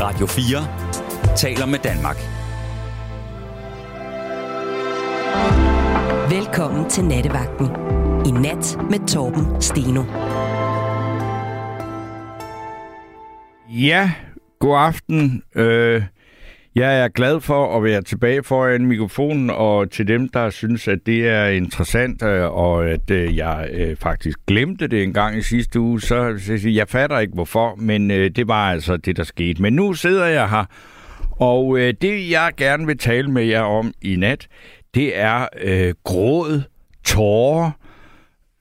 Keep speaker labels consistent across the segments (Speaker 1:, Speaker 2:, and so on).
Speaker 1: Radio 4 taler med Danmark.
Speaker 2: Velkommen til Nattevagten. I nat med Torben Steno.
Speaker 3: Ja, god aften. Øh, jeg er glad for at være tilbage foran mikrofonen, og til dem, der synes, at det er interessant, øh, og at øh, jeg øh, faktisk glemte det en gang i sidste uge, så, jeg fatter ikke hvorfor, men det var altså det, der skete. Men nu sidder jeg her, og det, jeg gerne vil tale med jer om i nat, det er øh, gråd, tårer,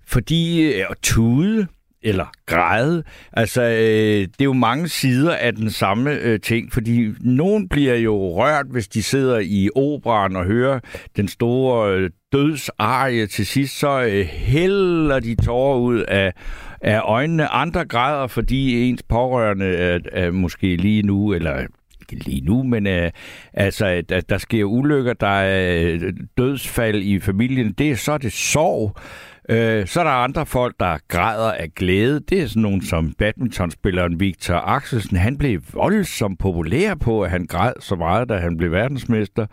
Speaker 3: fordi og tude, eller græde. Altså, øh, det er jo mange sider af den samme øh, ting, fordi nogen bliver jo rørt, hvis de sidder i operan og hører den store øh, dødsarie til sidst, så øh, hælder de tårer ud af, af øjnene. Andre græder, fordi ens pårørende er, er måske lige nu, eller ikke lige nu, men øh, altså, der, der sker ulykker, der er øh, dødsfald i familien, det er så det sorg. Øh, så er der andre folk, der græder af glæde. Det er sådan nogen som badmintonspilleren Victor Axelsen. Han blev voldsomt populær på, at han græd så meget, da han blev verdensmester.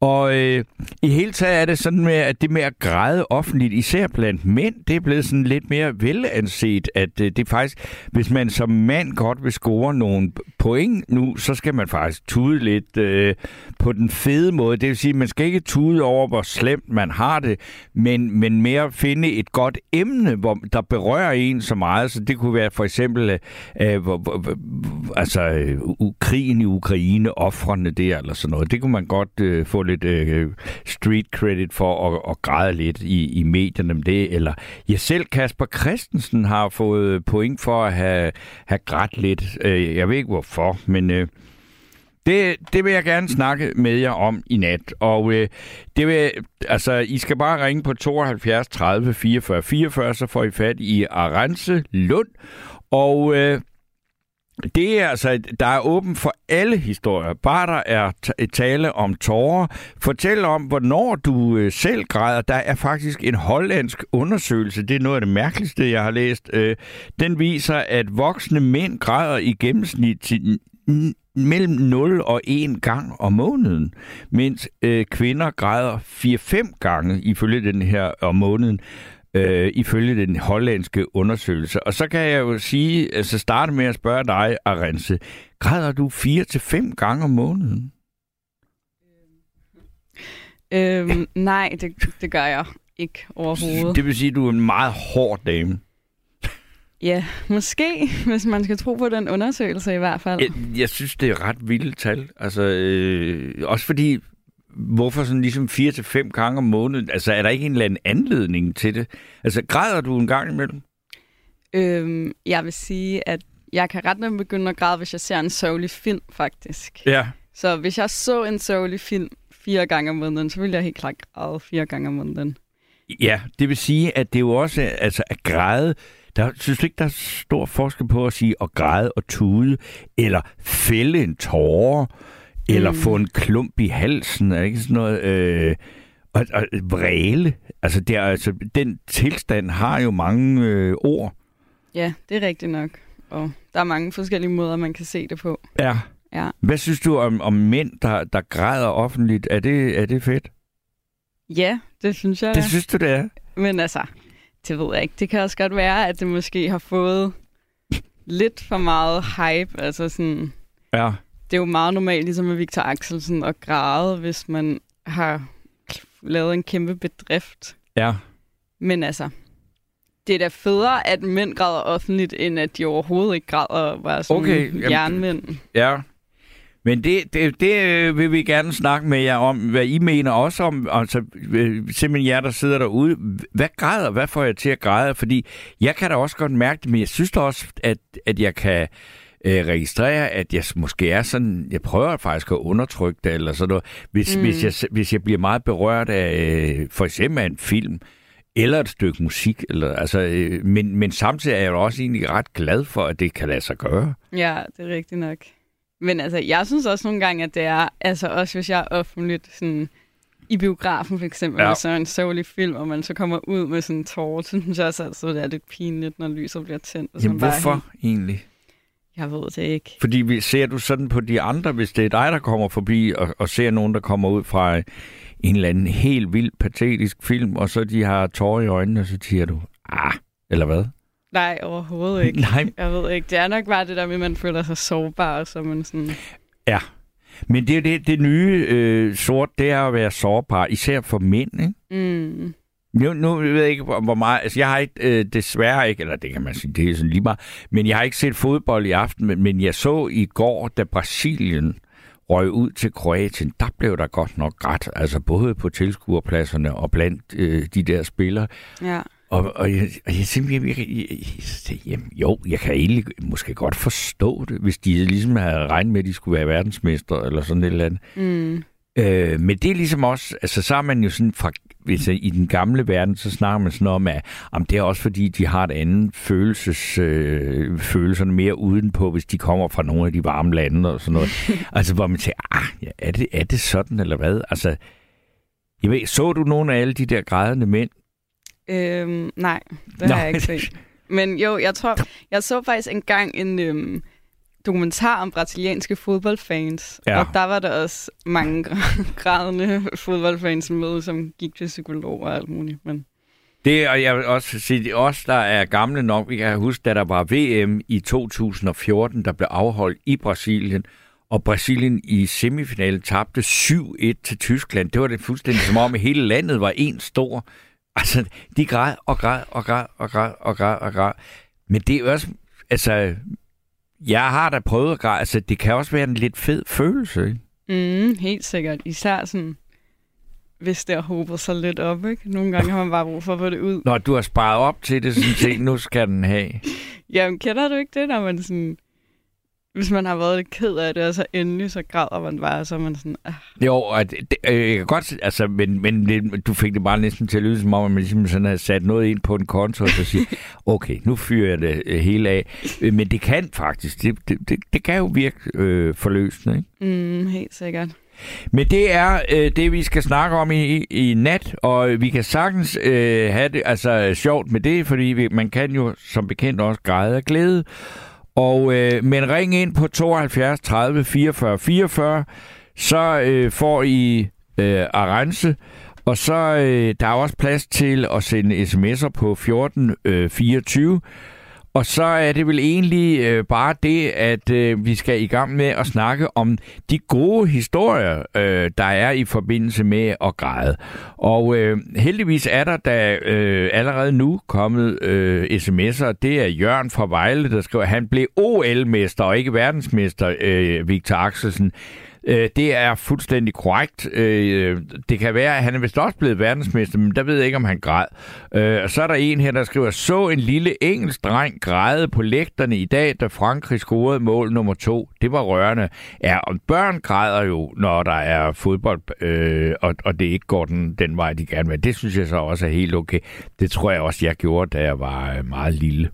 Speaker 3: Og øh, i hele taget er det sådan med, at det med at græde offentligt, især blandt mænd, det er blevet sådan lidt mere velanset, at øh, det faktisk, hvis man som mand godt vil score nogle point nu, så skal man faktisk tude lidt øh, på den fede måde. Det vil sige, man skal ikke tude over, hvor slemt man har det, men, men mere finde et godt emne, hvor, der berører en så meget. Så det kunne være for eksempel øh, øh hvor, hvor, altså, øh, krigen i Ukraine, offrene der, eller sådan noget. Det kunne man godt øh, få lidt øh, street credit for at, at græde lidt i, i medierne om det. Eller jeg selv, Kasper Christensen, har fået point for at have, have grædt lidt. Øh, jeg ved ikke hvorfor, men... Øh, det, det vil jeg gerne snakke med jer om i nat. Og øh, det vil, altså, I skal bare ringe på 72 30 44 44, så får I fat i Arance Lund. Og øh, det er altså, der er åben for alle historier. Bare der er tale om tårer. Fortæl om, hvornår du øh, selv græder. Der er faktisk en hollandsk undersøgelse. Det er noget af det mærkeligste, jeg har læst. Øh, den viser, at voksne mænd græder i gennemsnit til mellem 0 og 1 gang om måneden, mens øh, kvinder græder 4-5 gange ifølge den her om måneden øh, ifølge den hollandske undersøgelse. Og så kan jeg jo sige, altså starte med at spørge dig, Arense, græder du fire til fem gange om måneden?
Speaker 4: Øhm, nej, det, det gør jeg ikke overhovedet.
Speaker 3: Det vil sige, at du er en meget hård dame.
Speaker 4: Ja, måske, hvis man skal tro på den undersøgelse i hvert fald.
Speaker 3: Jeg, jeg synes, det er ret vildt tal. Altså, øh, også fordi hvorfor sådan ligesom fire til fem gange om måneden? Altså, er der ikke en eller anden anledning til det? Altså, græder du en gang imellem?
Speaker 4: Øhm, jeg vil sige, at jeg kan ret nemt begynde at græde, hvis jeg ser en sørgelig film, faktisk.
Speaker 3: Ja.
Speaker 4: Så hvis jeg så en sørgelig film fire gange om måneden, så ville jeg helt klart græde fire gange om måneden.
Speaker 3: Ja, det vil sige, at det er jo også, altså at græde, der synes du ikke, der er stor forskel på at sige at græde og tude, eller fælde en tårer, eller mm. få en klump i halsen, er ikke sådan noget... Øh, og, og vræle. Altså, det er, altså, den tilstand har jo mange øh, ord.
Speaker 4: Ja, det er rigtigt nok. Og der er mange forskellige måder, man kan se det på.
Speaker 3: Ja.
Speaker 4: ja.
Speaker 3: Hvad synes du om, om mænd, der, der græder offentligt? Er det, er det fedt?
Speaker 4: Ja, det synes jeg.
Speaker 3: Det synes du, det er?
Speaker 4: Men altså, det ved jeg ikke. Det kan også godt være, at det måske har fået lidt for meget hype. Altså sådan...
Speaker 3: Ja
Speaker 4: det er jo meget normalt, ligesom med Victor Axelsen, at græde, hvis man har lavet en kæmpe bedrift.
Speaker 3: Ja.
Speaker 4: Men altså, det er da federe, at mænd græder offentligt, end at de overhovedet ikke græder og var sådan okay, jernmænd.
Speaker 3: Ja, men det, det, det øh, vil vi gerne snakke med jer om, hvad I mener også om, altså øh, simpelthen jer, der sidder derude. Hvad græder? Hvad får jeg til at græde? Fordi jeg kan da også godt mærke det, men jeg synes da også, at, at jeg kan øh, registrere, at jeg måske er sådan, jeg prøver faktisk at undertrykke det, eller sådan noget. Hvis, mm. hvis, jeg, hvis jeg bliver meget berørt af øh, for eksempel af en film, eller et stykke musik, eller, altså, øh, men, men samtidig er jeg jo også egentlig ret glad for, at det kan lade sig gøre.
Speaker 4: Ja, det er rigtigt nok. Men altså, jeg synes også nogle gange, at det er, altså også hvis jeg er offentligt sådan, i biografen for eksempel, ja. så er en sørgelig film, og man så kommer ud med sådan en tårer, så synes jeg også, at det er lidt pinligt, når lyset bliver tændt. Og
Speaker 3: Jamen, hvorfor bare, egentlig?
Speaker 4: Jeg ved det ikke.
Speaker 3: Fordi vi- ser du sådan på de andre, hvis det er dig, der kommer forbi og, og ser nogen, der kommer ud fra en eller anden helt vild patetisk film, og så de har tårer i øjnene, og så siger du, ah, eller hvad?
Speaker 4: Nej, overhovedet ikke.
Speaker 3: Nej,
Speaker 4: Jeg ved ikke. Det er nok bare det der med, at man føler sig sårbar, så man sådan...
Speaker 3: ja. Men det, er det, det nye øh, sort, det er at være sårbar, især for mænd, ikke?
Speaker 4: Mm,
Speaker 3: Nu, nu ved jeg ikke, hvor meget... Altså, jeg har ikke, øh, desværre ikke, eller det kan man sige, det er sådan lige meget, men jeg har ikke set fodbold i aften, men, men jeg så i går, da Brasilien røg ud til Kroatien, der blev der godt nok grædt, altså både på tilskuerpladserne og blandt øh, de der spillere.
Speaker 4: ja.
Speaker 3: Og, og, jeg, og jeg simpelthen, jeg, jeg, jeg, jamen, jo, jeg kan egentlig måske godt forstå det, hvis de ligesom havde regnet med, at de skulle være verdensmester eller sådan et eller andet.
Speaker 4: Mm,
Speaker 3: Øh, men det er ligesom også, altså så er man jo sådan fra, hvis, i den gamle verden, så snakker man sådan om, at om det er også fordi, de har et andet følelses, øh, følelserne mere udenpå, hvis de kommer fra nogle af de varme lande og sådan noget. altså hvor man tænker, ah, ja, er, det, er det sådan eller hvad? Altså, jeg ved, så du nogle af alle de der grædende mænd?
Speaker 4: øhm, nej, det
Speaker 3: Nå.
Speaker 4: har jeg ikke set. Men jo, jeg tror, jeg så faktisk engang en øhm, dokumentar om brasilianske fodboldfans.
Speaker 3: Ja.
Speaker 4: Og der var der også mange grædende fodboldfans med, som gik til psykolog og alt muligt. Men
Speaker 3: Det, og jeg vil også sige, det os, der er gamle nok. Vi kan huske, da der var VM i 2014, der blev afholdt i Brasilien, og Brasilien i semifinalen tabte 7-1 til Tyskland. Det var det fuldstændig som om, at hele landet var en stor. Altså, de græd og græd og græd og græd og græd og græd. Men det er også, altså, jeg har da prøvet at græde. Altså, det kan også være en lidt fed følelse, ikke?
Speaker 4: mm, helt sikkert. Især sådan, hvis det har hobet sig lidt op. Ikke? Nogle gange har man bare brug for at få det ud.
Speaker 3: Når du har sparet op til det, sådan set, nu skal den have.
Speaker 4: Jamen, kender du ikke det, når man sådan... Hvis man har været lidt ked af det, og så endelig så græder man bare, og så er man sådan... Ah,
Speaker 3: Jo, og det, det, øh, jeg kan godt, altså, men, men det, du fik det bare næsten til at lyde som om, at man ligesom sådan havde sat noget ind på en konto, og så siger, okay, nu fyrer jeg det øh, hele af. Øh, Men det kan faktisk, det, det, det, det kan jo virke øh, forløsende, ikke?
Speaker 4: mm, helt sikkert.
Speaker 3: Men det er øh, det, vi skal snakke om i, i, i nat, og vi kan sagtens øh, have det altså sjovt med det, fordi vi, man kan jo som bekendt også græde af glæde. Og, øh, men ring ind på 72 30 44 44, så øh, får I øh, Arance, og så øh, der er også plads til at sende sms'er på 14 øh, 24. Og så er det vel egentlig øh, bare det, at øh, vi skal i gang med at snakke om de gode historier, øh, der er i forbindelse med at græde. Og øh, heldigvis er der da øh, allerede nu kommet øh, sms'er. Det er Jørgen fra Vejle, der skriver, at han blev OL-mester og ikke verdensmester, øh, Victor Axelsen. Øh, Det er fuldstændig korrekt. Øh, Det kan være, at han er vist også blevet verdensmester, men der ved jeg ikke, om han græd. Øh, Og så er der en her, der skriver, så en lille engelsk dreng græde på lægterne i dag, da Frankrig scorede mål nummer to. Det var rørende. Ja, og børn græder jo, når der er fodbold, øh, og, og det ikke går den, den vej, de gerne vil. Det synes jeg så også er helt okay. Det tror jeg også, jeg gjorde, da jeg var øh, meget lille.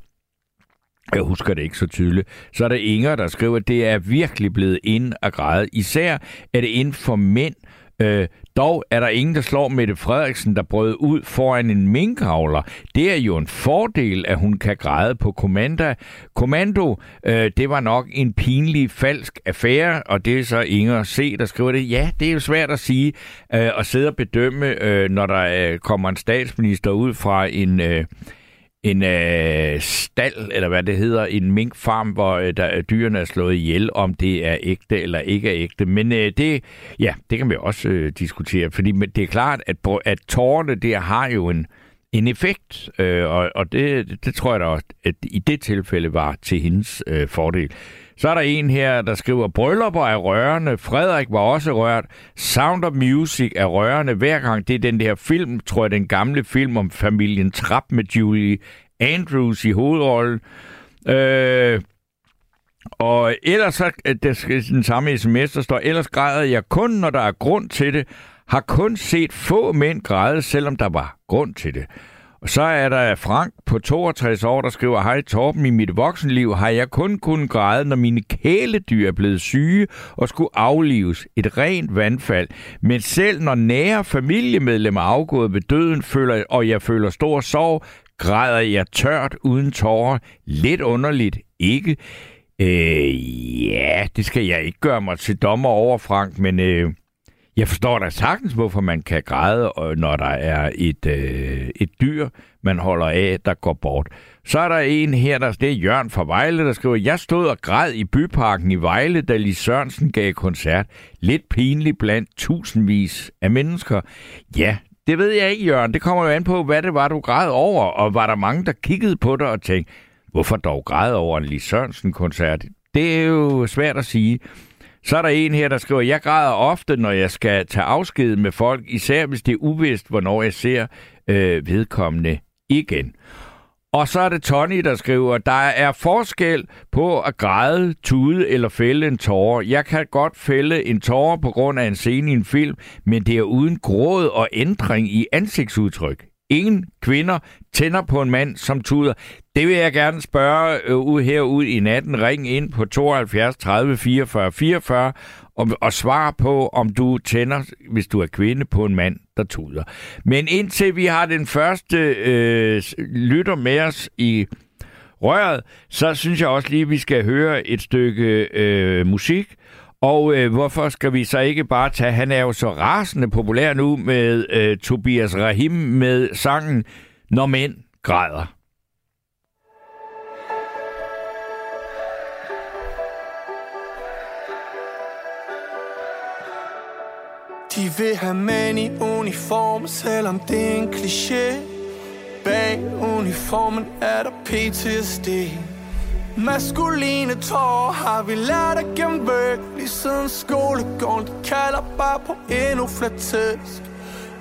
Speaker 3: Jeg husker det ikke så tydeligt. Så er der Inger, der skriver, at det er virkelig blevet ind at græde. Især er det ind for mænd. Øh, dog er der ingen, der slår Mette Frederiksen, der brød ud foran en minkavler. Det er jo en fordel, at hun kan græde på kommanda. Kommando, øh, det var nok en pinlig, falsk affære, og det er så Inger C., der skriver det. Ja, det er jo svært at sige, øh, at sidde og bedømme, øh, når der øh, kommer en statsminister ud fra en... Øh, en øh, stald, eller hvad det hedder, en minkfarm, hvor øh, der, øh, dyrene er slået ihjel, om det er ægte eller ikke er ægte. Men øh, det, ja, det kan vi også øh, diskutere, fordi men det er klart, at, at tårerne der har jo en, en effekt, øh, og, og det, det tror jeg da også, at i det tilfælde var til hendes øh, fordel. Så er der en her, der skriver, bryllupper er rørende, Frederik var også rørt, Sound of Music er rørende, hver gang det er den der film, tror jeg, den gamle film om familien Trapp med Julie Andrews i hovedrollen. Øh, og ellers så, øh, der skal den samme sms, der står, ellers græder jeg kun, når der er grund til det, har kun set få mænd græde, selvom der var grund til det. Og så er der Frank på 62 år, der skriver, Hej Torben, i mit voksenliv har jeg kun kunnet græde, når mine kæledyr er blevet syge og skulle aflives. Et rent vandfald. Men selv når nære familiemedlemmer er afgået ved døden, føler, og jeg føler stor sorg, græder jeg tørt uden tårer. Lidt underligt, ikke? Øh, ja, det skal jeg ikke gøre mig til dommer over, Frank, men øh, jeg forstår da sagtens, hvorfor man kan græde, når der er et, øh, et dyr, man holder af, der går bort. Så er der en her, der det er Jørgen fra Vejle, der skriver, jeg stod og græd i byparken i Vejle, da Lis Sørensen gav koncert. Lidt pinligt blandt tusindvis af mennesker. Ja, det ved jeg ikke, Jørgen. Det kommer jo an på, hvad det var, du græd over. Og var der mange, der kiggede på dig og tænkte, hvorfor dog græd over en Lis Sørensen-koncert? Det er jo svært at sige. Så er der en her, der skriver, jeg græder ofte, når jeg skal tage afsked med folk, især hvis det er uvist, hvornår jeg ser øh, vedkommende igen. Og så er det Tony, der skriver, der er forskel på at græde, tude eller fælde en tårer. Jeg kan godt fælde en tårer på grund af en scene i en film, men det er uden gråd og ændring i ansigtsudtryk. Ingen kvinder tænder på en mand, som tuder. Det vil jeg gerne spørge øh, ud herude i natten. Ring ind på 72 30 44 44 og, og svar på, om du tænder, hvis du er kvinde, på en mand, der tuder. Men indtil vi har den første øh, lytter med os i røret, så synes jeg også lige, at vi skal høre et stykke øh, musik. Og øh, hvorfor skal vi så ikke bare tage, han er jo så rasende populær nu med øh, Tobias Rahim med sangen Når mænd græder.
Speaker 5: De vil have mænd i uniform, selvom det er en kliché Bag uniformen er der PTSD Maskuline tårer har vi lært at gemme væk Lige siden skolegården, de kalder bare på endnu flere tæsk.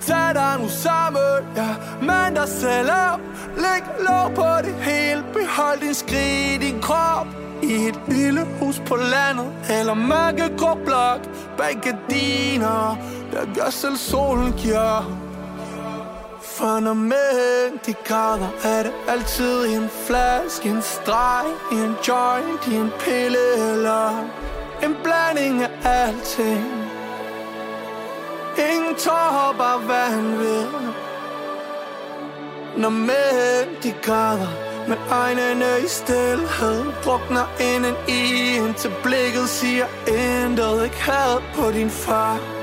Speaker 5: Tag dig nu sammen, ja, mand dig selv op. Læg lov på det hele, behold din skrig i din krop. I et lille hus på landet Eller mørkegrå blok Bag gardiner Der gør selv solen giver for når mænd de græder Er det altid en flaske En streg en joint en pille eller En blanding af alting. Ingen tårer, bare vanvid Når mænd de græder med øjnene i stillhed Drukner inden i Indtil blikket siger intet Ikke had på din far.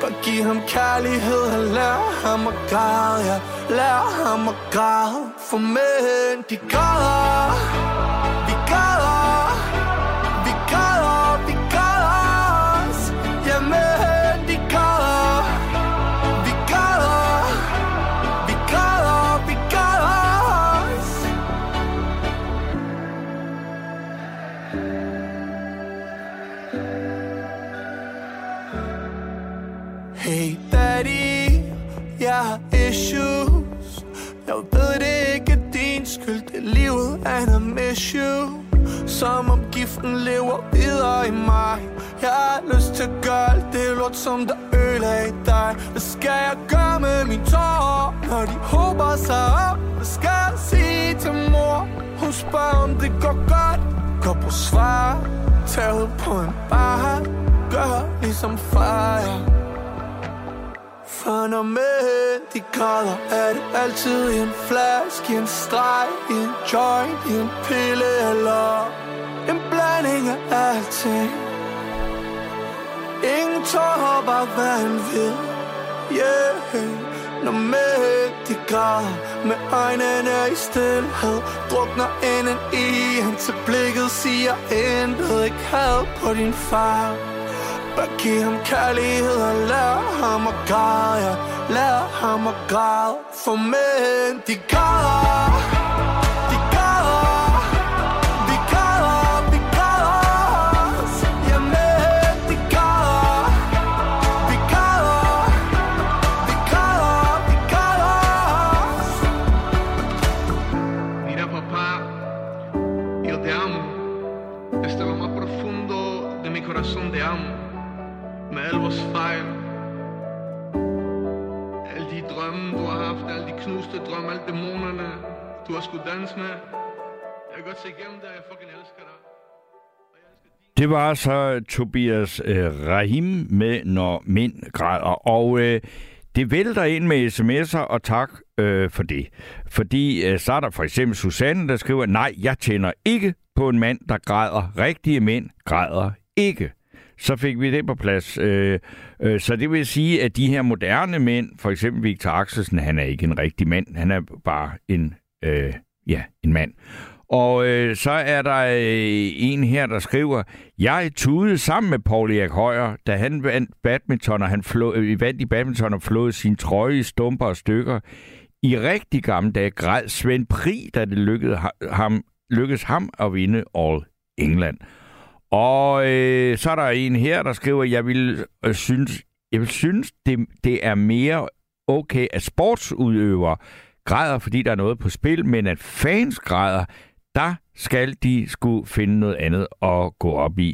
Speaker 5: Bare giv ham kærlighed. Og lær ham at græde. Ja, lær ham at græde. For mænd de græder. And I miss you Som om giften lever videre i mig. Jeg har lyst til at gøre alt det lort som der ødelagde dig. Hvad skal jeg gøre med mine tårer Når de håber sig op? Hvad skal jeg sige til mor? Hun spørger om det går godt. Gå på svar. Tag ud på en bar. Gør ligesom far. ja for med mænd de græder Er det altid en flaske, en streg en joint, en pille eller En blanding af alting. Ingen tårer, bare vanvid Yeah. Når mænd de græder Med øjnene i stillhed Drukner inden i Indtil blikket siger intet. Ikke had på din far. Bare giv ham kærlighed og lær ham at græde ja. Lær ham at græde For mænd, de græder
Speaker 6: du har sgu danse med. Jeg kan godt se igennem dig, og jeg fucking elsker dig.
Speaker 3: Det var så Tobias øh, Rahim med Når Mænd Græder. Og øh, det vælter ind med sms'er, og tak øh, for det. Fordi øh, så er der for eksempel Susanne, der skriver, nej, jeg tænder ikke på en mand, der græder. Rigtige mænd græder ikke. Så fik vi det på plads. Øh, øh, så det vil sige, at de her moderne mænd, for eksempel Victor Axelsen, han er ikke en rigtig mand. Han er bare en, øh, ja, en mand. Og øh, så er der øh, en her, der skriver, jeg tudede sammen med Paul Erik Højer, da han vandt badminton, og han flå, øh, vandt i badminton og flåede sin trøje i stumper og stykker. I rigtig gamle dage græd Svend Pri, da det lykkedes ham, lykkedes ham at vinde All England. Og øh, så er der en her, der skriver, jeg vil øh, synes, jeg vil synes det, det er mere okay, at sportsudøvere græder, fordi der er noget på spil, men at fans græder, der skal de skulle finde noget andet at gå op i.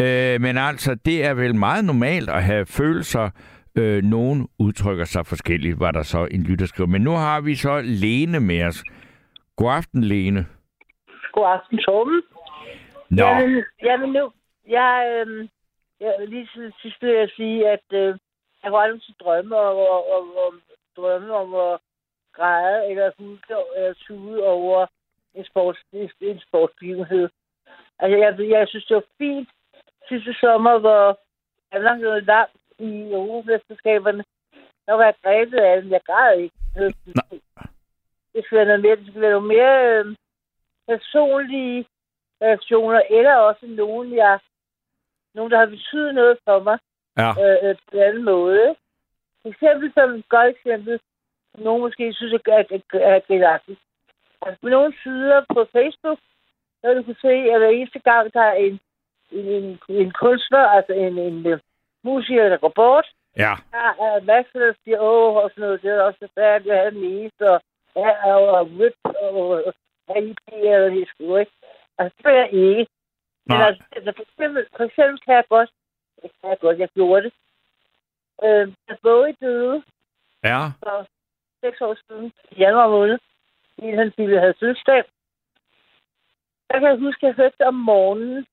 Speaker 3: Øh, men altså, det er vel meget normalt at have følelser. Øh, nogen udtrykker sig forskelligt, var der så en lytter skriver. Men nu har vi så Lene med os. God aften, Lene.
Speaker 7: God aften, Torben.
Speaker 3: Nå,
Speaker 7: Jamen, jamen nu, jeg, øh, jeg lige til sidst vil jeg sige, at øh, jeg har aldrig til drømme om, om, om, drømme om at græde eller hulke eller tude over en, sports, en sportsbegivenhed. Altså, jeg, jeg synes, det var fint sidste sommer, hvor Danmark nåede langt i Europamesterskaberne. Der var jeg grebet af det, men jeg græd ikke. Det skal være noget mere, det skal være noget mere øh, personlige reaktioner, eller også nogen, jeg, nogen, der har betydet noget for mig
Speaker 3: ja.
Speaker 7: øh, på en anden måde. For eksempel som et godt eksempel, nogen måske synes er, er, er gælagtigt. Altså, på nogle sider på Facebook, der du kunne se, at hver eneste gang, der er en, en, en, en kunstner, altså en, en, en musiker, der går bort,
Speaker 3: ja.
Speaker 7: der er masser, der siger, åh, og sådan noget, det er også jeg havde den eneste, og ja, og rip, og IP, eller det skulle ikke. Altså, det vil jeg ikke. Men
Speaker 3: Nej.
Speaker 7: altså, altså, for, eksempel, for eksempel kan jeg godt, det kan jeg godt, jeg gjorde det. Øh, da Bowie døde
Speaker 3: Ja.
Speaker 7: for seks år siden, i januar måned, i han ville have fødselsdag, der kan jeg huske, at jeg hørte det om morgenen.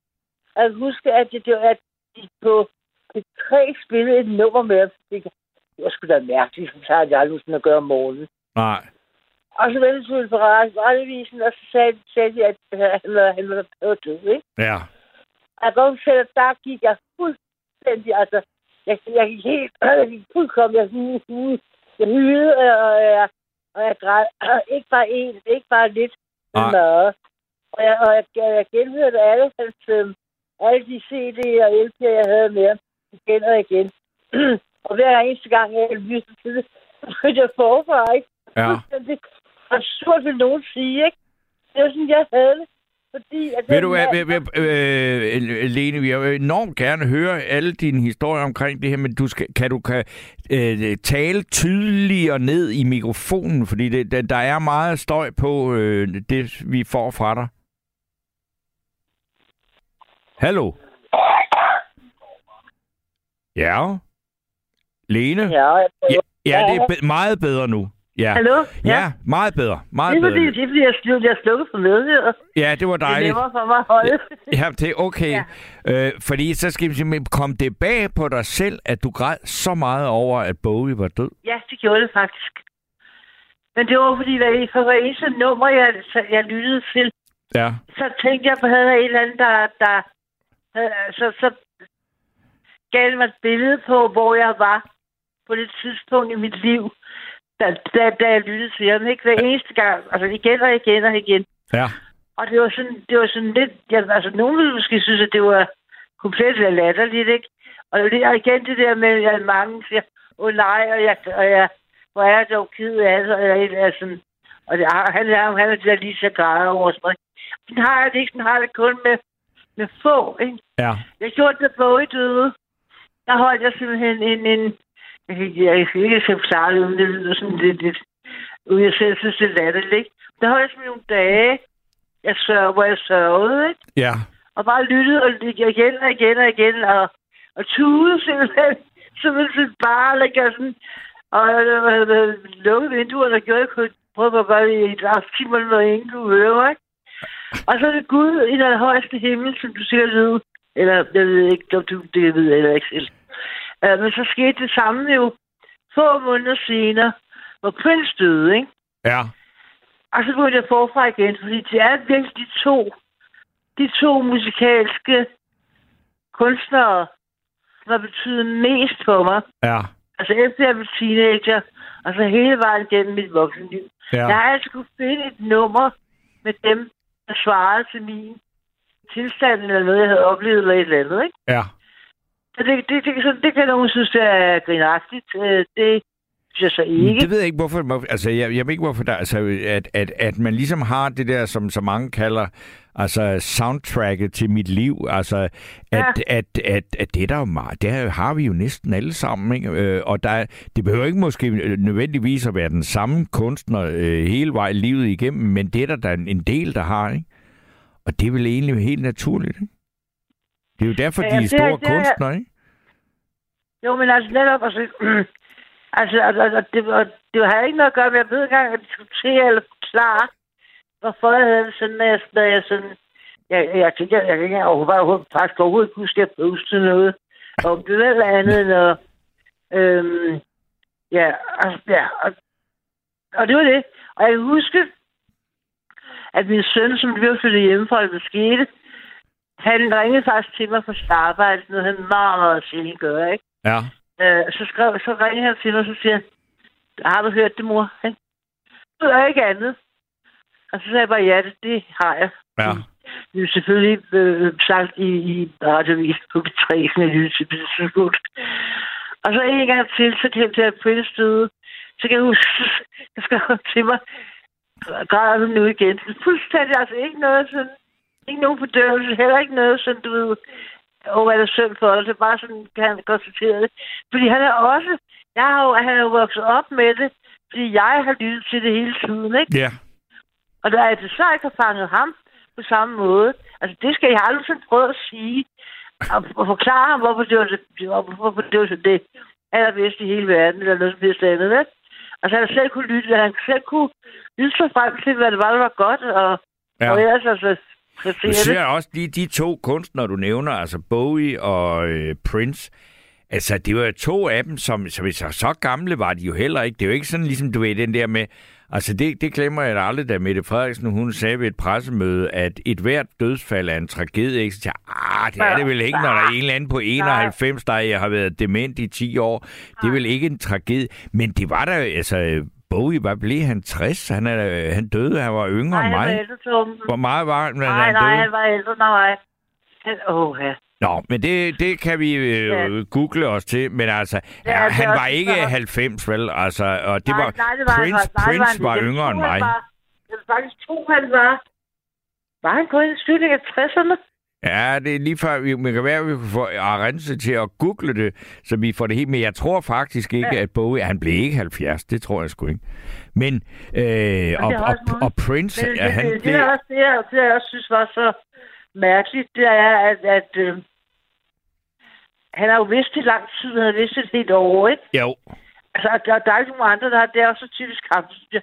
Speaker 7: Jeg kan huske, at, det, at de på det tre spillede et nummer med ham. Det det var sgu da mærkeligt, som tager jeg aldrig at gøre om morgenen.
Speaker 3: Nej.
Speaker 7: Og så vendte jeg på radiovisen, og så sagde, sagde de, at han var, han var, var død, ikke?
Speaker 3: Ja.
Speaker 7: Og godt at der gik jeg fuldstændig, altså, jeg, jeg gik helt, jeg gik fuldkommen, jeg, hylede, og jeg, og jeg græd, ikke bare en, ikke bare lidt, men
Speaker 3: Nej.
Speaker 7: meget. Og jeg, og jeg, jeg, jeg genhørte alle hans, øhm, alle de CD'er og LP'er, jeg havde med igen og igen. og hver eneste gang, jeg lyttede til det, så begyndte jeg forfra, ikke?
Speaker 3: Ja.
Speaker 7: Fuldstændig absurd, vil nogen sige, ikke? Det var sådan, jeg havde det. Fordi, at
Speaker 3: Ved du hvad,
Speaker 7: mand-
Speaker 3: ved, ved, øh, Lene, jeg vil enormt gerne høre alle dine historier omkring det her, men du skal, kan du kan, øh, tale tydeligere ned i mikrofonen, fordi det, der, der er meget støj på øh, det, vi får fra dig. Hallo? Ja? Lene?
Speaker 7: Ja, jeg
Speaker 3: Ja, ja det er be- meget bedre nu. Ja.
Speaker 7: Hallo?
Speaker 3: Ja, meget bedre. Meget
Speaker 7: Det er
Speaker 3: bedre.
Speaker 7: fordi, det er fordi, jeg slukkede, jeg slukkede for medhør.
Speaker 3: Ja, det var
Speaker 7: Det
Speaker 3: dejligt.
Speaker 7: nemmere for mig at holde.
Speaker 3: Ja, det er okay. Ja. Øh, fordi så skal vi simpelthen komme det bag på dig selv, at du græd så meget over, at Bowie var død.
Speaker 7: Ja, det gjorde det faktisk. Men det var fordi, hvad for hver eneste nummer, jeg, jeg lyttede til,
Speaker 3: Ja.
Speaker 7: så tænkte jeg på, at havde jeg en eller anden, der, der havde, så, så gav det mig et billede på, hvor jeg var på det tidspunkt i mit liv, da, da, da jeg lyttede til ham. Ikke hver eneste gang, altså igen og igen og igen.
Speaker 3: Ja.
Speaker 7: Og det var sådan, det var sådan lidt, ja, altså nogen ville måske synes, at det var komplet latterligt, ikke? Og det er igen det der med, at mange siger, åh oh, nej, og jeg, og jeg, hvor er jeg dog ked af det, og jeg er sådan, og det, han er, han er der lige så græder over sådan. Sådan har jeg det ikke, sådan har jeg det kun med, med få, ikke?
Speaker 3: Ja.
Speaker 7: Jeg gjorde det, da Bowie døde. Der holdt jeg simpelthen en... en ikke- jeg kan ikke forklare det, det lyder sådan lidt... lidt uden jeg selv synes, det er latterligt, ikke? Der holdt jeg simpelthen nogle dage, jeg sørg, hvor jeg sørgede, ikke?
Speaker 3: Ja.
Speaker 7: Og bare lyttede og igen og igen og igen, og, og tude simpelthen, simpelthen sådan bare, like, og sådan, og jeg havde lukket vinduerne og gjorde, jeg kunne prøve det i et af timer, når ingen kunne høre mig, ikke? Og så er det Gud i den højeste himmel, som du sikkert ved, eller jeg ved ikke, om du det ved jeg heller ikke selv. Uh, men så skete det samme jo få måneder senere, hvor Prince døde, ikke?
Speaker 3: Ja.
Speaker 7: Og så begyndte jeg forfra igen, fordi det er virkelig de to, de to musikalske kunstnere, som har betydet mest for mig.
Speaker 3: Ja.
Speaker 7: Altså efter jeg blev teenager, og så hele vejen gennem mit voksenliv.
Speaker 3: Ja.
Speaker 7: Jeg har altså kunne finde et nummer med dem, der svarede til min tilstand, eller noget, jeg havde oplevet, eller et eller andet, ikke?
Speaker 3: Ja.
Speaker 7: Det, det, det, så det kan nogen synes, det er grinagtigt. Øh, Det synes jeg så ikke.
Speaker 3: Det ved jeg ikke, hvorfor... hvor- Altså, jeg, jeg ved ikke, hvorfor der... Altså, at, at, at man ligesom har det der, som så mange kalder altså soundtracket til mit liv. Altså, at, ja. at, at, at det er der jo meget... Det har vi jo næsten alle sammen, ikke? Øh, Og der, er- det behøver ikke måske nødvendigvis at være den samme kunstner øh, hele vejen livet igennem, men det er der, der er en del, der har, ikke? Og det er vel egentlig helt naturligt, ikke? Det er jo derfor,
Speaker 7: Ja,
Speaker 3: de er
Speaker 7: det
Speaker 3: store
Speaker 7: det er-
Speaker 3: kunstnere, ikke?
Speaker 7: Jo, men altså netop, altså, altså, altså, altså det, og det har ikke noget at gøre med, jeg ved ikke engang at diskutere eller forklare, hvorfor jeg havde sådan, når jeg, når jeg sådan, jeg, jeg, jeg, jeg, jeg kan ikke overhovedet, faktisk overhovedet ikke huske, at jeg postede noget, om det eller andet, at, øhm, ja, altså, ja, og, og det var det. Og jeg kan huske, at min søn, som blev flyttet hjemmefra, det skete, han ringede faktisk til mig fra arbejde, noget han meget, meget sjældent gør, ikke?
Speaker 3: Ja.
Speaker 7: Øh, så, skrev, så ringede han til mig, og så siger han, har du hørt det, mor? Han ved ikke andet. Og så sagde jeg bare, ja, det, det har jeg.
Speaker 3: Ja.
Speaker 7: Det er selvfølgelig øh, sagt i, i radiovis på B3, som jeg lyttede til tidspunkt. Og så en gang til, så kan jeg på et støde. Så kan jeg huske, skrev han til mig, græder nu igen? Fuldstændig, altså ikke noget sådan, ikke nogen fordømmelse, heller ikke noget sådan, du ved, åh, hvad er det synd for? Det bare sådan, kan han konstatere det. Fordi han er også, jeg har jo, han er jo vokset op med det, fordi jeg har lyttet til det hele tiden, ikke?
Speaker 3: Ja.
Speaker 7: Og der er det så ikke har fanget ham på samme måde. Altså, det skal jeg aldrig sådan prøve at sige. Og, og forklare ham, hvorfor det var det, hvorfor det, var det allerbedste i hele verden, eller noget som helst andet, ikke? Altså, han selv kunne lytte, han selv kunne lytte sig frem til, hvad det var, der var godt, og,
Speaker 3: ja.
Speaker 7: og ellers altså, så
Speaker 3: Du
Speaker 7: siger det.
Speaker 3: siger også, de, de to kunstnere, du nævner, altså Bowie og øh, Prince, altså det var to af dem, som, som så, så gamle var de jo heller ikke. Det er jo ikke sådan ligesom, du ved, den der med, altså det, det glemmer jeg da aldrig, da Mette Frederiksen, hun sagde ved et pressemøde, at et hvert dødsfald er en tragedie. Ikke? Så jeg, ah, det er det vel ikke, når der er en eller anden på 91, der har været dement i 10 år. Det er vel ikke en tragedie. Men det var der, altså, Bowie, hvad blev han 60? Han, er, han døde, han var yngre
Speaker 7: Nej,
Speaker 3: end
Speaker 7: han var
Speaker 3: mig.
Speaker 7: Torben.
Speaker 3: Hvor meget var han,
Speaker 7: Nej,
Speaker 3: han
Speaker 7: nej,
Speaker 3: døde?
Speaker 7: han var ældre end mig. Han, åh, ja.
Speaker 3: Nå, men det, det kan vi øh,
Speaker 7: Ja.
Speaker 3: google os til. Men altså,
Speaker 7: Ja,
Speaker 3: ja, han var ikke
Speaker 7: så-
Speaker 3: 90, vel? Altså, og det
Speaker 7: nej,
Speaker 3: var,
Speaker 7: nej, det var
Speaker 3: Prince,
Speaker 7: han, nej,
Speaker 3: Prince
Speaker 7: han
Speaker 3: var
Speaker 7: ikke. Jeg
Speaker 3: yngre end
Speaker 7: han
Speaker 3: mig.
Speaker 7: Var, jeg faktisk tro, han var... Var han kun i slutningen af 60'erne?
Speaker 3: Ja, det er lige før, vi, man kan være, at vi kan få Arense til at google det, så vi får det helt med. Jeg tror faktisk ikke,
Speaker 7: Ja.
Speaker 3: at Bowie, han blev ikke 70, det tror jeg sgu ikke. Men, øh, og, og, og, og Prince, ja,
Speaker 7: det,
Speaker 3: han
Speaker 7: det, det,
Speaker 3: blev...
Speaker 7: er også det, jeg, det, jeg også synes var så mærkeligt, det er, at, at øh, han har jo vidst det lang tid, han har vidst det et helt år, ikke?
Speaker 3: Jo,
Speaker 7: Altså, der, der er ikke nogen andre, der har, det er også så typisk ham. synes jeg.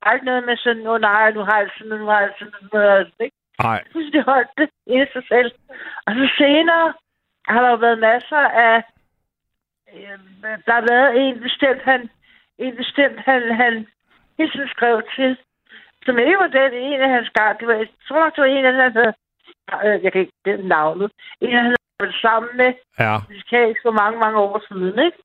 Speaker 7: Der er ikke noget med sådan, oh, nej, nu har jeg sådan, nu har jeg sådan, nu har jeg sådan, ikke?
Speaker 3: Nej,
Speaker 7: det holdt det i sig selv. Og så senere har der jo været masser af... Øh, der har været en bestemt, han, en bestemt, han, han hele tiden skrev til, som ikke var den en af hans gang. Det var, jeg tror nok, det var en af dem, han havde, øh, jeg kan ikke den navnet, en af han havde været sammen med
Speaker 3: ja,
Speaker 7: musikalsk for mange, mange år siden, ikke?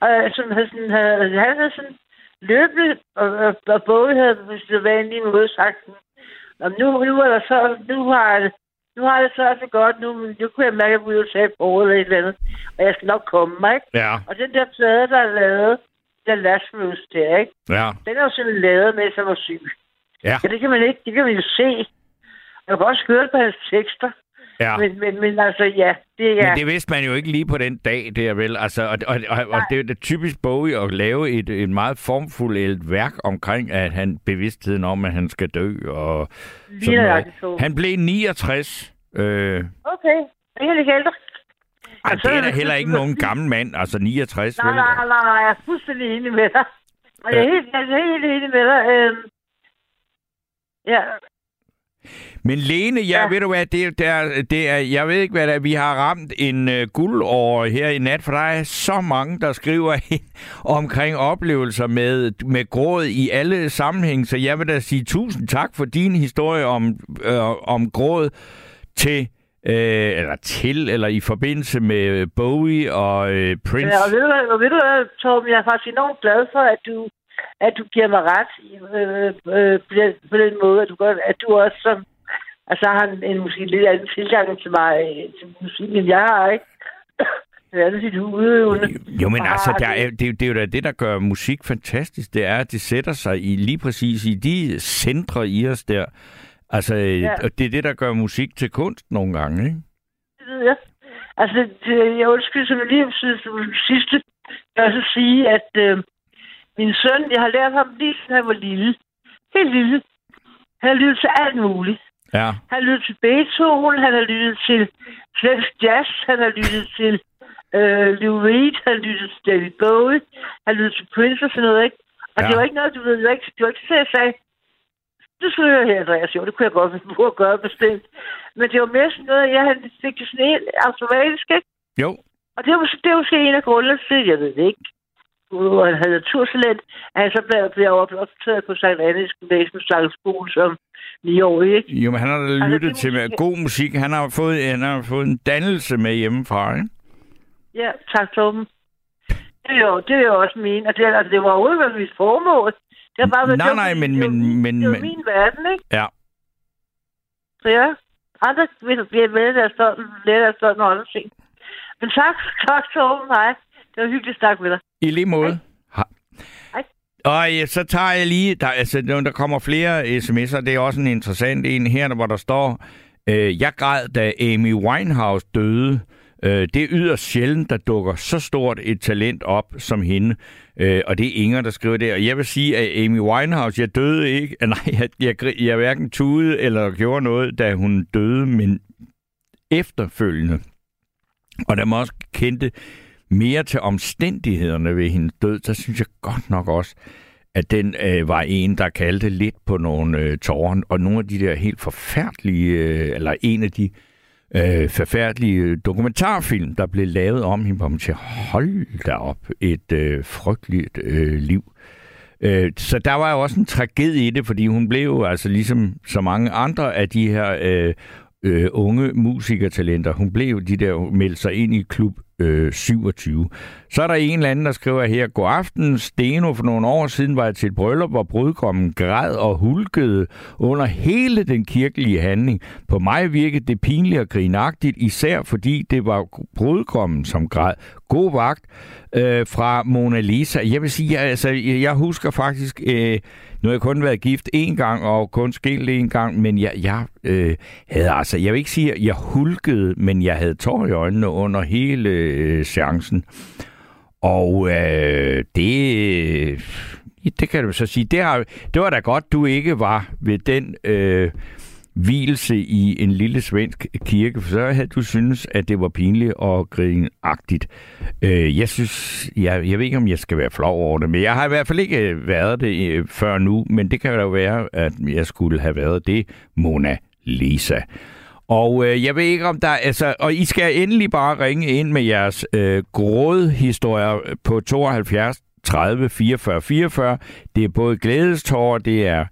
Speaker 7: Og som havde sådan, havde, han havde sådan løbende, og, og, og både havde på sin vanlige måde sagt, sådan, "Nå, nu, nu er der så, nu har jeg, nu har jeg det så så godt, nu, nu kunne jeg mærke, at jeg ville tage på eller et eller andet, og jeg skal nok komme mig, ikke?
Speaker 3: ja,
Speaker 7: Og den der plade, der er lavet, den Lazarus der, ikke?
Speaker 3: ja,
Speaker 7: Den er jo sådan lavet med, som var syg.
Speaker 3: ja,
Speaker 7: Ja, det kan man ikke, det kan man jo se. Jeg kan også høre på hans tekster.
Speaker 3: Ja.
Speaker 7: Men, men, men altså, ja, det er...
Speaker 3: Men det vidste man jo ikke lige på den dag der, vel? Altså, og, og, og, og det er jo typisk Bowie at lave et, et meget formfuldt værk omkring, at han bevidstheden om, at han skal dø. Og
Speaker 7: Lige
Speaker 3: sådan noget. Han blev 69. Øh,
Speaker 7: Okay, det er lidt ældre.
Speaker 3: ej,
Speaker 7: Og så
Speaker 3: det er
Speaker 7: er
Speaker 3: da
Speaker 7: det-
Speaker 3: heller ikke nogen gammel mand, altså 69,
Speaker 7: Nej, nej, nej, nej, jeg er fuldstændig enig med dig. Og jeg er helt, jeg er helt enig med dig. Øhm, ja,
Speaker 3: Men Lene, jeg ja. ved du hvad, det, det, er, det er, jeg ved ikke hvad det er, vi har ramt en uh, guldår her i nat, for der er så mange, der skriver ind omkring oplevelser med, med gråd i alle sammenhæng, så jeg vil da sige tusind tak for din historie om, øh, om gråd til øh, eller til, eller i forbindelse med Bowie og øh, Prince.
Speaker 7: Ja, og ved du, og ved du Torben, jeg er faktisk enormt glad for, at du, at du giver mig ret øh, øh, på, den, på den måde, at du, gør, at du også som, altså har en, en måske lidt anden tilgang til mig, til musik, end jeg har, ikke? Det er sit udøvende.
Speaker 3: Jo, men altså, der er, det, det er jo da det, der gør musik fantastisk. Det er, at det sætter sig i lige præcis i de centre i os der, Altså, ja. det er det, der gør musik til kunst nogle gange, ikke?
Speaker 7: Det ved jeg. Altså, det, jeg undskyld, som jeg lige synes, sidste, jeg vil så sige, at øh, min søn, jeg har lært ham lige siden han var lille. Helt lille. Han har lyttet til alt muligt.
Speaker 3: Ja.
Speaker 7: Han har lyttet til Beethoven, han har lyttet til svensk jazz, han har lyttet til øh, Lou Reed, han har lyttet til David Bowie, han har lyttet til Prince og sådan noget, ikke? Og ja. det var ikke noget, du ved, det var ikke, det var ikke så, jeg sagde, du skal høre her, Andreas. Jo, det kunne jeg godt finde på at gøre bestemt. Men det var mere sådan noget, jeg havde fik det sådan helt automatisk, ikke?
Speaker 3: Jo.
Speaker 7: Og det var, det var måske en af grundene til, jeg ved det ikke. Og han havde naturtalent, at han så blev, blev optaget på Sankt Annes Gymnasium Skole som 9 år, ikke?
Speaker 3: Jo, men han har da altså, lyttet altså, til med god musik. Han har, fået, han har fået en dannelse med hjemmefra, ikke?
Speaker 7: Ja, tak, Torben. Det er jo, det er jo også min, og det, altså, det var jo mit formål. Det har bare
Speaker 3: nej, nej, men...
Speaker 7: Det
Speaker 3: men, men,
Speaker 7: det er min verden, ikke?
Speaker 3: Ja.
Speaker 7: Så ja, andre vil blive med stund, lære deres stund og andre ting. Men tak, tak åben mig. Det var hyggeligt at snakke med dig.
Speaker 3: I lige måde.
Speaker 7: Hej. Hej.
Speaker 3: Og ja, så tager jeg lige, der, altså, der kommer flere sms'er, det er også en interessant en her, hvor der står, øh, jeg græd, da Amy Winehouse døde. Øh, det er yderst sjældent, der dukker så stort et talent op som hende. Øh, og det er Inger, der skriver det. Og jeg vil sige, at Amy Winehouse, jeg døde ikke. Nej, jeg, jeg, jeg hverken tude eller gjorde noget, da hun døde, men efterfølgende. Og der må også kendte mere til omstændighederne ved hendes død, så synes jeg godt nok også, at den øh, var en, der kaldte lidt på nogle øh, tårer, og nogle af de der helt forfærdelige, øh, eller en af de øh, forfærdelige øh, dokumentarfilm, der blev lavet om hende, hvor man siger, hold da op, et øh, frygteligt øh, liv. Øh, så der var jo også en tragedie i det, fordi hun blev jo altså ligesom så mange andre af de her øh, øh, unge musikertalenter, hun blev de der meldte sig ind i klub øh, 27. Så er der en eller anden, der skriver her, God aften, Steno, for nogle år siden var jeg til et bryllup, hvor brudgommen græd og hulkede under hele den kirkelige handling. På mig virkede det pinligt og grinagtigt, især fordi det var brudgommen, som græd. God vagt øh, fra Mona Lisa. Jeg vil sige, jeg, altså, jeg husker faktisk, øh, nu har jeg kun været gift én gang og kun skilt én gang, men jeg, jeg øh, havde altså, jeg vil ikke sige, at jeg hulkede, men jeg havde tår i øjnene under hele øh, seancen. Og øh, det, det kan du så sige, det, har, det var da godt, du ikke var ved den øh, hvilelse i en lille svensk kirke, for så havde du synes, at det var pinligt og grinagtigt. Øh, jeg synes, jeg, jeg ved ikke, om jeg skal være flov over det, men jeg har i hvert fald ikke øh, været det øh, før nu, men det kan jo være, at jeg skulle have været det, Mona Lisa. Og øh, jeg ved ikke om der altså og I skal endelig bare ringe ind med jeres øh, grådhistorier på 72 30 44 44. Det er både glædestårer, det er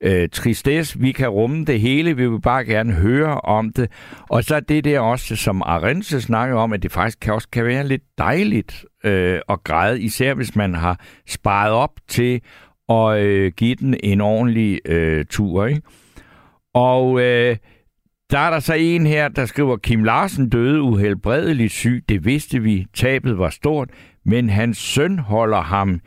Speaker 3: øh, tristesse, vi kan rumme det hele, vi vil bare gerne høre om det. Og så det der også, som Arense snakker om, at det faktisk kan også kan være lidt dejligt øh, at græde, især hvis man har sparet op til at øh, give den en ordentlig øh, tur. Ikke? Og øh, der er der så en her, der skriver, Kim Larsen døde uhelbredeligt syg. Det vidste vi. Tabet var stort. Men hans søn holder ham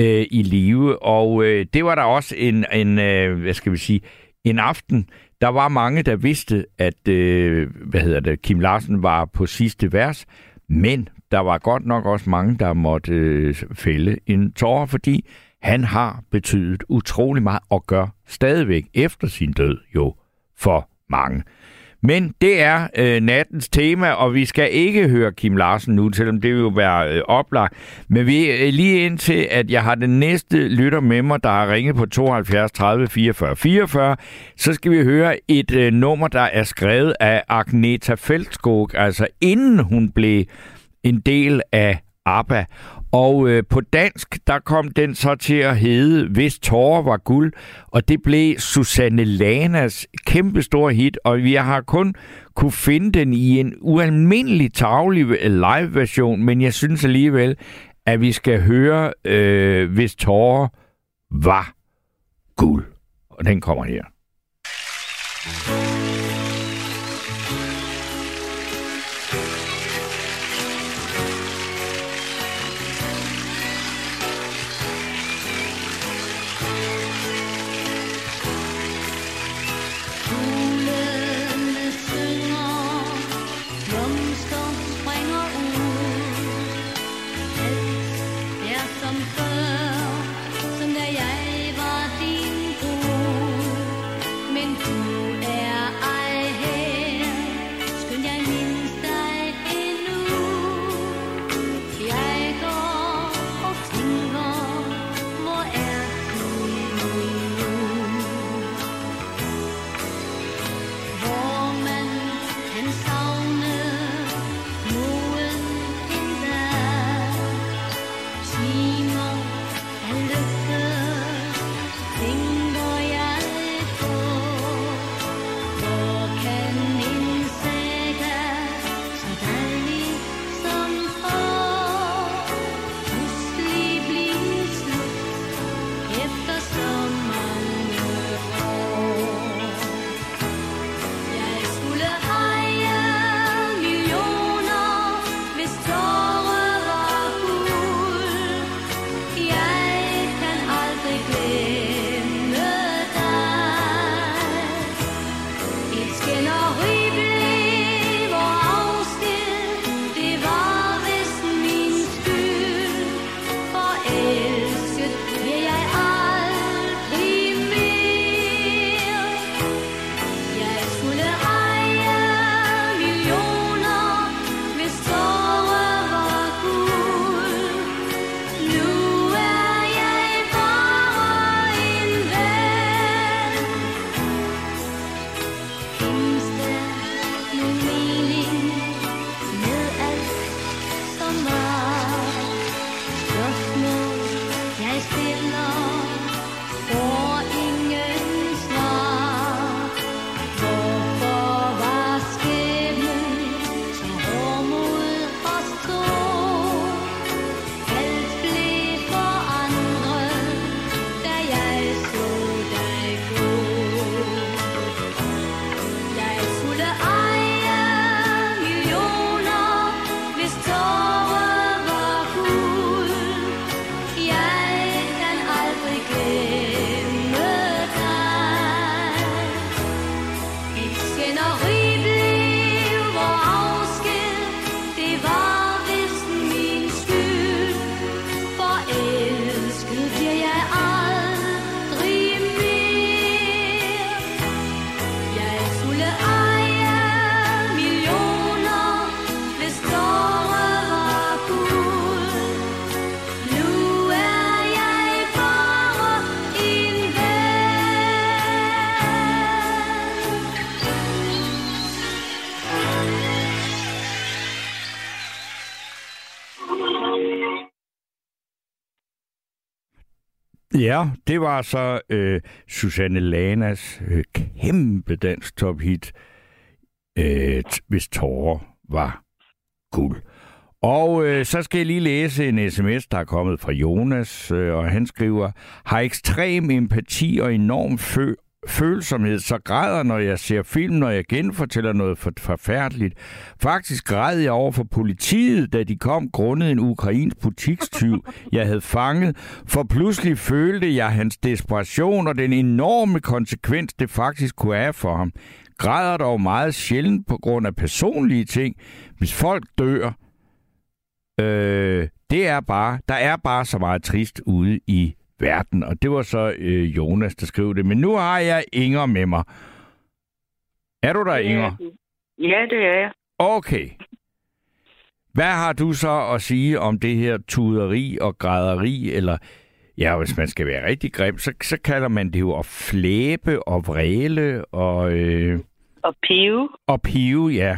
Speaker 3: øh, i live. Og øh, det var der også en, en øh, hvad skal vi sige, en aften. Der var mange, der vidste, at øh, hvad hedder det, Kim Larsen var på sidste vers. Men der var godt nok også mange, der måtte øh, fælde en tårer, fordi han har betydet utrolig meget og gør stadigvæk efter sin død jo for mange.
Speaker 8: Men det er øh, nattens tema, og vi skal ikke høre Kim Larsen nu, selvom det vil jo være øh, oplagt. Men vi er øh, lige indtil, at jeg har den næste lytter med mig, der har ringet på 72 30 44 44, så skal vi høre et øh, nummer, der er skrevet af Agneta Feldskog, altså inden hun blev en del af ABBA. Og øh, på dansk, der kom den så til at hedde Hvis tårer var guld, og det blev Susanne Lanas kæmpe store hit, og vi har kun kunne finde den i en ualmindelig tavlig øh, live-version, men jeg synes alligevel, at vi skal høre øh, Hvis tårer var guld. Og den kommer her. Ja, det var så øh, Susanne Lanas øh, kæmpe dansk tophit, øh, hvis tårer var guld. Og øh, så skal jeg lige læse en sms, der er kommet fra Jonas, øh, og han skriver, har ekstrem empati og enorm fø- følsomhed, så græder, når jeg ser film, når jeg genfortæller noget for, forfærdeligt. Faktisk græd jeg over for politiet, da de kom grundet en ukrainsk butikstyv, jeg havde fanget, for pludselig følte jeg hans desperation og den enorme konsekvens, det faktisk kunne have for ham. Græder dog meget sjældent på grund af personlige ting. Hvis folk dør, øh, det er bare, der er bare så meget trist ude i verden. Og det var så øh, Jonas, der skrev det. Men nu har jeg Inger med mig.
Speaker 3: Er du der, Inger?
Speaker 9: Ja, det er jeg.
Speaker 3: Okay. Hvad har du så at sige om det her tuderi og græderi, eller ja, hvis man skal være rigtig grim, så, så kalder man det jo at flæbe og vræle og, øh,
Speaker 9: Og pive.
Speaker 3: og pive, ja.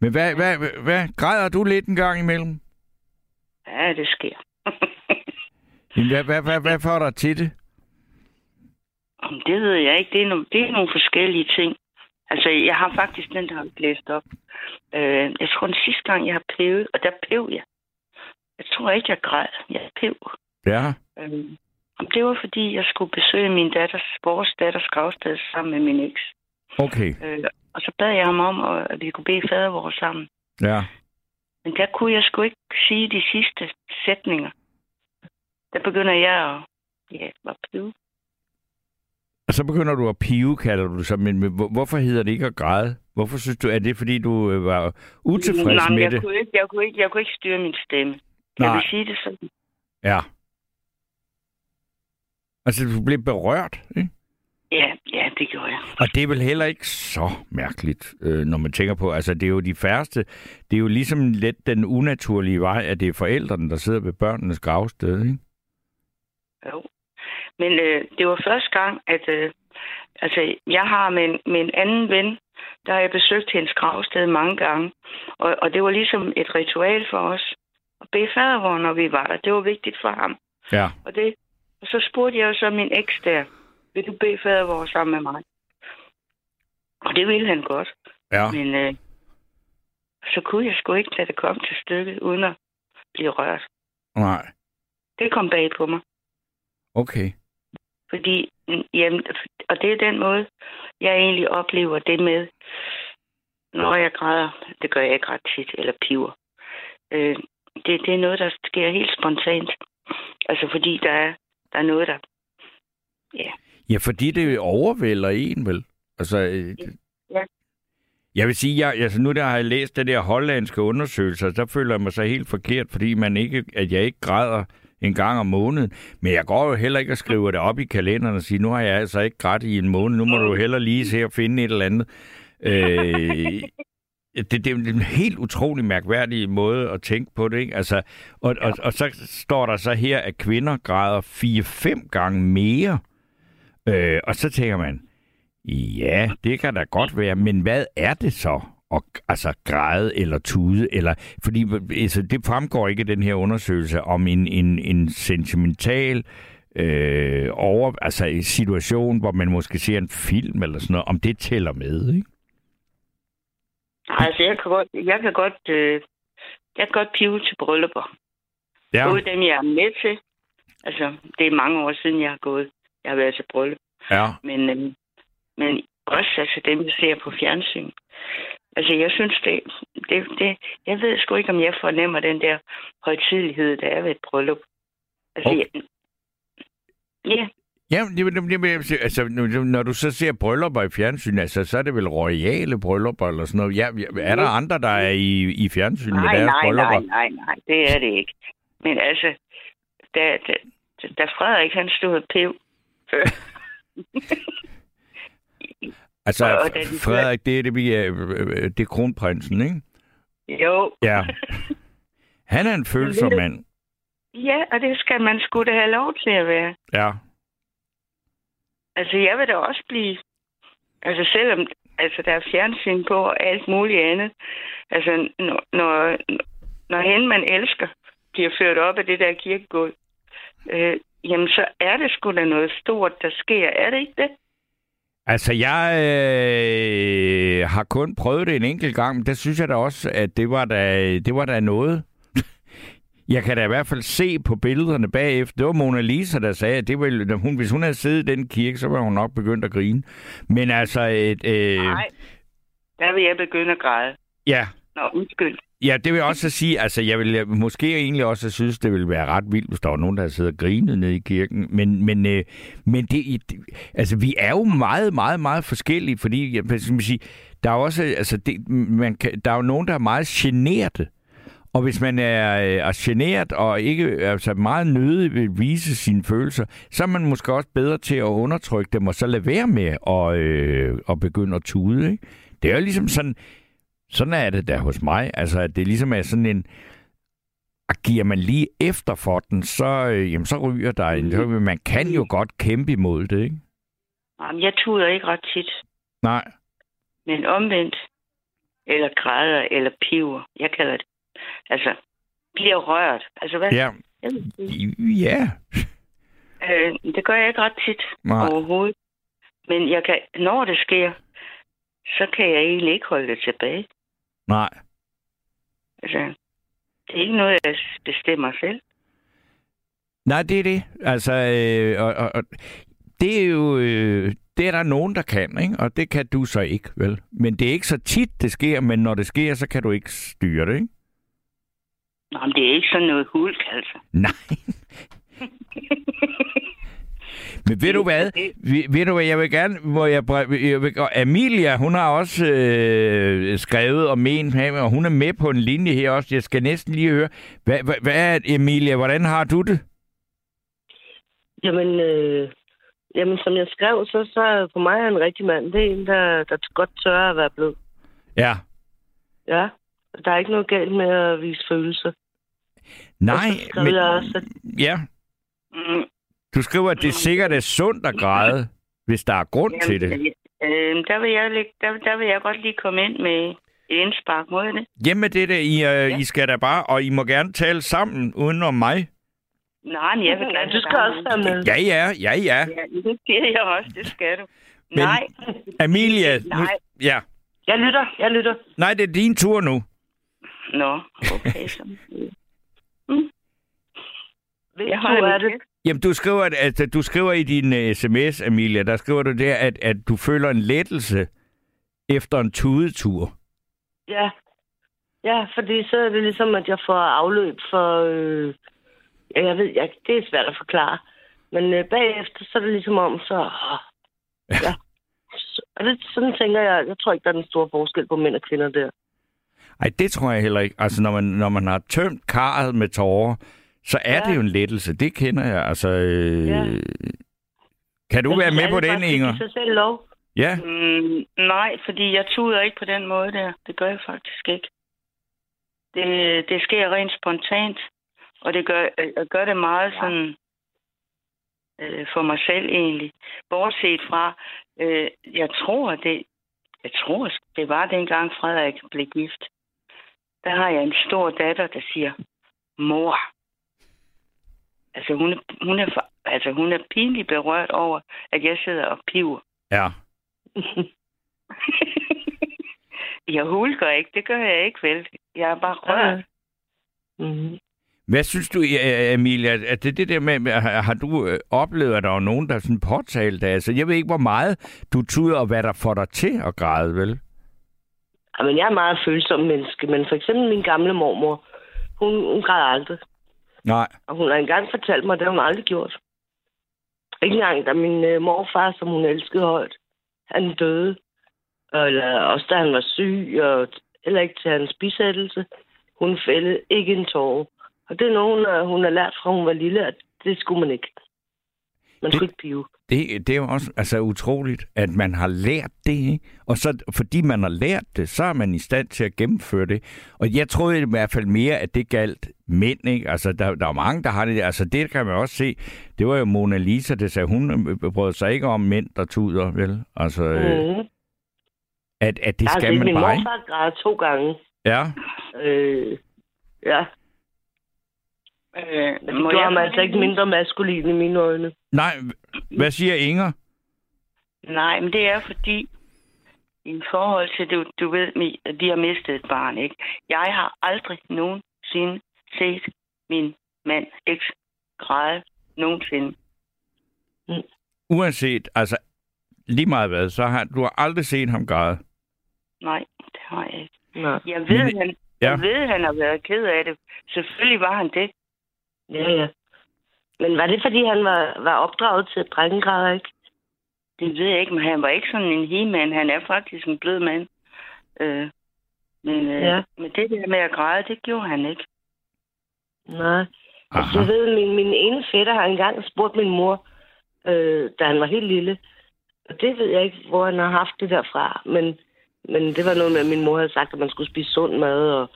Speaker 3: Men hvad, hvad, hvad, hvad, græder du lidt en gang imellem?
Speaker 9: Ja, det sker.
Speaker 3: Hvad, hvad, hvad, hvad får dig til det?
Speaker 9: Jamen, det ved jeg ikke. Det er, no- det er nogle forskellige ting. Altså, jeg har faktisk den, der har læst op. Øh, jeg tror, den sidste gang, jeg har pevet, og der pev jeg. Jeg tror ikke, jeg græd. Jeg pev.
Speaker 3: Ja.
Speaker 9: Øh, det var, fordi jeg skulle besøge min datters, vores datters gravsted sammen med min eks.
Speaker 3: Okay.
Speaker 9: Øh, og så bad jeg ham om, at vi kunne bede fader vores sammen.
Speaker 3: Ja.
Speaker 9: Men der kunne jeg sgu ikke sige de sidste sætninger. Der begynder jeg at ja, at pive.
Speaker 3: Og så begynder du at pive, kalder du det så. Men, men hvor- hvorfor hedder det ikke at græde? Hvorfor synes du, er det fordi, du øh, var utilfreds
Speaker 9: Nej,
Speaker 3: med
Speaker 9: jeg
Speaker 3: det?
Speaker 9: Kunne ikke, jeg, kunne ikke, jeg kunne ikke styre min stemme. Jeg
Speaker 3: Nej.
Speaker 9: vil sige det sådan.
Speaker 3: Ja. Altså, du blev berørt, ikke?
Speaker 9: Ja, ja, det gjorde jeg.
Speaker 3: Og det er vel heller ikke så mærkeligt, øh, når man tænker på, altså det er jo de færreste, det er jo ligesom lidt den unaturlige vej, at det er forældrene, der sidder ved børnenes gravsted, ikke?
Speaker 9: Jo. Men øh, det var første gang, at øh, altså, jeg har med en, med en anden ven, der har jeg besøgt hendes gravsted mange gange. Og, og det var ligesom et ritual for os at bede fadervor, når vi var der. Det var vigtigt for ham.
Speaker 3: Ja.
Speaker 9: Og, det, og så spurgte jeg så min eks der, vil du bede fadervor sammen med mig? Og det ville han godt.
Speaker 3: Ja.
Speaker 9: Men øh, så kunne jeg sgu ikke lade det komme til stykket, uden at blive rørt.
Speaker 3: Nej.
Speaker 9: Det kom bag på mig.
Speaker 3: Okay.
Speaker 9: Fordi, jamen, og det er den måde, jeg egentlig oplever det med, når jeg græder, det gør jeg ikke ret tit, eller piver. Øh, det, det er noget, der sker helt spontant. Altså fordi der er, der er noget, der... Ja,
Speaker 3: Ja, fordi det overvælder en, vel? Altså, øh,
Speaker 9: Ja.
Speaker 3: Jeg vil sige, jeg, altså nu der har jeg læst det der hollandske undersøgelser, så føler jeg mig så helt forkert, fordi man ikke, at jeg ikke græder en gang om måneden. Men jeg går jo heller ikke og skriver det op i kalenderen og siger, nu har jeg altså ikke grædt i en måned, nu må du heller lige se og finde et eller andet. Øh, det, det er en helt utrolig mærkværdig måde at tænke på det, ikke? Altså, og, og, og så står der så her, at kvinder græder 4-5 gange mere. Øh, og så tænker man, ja, det kan da godt være, men hvad er det så? Og, altså græde eller tude, eller, fordi altså, det fremgår ikke i den her undersøgelse om en, en, en sentimental øh, over, altså en situation, hvor man måske ser en film eller sådan noget, om det tæller med, ikke?
Speaker 9: altså jeg kan godt, jeg kan godt, øh, jeg kan godt pive til bryllupper.
Speaker 3: Ja,
Speaker 9: Både dem, jeg er med til. Altså, det er mange år siden, jeg har gået. Jeg har været til bryllup.
Speaker 3: ja.
Speaker 9: Men, øhm, men også altså dem, jeg ser på fjernsyn. Altså, jeg synes, det, det, det... Jeg ved sgu ikke, om jeg fornemmer den der højtidlighed, der er ved et bryllup. Altså,
Speaker 3: Okay.
Speaker 9: jeg, ja,
Speaker 3: Ja, det, det, det, altså, når du så ser bryllupper i fjernsyn, altså, så er det vel royale bryllupper eller sådan noget. Ja, er der andre, der er i, i fjernsyn med
Speaker 9: nej,
Speaker 3: deres
Speaker 9: nej,
Speaker 3: bryllupper?
Speaker 9: nej, nej, nej, det er det ikke. Men altså, da, da, da Frederik, han stod og pev
Speaker 3: Altså,
Speaker 9: Og- de-
Speaker 3: Frederik, det er, det, vi er, øh, det er kronprinsen, ikke?
Speaker 9: jo,
Speaker 3: Ja. Han er en følsom mand.
Speaker 9: ja, og det skal man sgu da have lov til at være.
Speaker 3: Ja.
Speaker 9: Altså, jeg vil da også blive... Altså, selvom altså, der er fjernsyn på og alt muligt andet. Altså, når, når, når hende, man elsker, bliver ført op af det der kirkegulv, øh, jamen, så er det sgu da noget stort, der sker. Er det ikke det?
Speaker 3: Altså, jeg øh, har kun prøvet det en enkelt gang, men der synes jeg da også, at det var da, det var da noget. Jeg kan da i hvert fald se på billederne bagefter. Det var Mona Lisa, der sagde, at det ville, hun, hvis hun havde siddet i den kirke, så var hun nok begyndt at grine. Men altså, et, øh,
Speaker 9: Nej. Der vil jeg begynde at græde.
Speaker 3: ja,
Speaker 9: Nå, undskyld.
Speaker 3: Ja, det vil jeg også sige, altså jeg vil øh, måske egentlig også synes, det ville være ret vildt, hvis der var nogen, der sidder og grinet nede i kirken. Men, men, øh, men det, altså vi er jo meget, meget, meget forskellige, fordi jeg, skal man sige, der er også, altså det, man kan, der er jo nogen, der er meget generte. Og hvis man er, øh, er generet og ikke altså meget nødig vil vise sine følelser, så er man måske også bedre til at undertrykke dem, og så lade være med at, øh, at begynde at tude. Ikke? Det er jo ligesom sådan, sådan er det der hos mig. Altså, at det ligesom er sådan en, og giver man lige efter for den, så, øh, jamen, så ryger der en. Så, man kan jo godt kæmpe imod det, ikke?
Speaker 9: Jamen, jeg tuder ikke ret tit.
Speaker 3: Nej.
Speaker 9: Men omvendt, eller græder, eller piver, jeg kalder det. Altså, bliver rørt. Altså, hvad?
Speaker 3: Ja. Ja.
Speaker 9: Øh, det gør jeg ikke ret tit
Speaker 3: Nej.
Speaker 9: overhovedet. Men jeg kan, når det sker, så kan jeg egentlig ikke holde det tilbage.
Speaker 3: Nej.
Speaker 9: Altså, det er ikke noget, jeg bestemmer selv.
Speaker 3: Nej, det er det. Altså, øh, og, og, og, det er jo... Øh, det er der nogen, der kan, ikke? Og det kan du så ikke, vel? Men det er ikke så tit, det sker, men når det sker, så kan du ikke styre det, ikke?
Speaker 9: Nå, men det er ikke sådan noget hulk, altså.
Speaker 3: Nej. Men ved du hvad? Ved, ved du hvad, jeg vil gerne... Må jeg, jeg vil, og Amelia, hun har også øh, skrevet og ment, og hun er med på en linje her også. Jeg skal næsten lige høre. Hvad, hvad, hvad er Emilia? Hvordan har du det?
Speaker 10: Jamen, øh, jamen, som jeg skrev, så, så for mig er en rigtig mand. Det er en, der, der godt tør at være blød.
Speaker 3: Ja.
Speaker 10: Ja, der er ikke noget galt med at vise følelser.
Speaker 3: Nej,
Speaker 10: Og så
Speaker 3: men...
Speaker 10: jeg også, at
Speaker 3: Ja.
Speaker 9: Mm,
Speaker 3: Du skriver, at det sikkert er sundt at græde, hvis der er grund til det.
Speaker 9: Øh, der, vil jeg, der, der vil jeg godt lige komme ind med et indspark mod det.
Speaker 3: Hjemme det der, I, øh, I skal da bare, og I må gerne tale sammen uden om mig.
Speaker 9: Nej, men jeg vil gerne
Speaker 10: du skal også være med.
Speaker 3: Ja, ja, ja, ja.
Speaker 9: Ja, det siger jeg også, det skal du.
Speaker 3: Men-
Speaker 9: Nej,
Speaker 3: Amelia, nu,
Speaker 9: Nej.
Speaker 3: ja.
Speaker 10: Jeg lytter, jeg lytter.
Speaker 3: Nej, det er din tur nu.
Speaker 9: nå, okay. Så.
Speaker 10: Hvilken
Speaker 9: Jeg har
Speaker 10: tur er det?
Speaker 3: Jamen, du skriver, at, at du skriver i din uh, sms, Amelia, der skriver du der, at, at du føler en lettelse efter en tudetur.
Speaker 10: Ja. Ja, fordi så er det ligesom, at jeg får afløb for... Øh, ja, jeg ved, jeg, det er svært at forklare. Men øh, bagefter, så er det ligesom om, så... Åh, ja. Og det, sådan tænker jeg, jeg tror ikke, der er den store forskel på mænd og kvinder der.
Speaker 3: Ej, det tror jeg heller ikke. Altså, når man, når man har tømt karret med tårer, så er ja. Det jo en lettelse. Det kender jeg. Altså, øh,
Speaker 10: Ja.
Speaker 3: Kan du
Speaker 10: Jeg
Speaker 3: være
Speaker 10: synes,
Speaker 3: med på den, Inger?
Speaker 10: sig selv lov.
Speaker 3: Ja.
Speaker 9: Mm, nej, fordi jeg tuder ikke på den måde der. Det gør jeg faktisk ikke. Det, det sker rent spontant, og det gør, jeg gør det meget sådan øh, for mig selv egentlig. Bortset fra, øh, jeg tror det, jeg tror det var dengang Frederik blev gift. Der har jeg en stor datter, der siger, mor. Altså hun er, hun er, altså, hun er pinligt berørt over, at jeg sidder og piver.
Speaker 3: Ja.
Speaker 9: jeg hulker ikke, det gør jeg ikke vel. Jeg er bare rørt.
Speaker 10: Mm-hmm.
Speaker 3: Hvad synes du, Emilia, at det det der med, har, du øh, oplevet, at der er nogen, der er sådan påtalt det? Altså, jeg ved ikke, hvor meget du tuder, og hvad der får dig til at græde, vel?
Speaker 10: Jamen, jeg er et meget følsom menneske, men for eksempel min gamle mormor, hun, hun græd aldrig.
Speaker 3: Nej.
Speaker 10: Og hun har engang fortalt mig, at det har hun aldrig gjort. Ikke engang, da min øh, morfar, som hun elskede højt, han døde. Eller også da han var syg, og heller ikke til hans bisættelse. Hun fældede ikke en tårer. Og det er noget, hun har, hun har lært fra, hun var lille, at det skulle man ikke. Man
Speaker 3: Det-
Speaker 10: skulle ikke pive.
Speaker 3: Det, det er jo også altså, utroligt, at man har lært det, ikke? Og så, fordi man har lært det, så er man i stand til at gennemføre det. Og jeg troede i hvert fald mere, at det galt mænd, ikke? Altså, der, der er mange, der har det. Altså, det kan man også se. Det var jo Mona Lisa, der sagde, hun brød sig ikke om mænd, der tuder, vel? Altså, øh,
Speaker 10: Mm.
Speaker 3: at, at det
Speaker 10: har
Speaker 3: skal man
Speaker 10: min
Speaker 3: bare ikke.
Speaker 10: morfar græde to gange.
Speaker 3: Ja.
Speaker 10: Øh, ja,
Speaker 9: Øh,
Speaker 10: men det gjorde mig altså ikke mindre maskulin i mine øjne.
Speaker 3: Nej, hvad siger Inger?
Speaker 9: Nej, men det er fordi, i forhold til, du, du ved, at vi har mistet et barn, ikke? Jeg har aldrig nogensinde set min mand eks græde nogensinde.
Speaker 3: Uanset, altså lige meget hvad, så har du har aldrig set ham græde.
Speaker 9: Nej, det har jeg ikke.
Speaker 10: Nej.
Speaker 9: Jeg ved,
Speaker 3: Men-
Speaker 9: han,
Speaker 3: Ja.
Speaker 9: jeg ved, han har været ked af det. Selvfølgelig var han det.
Speaker 10: Ja, ja. Men var det, fordi han var, var opdraget til drengegræder, ikke?
Speaker 9: Det ved jeg ikke, men han var ikke sådan en he-man. Han er faktisk en blød mand. Øh, Men, øh,
Speaker 10: Ja.
Speaker 9: men det der med at græde, det gjorde han ikke.
Speaker 10: Nej. Altså,
Speaker 3: Aha.
Speaker 10: jeg ved, min, min ene fætter har engang spurgt min mor, øh, da han var helt lille. Og det ved jeg ikke, hvor han har haft det derfra. Men, men det var noget med, at min mor havde sagt, at man skulle spise sund mad og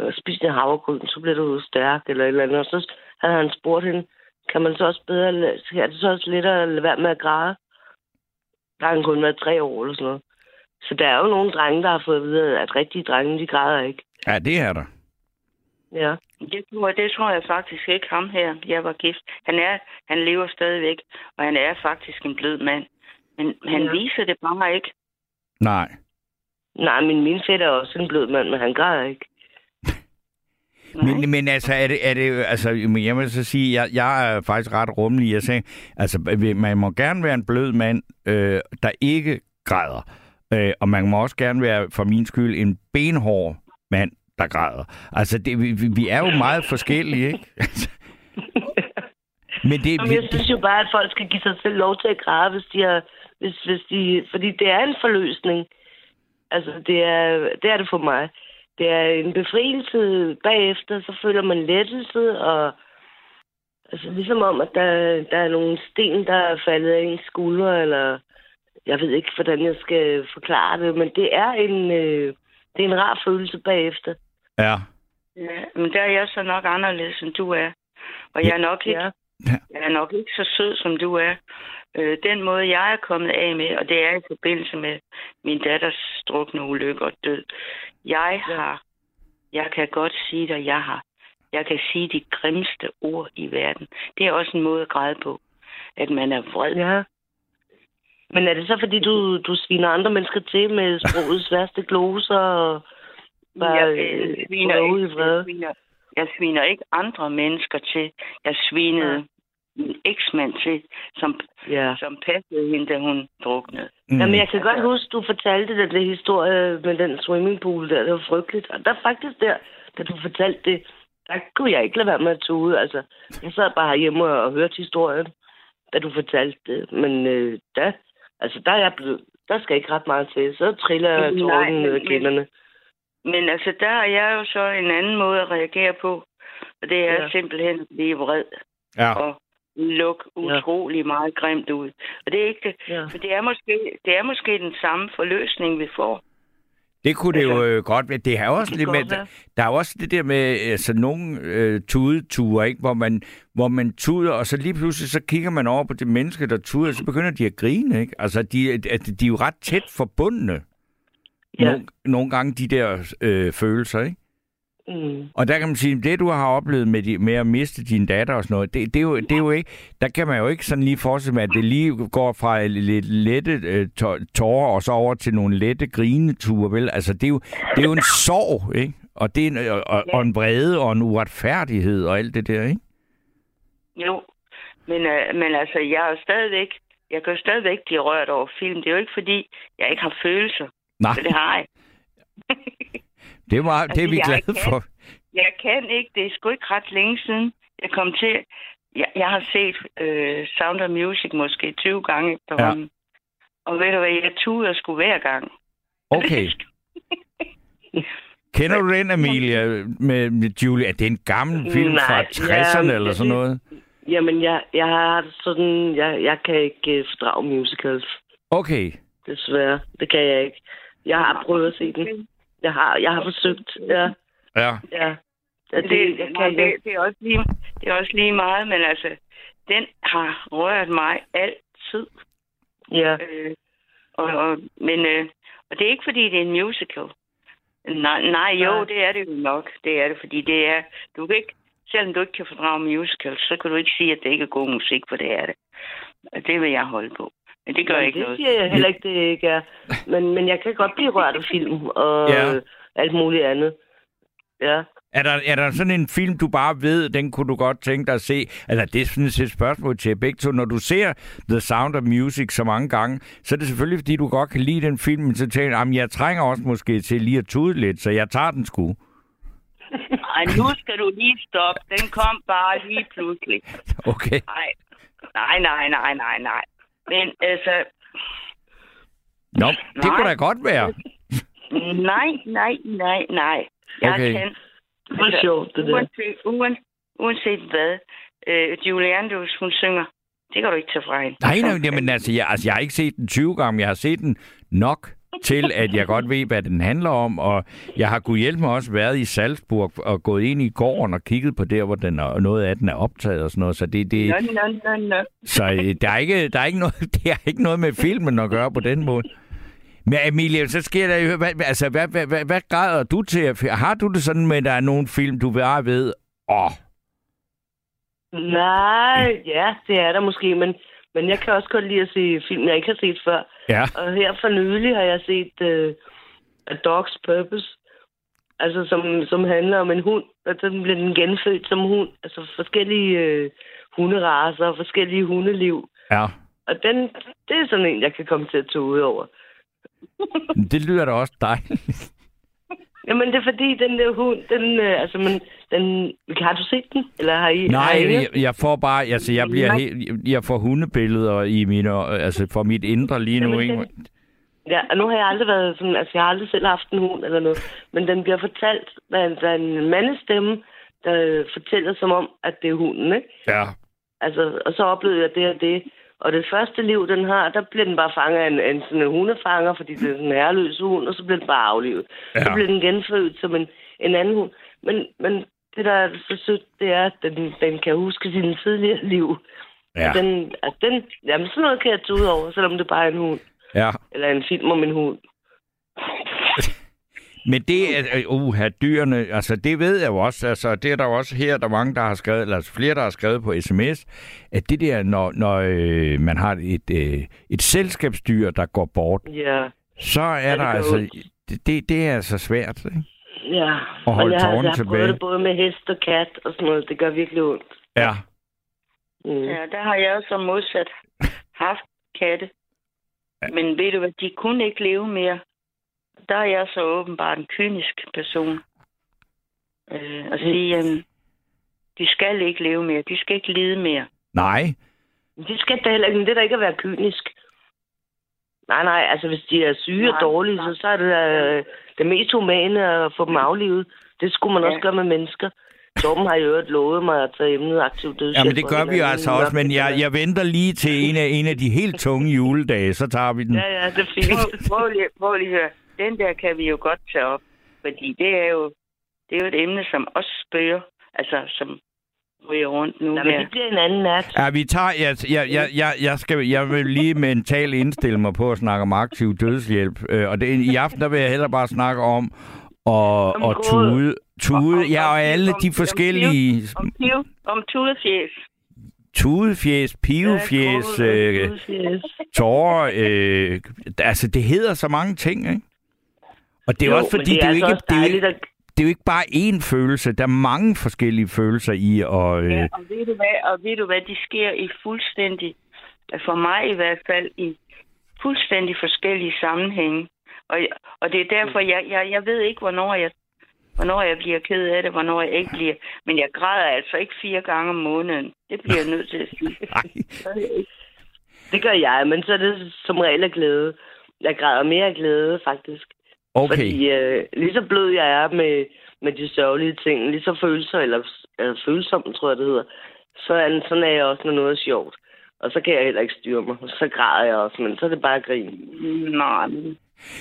Speaker 10: øh, spise en havregryn, så bliver du stærk eller et eller andet. Og så havde han spurgt hende, kan man så også bedre, er det så også lettere at lade være med at græde? Der har han kun været tre år eller sådan noget. Så der er jo nogle drenge, der har fået at vide, at rigtige drenge, de græder ikke.
Speaker 3: Ja, det er der.
Speaker 10: Ja.
Speaker 9: Det tror, jeg, det tror jeg faktisk ikke ham her. Jeg var gift. Han er, han lever stadigvæk, og han er faktisk en blød mand. Men han
Speaker 10: ja.
Speaker 9: viser det bare ikke.
Speaker 3: Nej.
Speaker 10: Nej, men min fætter er også en blød mand, men han græder ikke.
Speaker 9: Nej.
Speaker 3: Men, men altså, er det, er det, altså, jeg vil så sige, jeg, jeg er faktisk ret rummelig. Jeg sagde, altså, man må gerne være en blød mand, øh, der ikke græder. Øh, og man må også gerne være, for min skyld, en benhård mand, der græder. Altså, det, vi, vi- vi er jo meget forskellige, ikke? Altså, men det,
Speaker 10: Jamen, jeg synes jo bare, at folk skal give sig selv lov til at græde, hvis de har, hvis, hvis de, fordi det er en forløsning. Altså, det er, det er det for mig. Det er en befrielse bagefter, så føler man lettelse, og altså, ligesom om, at der, der er nogle sten, der er faldet af ens skuldre, eller jeg ved ikke, hvordan jeg skal forklare det, men det er en, øh, det er en rar følelse bagefter.
Speaker 3: ja.
Speaker 9: Ja, men der er jeg så nok anderledes, end du er. Og jeg er nok ikke,
Speaker 10: Ja.
Speaker 9: Jeg er nok ikke så sød, som du er. Øh, den måde, jeg er kommet af med, og det er i forbindelse med min datters strukne ulykke og død. Jeg har, jeg kan godt sige dig, jeg har, jeg kan sige de grimmeste ord i verden. Det er også en måde at græde på, at man er vred.
Speaker 10: Ja. Men er det så, fordi du, du sviner andre mennesker til med sprogets værste gloser og bare
Speaker 9: jeg,
Speaker 10: øh,
Speaker 9: jeg, sviner
Speaker 10: i
Speaker 9: ikke,
Speaker 10: vrede?
Speaker 9: jeg, sviner, jeg sviner ikke andre mennesker til. Jeg svinede
Speaker 10: Ja.
Speaker 9: min eksmand til, som,
Speaker 10: Ja.
Speaker 9: som passede hende, da hun druknede.
Speaker 3: Mm.
Speaker 10: Jamen, jeg kan godt huske, du fortalte den der historie med den swimmingpool der. Det var frygteligt. Og der faktisk der, da du fortalte det, der kunne jeg ikke lade være med at tude. Altså, jeg sad bare herhjemme og, og hørte historien, da du fortalte det. Men øh, der, altså, der er jeg blevet, der skal ikke ret meget til. Så triller
Speaker 9: Nej,
Speaker 10: tårnen ned
Speaker 9: men-
Speaker 10: kinderne.
Speaker 9: Men altså, der er jeg jo så en anden måde at reagere på. Og det er
Speaker 10: Ja.
Speaker 9: ja. simpelthen at blive vred
Speaker 3: Ja.
Speaker 9: og lukke utrolig meget grimt ud. Og det er ikke det.
Speaker 10: Ja.
Speaker 9: For det er måske, det er måske den samme forløsning, vi får.
Speaker 3: Det kunne det jo øh, godt være. Det er jo også
Speaker 10: Det kan
Speaker 3: med,
Speaker 10: være.
Speaker 3: der er jo også det der med altså nogle øh, tudeture, ikke? Hvor man, hvor man tuder, og så lige pludselig så kigger man over på det menneske, der tuder, og så begynder de at grine, ikke? Altså, de, at, de er jo ret tæt forbundne.
Speaker 10: Ja.
Speaker 3: Nogle, nogle gange de der øh, følelser, ikke?
Speaker 10: Mm.
Speaker 3: Og der kan man sige, det du har oplevet med, de, med at miste din datter og sådan noget, det, det, er jo, det er jo ikke, der kan man jo ikke sådan lige forestille med, at det lige går fra lidt lette øh, tå- tårer og så over til nogle lette grineture, vel? Altså, det er jo, det er jo en sorg, ikke? Og, det er en, og, og, og en vrede og en uretfærdighed og alt det der, ikke?
Speaker 9: Jo, men, øh, men altså, jeg er stadigvæk, jeg kan jo stadigvæk blive rørt over film. Det er jo ikke fordi, jeg ikke har følelser.
Speaker 3: Nej,
Speaker 9: For det har jeg.
Speaker 3: det er, meget, det er vi
Speaker 9: Altså,
Speaker 3: glade
Speaker 9: kan-
Speaker 3: for.
Speaker 9: Jeg kan ikke. Det er sgu ikke ret længe siden, jeg kom til. Jeg, jeg har set øh, Sound of Music måske 20 gange efterhånden. Ja. Og ved du hvad, jeg tuder sgu hver gang.
Speaker 3: Okay. Kender du den, Amelia, med, med Julie? Er det en gammel film
Speaker 10: Nej,
Speaker 3: fra 60'erne
Speaker 10: ja,
Speaker 3: eller sådan noget?
Speaker 10: Jamen, jeg, jeg har sådan... Jeg, jeg kan ikke uh, fordrage musicals.
Speaker 3: Okay.
Speaker 10: Desværre. Det kan jeg ikke. Jeg har prøvet at se den. Jeg har, jeg har forsøgt. Ja,
Speaker 3: Ja.
Speaker 10: ja. ja
Speaker 9: Det,
Speaker 10: det,
Speaker 9: det,
Speaker 10: jeg kan
Speaker 9: det,
Speaker 10: ikke.
Speaker 9: det, er også lige, det er også lige meget, men altså, den har rørt mig altid.
Speaker 10: Ja.
Speaker 9: Øh, og, og, men, øh, og det er ikke, fordi det er en musical. Nej, nej, jo,
Speaker 10: Nej.
Speaker 9: det er det jo nok. Det er det, fordi det er... Du kan ikke, selvom du ikke kan fordrage musicals, så kan du ikke sige, at det ikke er god musik, for det er det. Og det vil jeg holde på. Men det gør
Speaker 10: Jamen,
Speaker 9: ikke
Speaker 10: det
Speaker 9: noget.
Speaker 10: siger jeg heller ikke, det ikke er. Men, men jeg kan godt blive rørt af film og
Speaker 3: Ja.
Speaker 10: alt muligt andet. Ja.
Speaker 3: Er der, er der sådan en film, du bare ved, den kunne du godt tænke dig at se? Altså, det er sådan et spørgsmål til begge to. Når du ser The Sound of Music så mange gange, så er det selvfølgelig, fordi du godt kan lide den film, men så tænker jeg, jeg trænger også måske til lige at tude lidt, så jeg tager den sgu.
Speaker 9: Ej, nu skal du lige stoppe. Den kom bare lige pludselig.
Speaker 3: Okay.
Speaker 9: Nej, nej, nej, nej, nej, nej. Men altså,
Speaker 3: Nå, det
Speaker 9: Nej.
Speaker 3: kunne da godt være.
Speaker 9: Nej, nej, nej, nej. Jeg
Speaker 3: Okay.
Speaker 9: kan.
Speaker 10: Det var sjovt, det der.
Speaker 9: uanset, uanset, uanset hvad øh, Julie Andrews, hun synger, det kan du ikke tage fra hende.
Speaker 3: Nej, nej, jamen, altså, jeg, altså, jeg har ikke set den 20 gange, men jeg har set den nok til, at jeg godt ved, hvad den handler om, og jeg har kunne hjælpe mig også været i Salzburg og gået ind i gården og kigget på der, hvor den er, noget af den er optaget og sådan noget, så det, det,
Speaker 9: Nå, nå, nå, nå.
Speaker 3: så øh, der er ikke, der er ikke noget, det har ikke noget med filmen at gøre på den måde. Men Emilie, så sker der jo, hvad, altså, hvad, hvad, hvad, hvad græder du til? Har du det sådan med, at der er nogle film, du bare ved, åh,
Speaker 10: Nej, ja, det er der måske, men, men jeg kan også godt lide at se film, jeg ikke har set før.
Speaker 3: Ja,
Speaker 10: Og her for nylig har jeg set uh, A Dog's Purpose, altså som, som handler om en hund, og så bliver den genfødt som hund. Altså forskellige uh, hunderaser og forskellige hundeliv.
Speaker 3: ja.
Speaker 10: Og den, det er sådan en, jeg kan komme til at tage ud over.
Speaker 3: Det lyder da også dejligt.
Speaker 10: Jamen, det er fordi, den der hund, den, øh, altså, men, den, har du set den? Eller har I? har
Speaker 3: Nej,
Speaker 10: I
Speaker 3: jeg, jeg får bare, altså jeg bliver
Speaker 10: Nej.
Speaker 3: helt, jeg får hundebilleder i mine, altså for mit indre lige nu,
Speaker 10: Jamen,
Speaker 3: ikke?
Speaker 10: den- Ja, og nu har jeg aldrig været sådan, altså jeg har aldrig selv haft en hund eller noget, men den bliver fortalt, hvad der er en mandestemme, der fortæller som om, at det er hunden, ikke?
Speaker 3: Ja.
Speaker 10: Altså, og så oplevede jeg det og det. Og det første liv, den har, der bliver den bare fanget af en, en sådan en hundefanger, fordi det er sådan en herreløs hund, og så bliver den bare aflivet. Ja. Så bliver den genfødt som en, en anden hund. Men, men det, der er så sødt, det er, at den, den kan huske sine tidligere liv.
Speaker 3: Ja.
Speaker 10: Og Den, altså den, jamen, sådan noget kan jeg ud over, selvom det bare er en hund.
Speaker 3: Ja.
Speaker 10: Eller en film om en hund.
Speaker 3: Men det er, uh, dyrene, altså det ved jeg jo også, altså det er der jo også her, der er mange, der har skrevet, eller altså flere, der har skrevet på sms, at det der, når, når øh, man har et, øh, et selskabsdyr, der går bort,
Speaker 10: Ja.
Speaker 3: så er
Speaker 10: Ja, det
Speaker 3: der altså, det, det, er altså svært, ikke?
Speaker 10: Ja.
Speaker 3: Og holde
Speaker 10: jeg, har-
Speaker 3: tårerne
Speaker 10: jeg har
Speaker 3: tilbage.
Speaker 10: prøvet det både med hest og kat og sådan noget. Det gør virkelig ondt.
Speaker 3: Ja.
Speaker 10: Mm.
Speaker 9: Ja, der har jeg også som modsat haft katte. Men ved du hvad, de kunne ikke leve mere. Der er jeg så åbenbart en kynisk person. Øh, at sige, at de skal ikke leve mere. De skal ikke lide mere.
Speaker 3: Nej.
Speaker 10: Det skal da heller ikke, men det er da ikke at være kynisk. Nej, nej, altså hvis de er syge og
Speaker 9: Nej,
Speaker 10: dårlige,
Speaker 9: nej.
Speaker 10: så, så er det øh, det mest humane at få dem aflivet. Det skulle man
Speaker 9: Ja.
Speaker 10: også gøre med mennesker. Torben har jo øvrigt lovet mig at tage emnet aktiv dødshjælp.
Speaker 3: Ja, men det
Speaker 10: og
Speaker 3: gør vi jo altså også, men jeg, jeg venter lige til en af, en af de helt tunge juledage, så tager vi den.
Speaker 10: Ja, ja, det er fint.
Speaker 9: Prøv, prøv, lige, prøv lige at høre. Den der kan vi jo godt tage op. Fordi det er jo, det er jo et emne, som også spørger. Altså, som ryger rundt nu
Speaker 10: Ja, men
Speaker 9: her.
Speaker 10: det bliver en anden nat.
Speaker 3: Ja, vi tager, jeg, jeg, jeg, jeg, jeg, skal, jeg vil lige mentalt indstille mig på at snakke om aktiv dødshjælp. Øh, og det, i aften, der vil jeg hellere bare snakke om
Speaker 10: Om
Speaker 3: at
Speaker 10: gråd.
Speaker 3: tude, tude,
Speaker 9: Om-
Speaker 3: ja,
Speaker 9: om-
Speaker 3: og alle
Speaker 9: om-
Speaker 3: de
Speaker 9: om-
Speaker 3: forskellige
Speaker 9: Om, piv, om tudefjes.
Speaker 3: tudefjes, pivefjes,
Speaker 10: Ja,
Speaker 3: øh, tårer, øh, altså det hedder så mange ting, ikke? Og det er jo, også fordi,
Speaker 10: det
Speaker 3: det
Speaker 10: er
Speaker 3: er, jo
Speaker 10: altså
Speaker 3: ikke,
Speaker 10: også
Speaker 3: det, er
Speaker 10: dejligt at-
Speaker 3: det er jo ikke bare én følelse, der er mange forskellige følelser i, og øh,
Speaker 9: Ja, og ved du hvad, og ved du hvad, de sker i fuldstændig, for mig i hvert fald, i fuldstændig forskellige sammenhænge. Og, og det er derfor, jeg, jeg, jeg ved ikke, hvornår jeg, hvornår jeg bliver ked af det, hvornår jeg ikke bliver. Men jeg græder altså ikke fire gange om måneden. Det bliver jeg nødt til at sige.
Speaker 10: Det gør jeg, men så er det som regel af glæde. Jeg græder mere af glæde, faktisk.
Speaker 3: Okay.
Speaker 10: Fordi øh, lige så blød jeg er med, med de sørgelige ting, lige så følelser, eller, eller følsom, tror jeg det hedder, så er, sådan er jeg også, når noget er sjovt. Og så kan jeg heller ikke styre mig. Så græder jeg også, men så er det bare grin.
Speaker 9: Nej,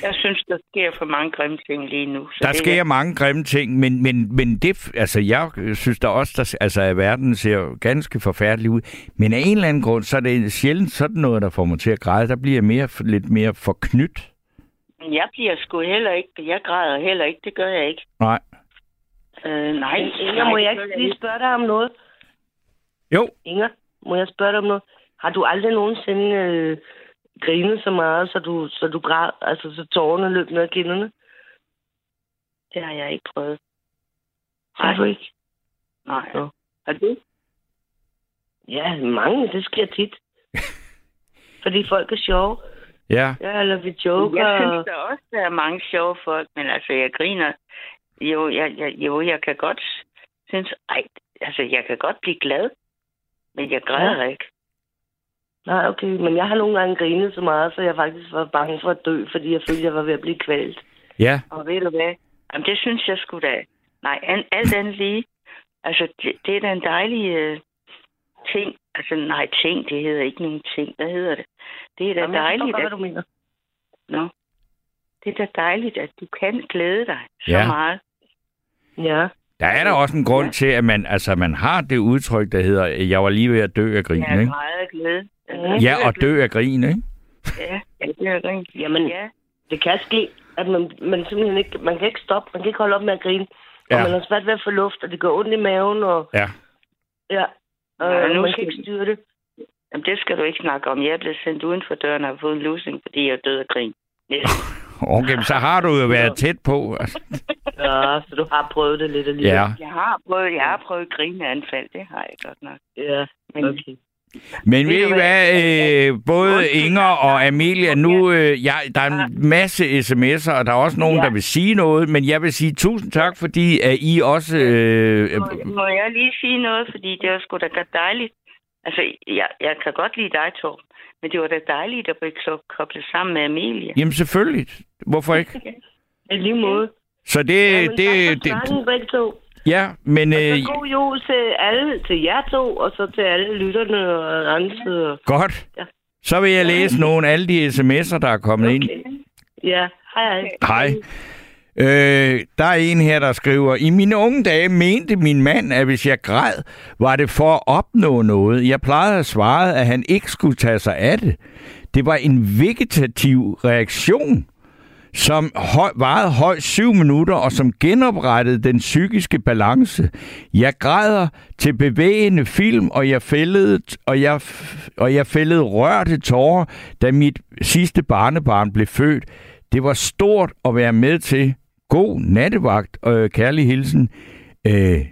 Speaker 9: jeg synes, der sker for mange grimme ting lige nu. Så
Speaker 3: Der
Speaker 9: det
Speaker 3: sker mange grimme ting, men, men, men det, altså jeg synes da også, der, altså, at verden ser ganske forfærdelig ud. Men af en eller anden grund, så er det sjældent sådan noget, der får mig til at græde. Der bliver jeg mere, lidt mere forknyt.
Speaker 9: Men jeg bliver sgu heller ikke, jeg græder heller ikke, det gør jeg ikke.
Speaker 3: Nej.
Speaker 9: Øh, nej,
Speaker 10: Inger, må jeg ikke lige spørge dig om noget?
Speaker 3: Jo,
Speaker 10: Inger, må jeg spørge dig om noget? Har du aldrig nogensinde øh, grinet så meget, så du, så du græd, altså så tårerne løb ned ad kinderne?
Speaker 9: Det har jeg ikke prøvet.
Speaker 10: Har du ikke?
Speaker 9: Nej.
Speaker 10: Nå.
Speaker 9: Har du?
Speaker 10: Ja, mange, det sker tit. Fordi folk er sjove.
Speaker 3: Ja.
Speaker 10: Ja, eller vi joker.
Speaker 9: Jeg synes der også, der er mange sjove folk, men altså, jeg griner. Jo, jeg, jeg, jo, jeg kan godt synes, ej, altså, jeg kan godt blive glad, men jeg græder ja. ikke.
Speaker 10: Nej, okay, men jeg har nogle gange grinet så meget, så jeg faktisk var bange for at dø, fordi jeg følte, jeg var ved at blive kvalt.
Speaker 3: Ja.
Speaker 9: Og ved du hvad? Jamen, det synes jeg skulle da. Nej, alt andet lige. Altså, det, det er da en dejlig øh, ting. Altså, nej, ting, det hedder ikke nogen ting. Hvad hedder det? Det er da
Speaker 10: Jamen,
Speaker 9: dejligt,
Speaker 10: godt, hvad
Speaker 9: at
Speaker 10: du mener.
Speaker 9: Nå. Det er da dejligt, at du kan glæde dig så
Speaker 3: Ja.
Speaker 9: meget.
Speaker 10: Ja.
Speaker 3: Der er der også en grund til, at man, altså, man har det udtryk, der hedder, jeg var lige ved at dø af grin,
Speaker 9: Jeg er
Speaker 3: ikke?
Speaker 9: meget glæde.
Speaker 3: Ja, og dø af grin, ikke?
Speaker 9: Ja, ja, det er rent.
Speaker 10: Jamen,
Speaker 9: Ja,
Speaker 10: det kan ske, at man, man simpelthen ikke, man kan ikke stoppe, man kan ikke holde op med at grine.
Speaker 3: Ja.
Speaker 10: Og man har svært ved at få luft, og det gør ondt i maven, og
Speaker 3: Ja.
Speaker 10: ja, og
Speaker 9: Ja, nu skal
Speaker 10: ikke styre det.
Speaker 9: Jamen, det skal du ikke snakke om. Jeg er blevet sendt uden for døren og har fået en losing, fordi jeg er død af grin.
Speaker 3: Okay, men så har du jo været tæt på.
Speaker 10: Ja, så du har prøvet det lidt alligevel.
Speaker 3: Ja.
Speaker 9: Jeg har prøvet, jeg har prøvet grineanfald, det har jeg godt nok.
Speaker 10: Ja,
Speaker 9: Men
Speaker 10: okay.
Speaker 3: Men
Speaker 9: Ved
Speaker 3: I hvad, øh, både Inger og Amelia, nu, øh, ja, der er en masse sms'er, og der er også nogen,
Speaker 9: Ja.
Speaker 3: der vil sige noget, men jeg vil sige tusind tak, fordi at I også... Øh,
Speaker 9: må, må jeg lige sige noget, fordi det var sgu da godt dejligt. Altså, jeg, jeg kan godt lide dig, Torben, men det var da dejligt at blive koblet sammen med Amelia.
Speaker 3: jamen selvfølgelig. Hvorfor ikke?
Speaker 10: I lige måde.
Speaker 3: Så det... Det, det
Speaker 10: snakken, begge to.
Speaker 3: Ja, men...
Speaker 10: Og
Speaker 3: Øh,
Speaker 10: så god jul til alle, til jer to, og så til alle lytterne og andre.
Speaker 3: godt.
Speaker 10: Ja.
Speaker 3: Så vil jeg læse nogle af alle de sms'er, der er kommet ind.
Speaker 10: Ja, hej hej.
Speaker 3: Hej. Øh, der er en her, der skriver, I mine unge dage mente min mand, at hvis jeg græd, var det for at opnå noget. Jeg plejede at svare, at han ikke skulle tage sig af det. Det var en vegetativ reaktion, som høj, varede højst syv minutter, og som genoprettede den psykiske balance. Jeg græder til bevægende film, og jeg fældede, og jeg, og jeg fældede rørte tårer, da mit sidste barnebarn blev født. Det var stort at være med til. God nattevagt, og øh, kærlig hilsen. Øh,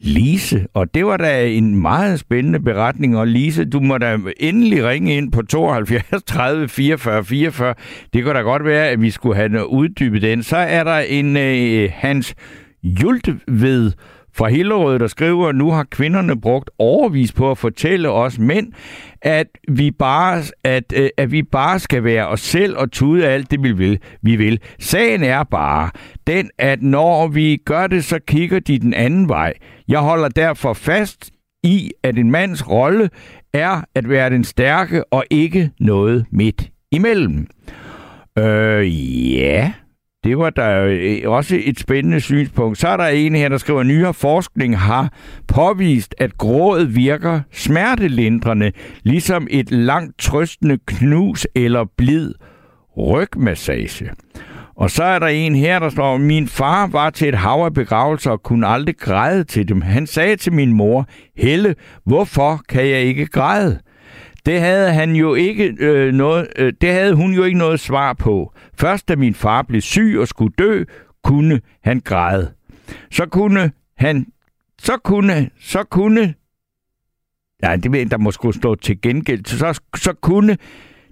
Speaker 3: Lise, og det var da en meget spændende beretning, og Lise, du må da endelig ringe ind på 72 30 44 44. Det kunne da godt være, at vi skulle have uddybet den. Så er der en øh, Hans Jultved fra Hillerød, der skriver, nu har kvinderne brugt overvis på at fortælle os mænd, at vi bare, at, øh, at vi bare skal være os selv og tude alt det, vi vil. vi vil. Sagen er bare den, at når vi gør det, så kigger de den anden vej. Jeg holder derfor fast i, at en mands rolle er at være den stærke og ikke noget midt imellem. Øh, ja, det var der øh, også et spændende synspunkt. Så er der en her, der skriver, at nyere forskning har påvist, at gråd virker smertelindrende, ligesom et langt trøstende knus eller blid rygmassage. Og så er der en her, der står, min far var til et hav af begravelser og kunne aldrig græde til dem. Han sagde til min mor, Helle, hvorfor kan jeg ikke græde? Det havde han jo ikke øh, noget, øh, det havde hun jo ikke noget svar på. Først da min far blev syg og skulle dø, kunne han græde. Så kunne han, så kunne, så kunne, ja, det ved jeg, der må skulle stå til gengæld, så, så kunne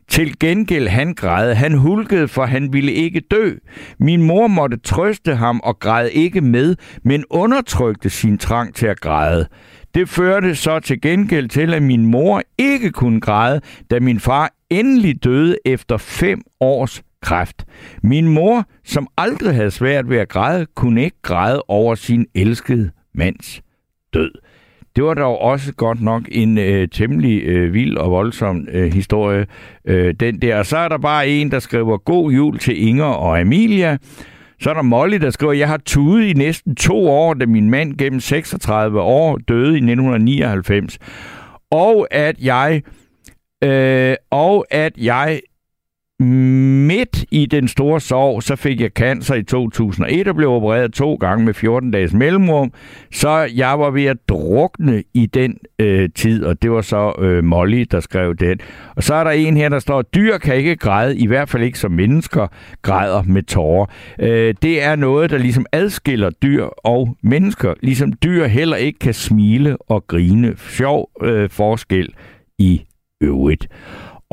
Speaker 3: til gengæld han græde. Han hulkede, for han ville ikke dø. Min mor måtte trøste ham og græd ikke med, men undertrykte sin trang til at græde. Det førte så til gengæld til, at min mor ikke kunne græde, da min far endelig døde efter fem års kræft. Min mor, som aldrig havde svært ved at græde, kunne ikke græde over sin elskede mands død. Det var dog også godt nok en øh, temmelig øh, vild og voldsom øh, historie, øh, den der. Og så er der bare en, der skriver god jul til Inger og Amelia. Så er der Molly, der skriver, jeg har tudet i næsten to år, da min mand gennem 36 år døde i 1999. Og at jeg, øh, og at jeg midt i den store sorg, så fik jeg cancer i 2001 og blev opereret to gange med 14 dages mellemrum. Så jeg var ved at drukne i den øh, tid, og det var så øh, Molly, der skrev den. Og så er der en her, der står, dyr kan ikke græde, i hvert fald ikke som mennesker græder med tårer. Øh, det er noget, der ligesom adskiller dyr og mennesker, ligesom dyr heller ikke kan smile og grine. Sjov øh, forskel i øvrigt.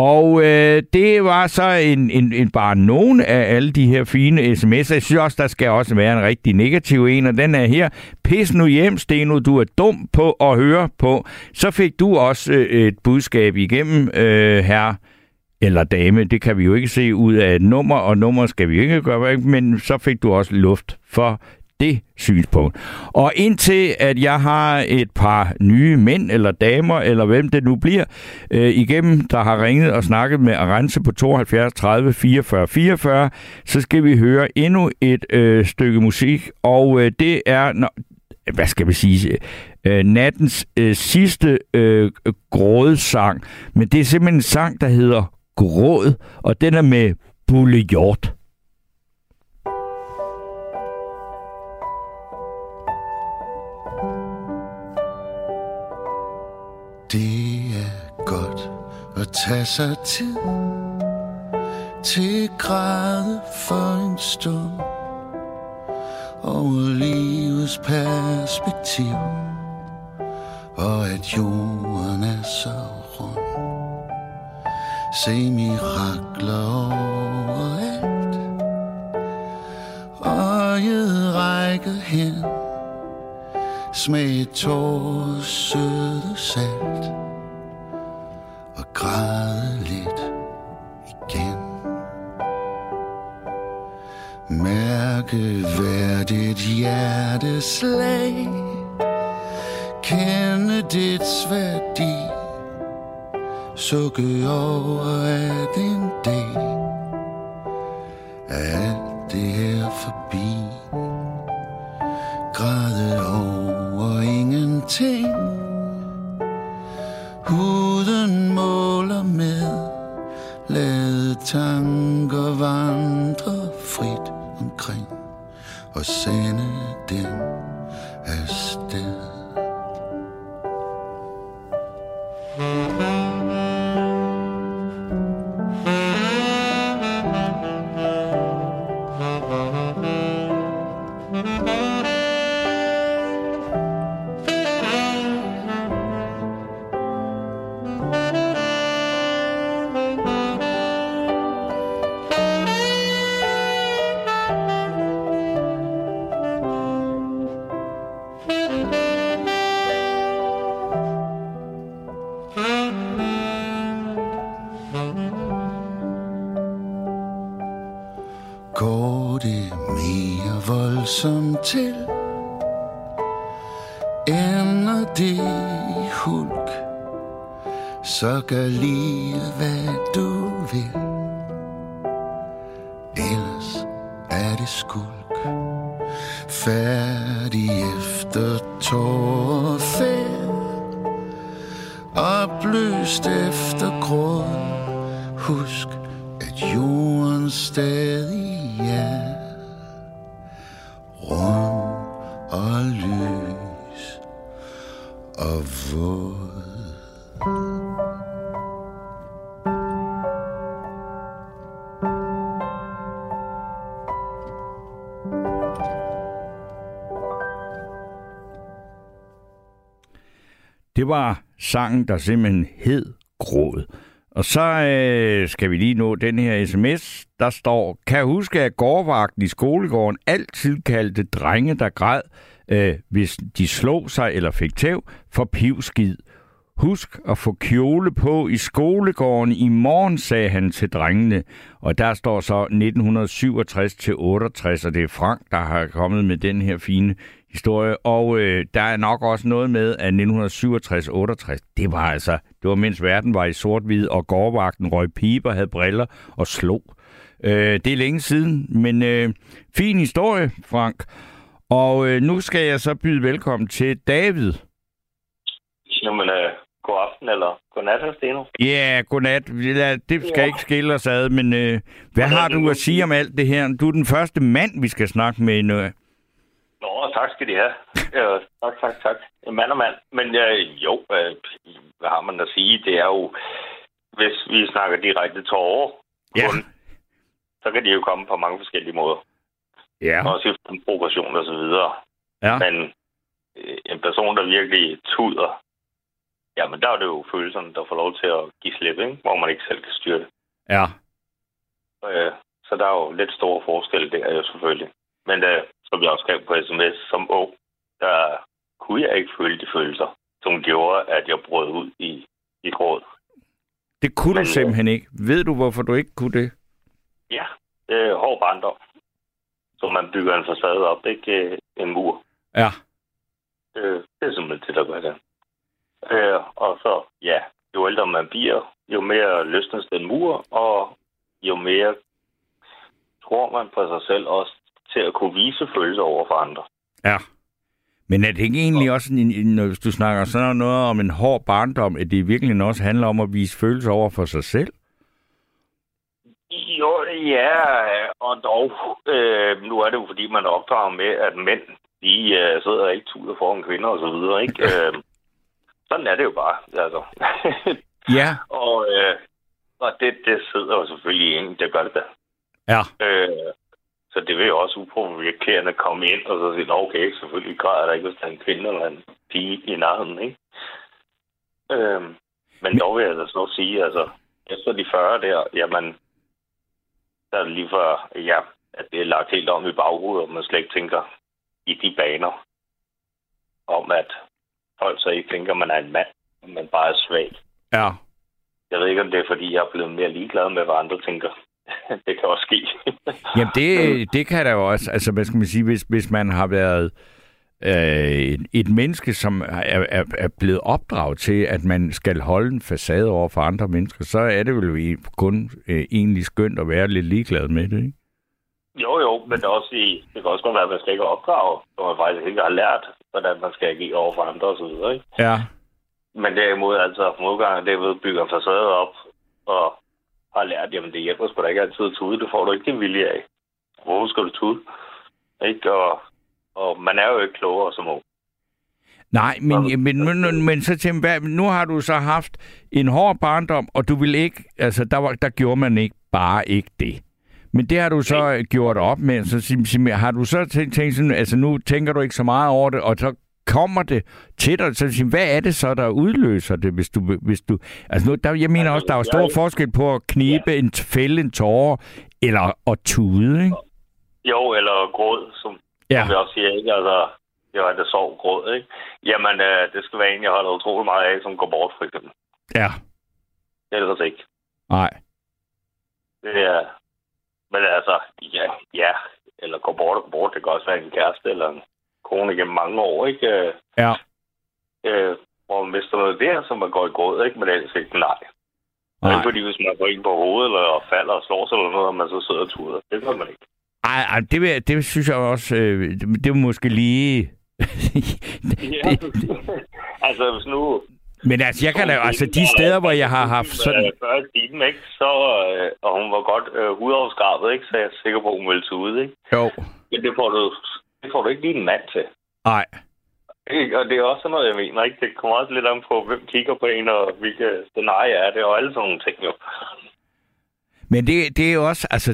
Speaker 3: Og øh, det var så en, en, en bare nogen af alle de her fine sms'er. Jeg synes også, der skal også være en rigtig negativ en, og den er her. Pis nu hjem, Steno, du er dum på at høre på. Så fik du også øh, et budskab igennem, øh, her eller dame, det kan vi jo ikke se ud af et nummer, og nummer skal vi ikke gøre, men så fik du også luft for det synspunkt. Og indtil at jeg har et par nye mænd eller damer, eller hvem det nu bliver, øh, igennem, der har ringet og snakket med Arance på 72 30 44 44, så skal vi høre endnu et øh, stykke musik, og øh, det er, når, hvad skal vi sige, øh, nattens øh, sidste øh, grådsang, men det er simpelthen en sang, der hedder Gråd, og den er med Bulle Hjort.
Speaker 11: Det er godt at tage sig tid til græde for en stund over livets perspektiv og at jorden er så rund. Se mirakler overalt Øjet rækker hen Smag tårer søde salt. Og græde lidt igen. Mærke hvert hjerteslag. Kende dets værdi Sukke over at en dag Er alt det her forbi. Ting. Huden måler med. Lad tanker vandre frit omkring Og sende dem afsted
Speaker 3: Det var sangen, der simpelthen hed Gråd. Og så øh, skal vi lige nå den her sms. Der står, kan jeg huske, at gårdvagten i skolegården altid kaldte drenge, der græd, øh, hvis de slog sig eller fik tæv, for pivskid. Husk at få kjole på i skolegården i morgen, sagde han til drengene. Og der står så 1967 til 68, og det er Frank, der har kommet med den her fine historie. Og øh, der er nok også noget med, at 1967-68, det var altså, det var mens verden var i sort-hvid, og gårdvagten røg piber, havde briller og slog. Øh, det er længe siden, men øh, fin historie, Frank. Og øh, nu skal jeg så byde velkommen til David.
Speaker 12: Jamen, øh, god aften eller god nat, Steno.
Speaker 3: Ja, yeah, godnat. Ja, Det skal
Speaker 12: Ja.
Speaker 3: ikke skille os ad, men øh, hvad har du at sige om alt det her? Du er den første mand, vi skal snakke med nu.
Speaker 12: Nå, tak skal de have. Ja, tak, tak, tak. En mand og mand. Men øh, jo, øh, hvad har man at sige? Det er jo, hvis vi snakker direkte tårer,
Speaker 3: Ja.
Speaker 12: kun, så kan de jo komme på mange forskellige måder.
Speaker 3: Ja.
Speaker 12: Også i af provokation og så videre.
Speaker 3: Ja.
Speaker 12: Men øh, en person, der virkelig tuder, jamen der er det jo følelserne, der får lov til at give slip, ikke? hvor man ikke selv kan styre det.
Speaker 3: Ja.
Speaker 12: Øh, så der er jo lidt store forskel der jo selvfølgelig. Men øh, som jeg også skrev på sms, som ung, der kunne jeg ikke føle de følelser, som gjorde, at jeg brød ud i, i gråd.
Speaker 3: Det kunne
Speaker 12: Men,
Speaker 3: du
Speaker 12: øh,
Speaker 3: simpelthen ikke. Ved du, hvorfor du ikke kunne det?
Speaker 12: Ja, øh, hård barndom. Så man bygger en facade op, ikke en mur.
Speaker 3: Ja.
Speaker 12: Øh, det er simpelthen det, der gør det. Øh, og så, ja, jo ældre man bliver, jo mere løsnes den mur, og jo mere tror man på sig selv også til at kunne vise følelser over for andre.
Speaker 3: Ja. Men er det ikke egentlig også, en, en, når du snakker sådan noget om en hård barndom, at det virkelig også handler om at vise følelser over for sig selv?
Speaker 12: Jo, ja, og dog, øh, nu er det jo fordi, man opdrager med, at mænd, de øh, sidder ikke tuder foran kvinder og så videre, ikke? Øh, sådan er det jo bare, altså.
Speaker 3: Ja.
Speaker 12: og øh, og det, det sidder jo selvfølgelig ind, det gør det da.
Speaker 3: Ja.
Speaker 12: Øh, så det vil jo også uprovokerende komme ind og så sige, "Nå, okay, selvfølgelig græder der ikke, hvis der er en kvinde eller en pige i nærheden, ikke? Øh, men dog vil jeg da så sige, altså, efter de 40 der, jamen, der er det lige før, ja, at det er lagt helt om i baghovedet, og man slet ikke tænker i de baner om, at folk så ikke tænker, at man er en mand, men bare er svag.
Speaker 3: Ja.
Speaker 12: Jeg ved ikke, om det er, fordi jeg er blevet mere ligeglad med, hvad andre tænker. det kan også ske.
Speaker 3: Jamen, det, det kan der jo også. Altså, hvad skal man sige, hvis, hvis man har været øh, et, menneske, som er, er, er blevet opdraget til, at man skal holde en facade over for andre mennesker, så er det vel kun øh, egentlig skønt at være lidt ligeglad med det, ikke?
Speaker 12: jo, jo, men det, er også i, det kan også godt være, at man skal ikke opdrage, og man faktisk ikke har lært, hvordan man skal agere over for andre osv., ikke?
Speaker 3: Ja.
Speaker 12: Men derimod, altså, modgang, det ved at bygge en facade op, og har lært, jamen det hjælper sgu da ikke altid at tude, det får du ikke din vilje af. Hvorfor skal du tude? Ikke? Og, og man er jo ikke klogere som ung.
Speaker 3: Nej, men, men, men, men så til, hvad, nu har du så haft en hård barndom, og du vil ikke, altså der, var, der gjorde man ikke bare ikke det. Men det har du så Nej. gjort op med, så sim- sim- har du så tænkt, tænkt sådan, altså nu tænker du ikke så meget over det, og så kommer det til dig, så sim- hvad er det så, der udløser det, hvis du, hvis du altså nu, der, jeg mener også, der er stor forskel på at knibe ja. en, fælde en tårer, eller at tude, ikke?
Speaker 12: Jo, eller gråd, som,
Speaker 3: Ja.
Speaker 12: som jeg også siger, ikke? Altså, jo, at det sov gråd, ikke? Jamen, øh, det skal være en, jeg holder utrolig meget af, som går bort, for eksempel.
Speaker 3: Ja.
Speaker 12: Ellers ikke.
Speaker 3: Nej.
Speaker 12: Det er... Men altså, ja, ja. Eller går bort og går bort. Det kan også være en kæreste eller en kone gennem mange år, ikke? Øh,
Speaker 3: Ja.
Speaker 12: øh, hvor man mister noget der, som man går i gråd, ikke? Men ellers ikke, nej. Det er
Speaker 3: Nej.
Speaker 12: ikke fordi, hvis man går ind på hovedet, eller falder og slår sig eller noget, og man så sidder og tuder. Det gør man ikke.
Speaker 3: Ej, ej det, vil, det synes jeg også, øh, det, det er måske lige...
Speaker 12: Ja. altså, hvis nu...
Speaker 3: Men altså, jeg kan da, altså de steder, hvor jeg har haft sådan...
Speaker 12: Før i timen, ikke? Så, øh, og hun var godt øh, hudafskrabet, ikke? Så jeg er sikker på, at hun ville tage ud, ikke?
Speaker 3: Jo.
Speaker 12: Men det får du, det får du ikke lige en mand til.
Speaker 3: Nej.
Speaker 12: Og det er også sådan noget, jeg mener, ikke? Det kommer også lidt an på, hvem kigger på en, og hvilke scenarier er det, og alle sådan nogle ting, jo.
Speaker 3: Men det, det er jo også, altså,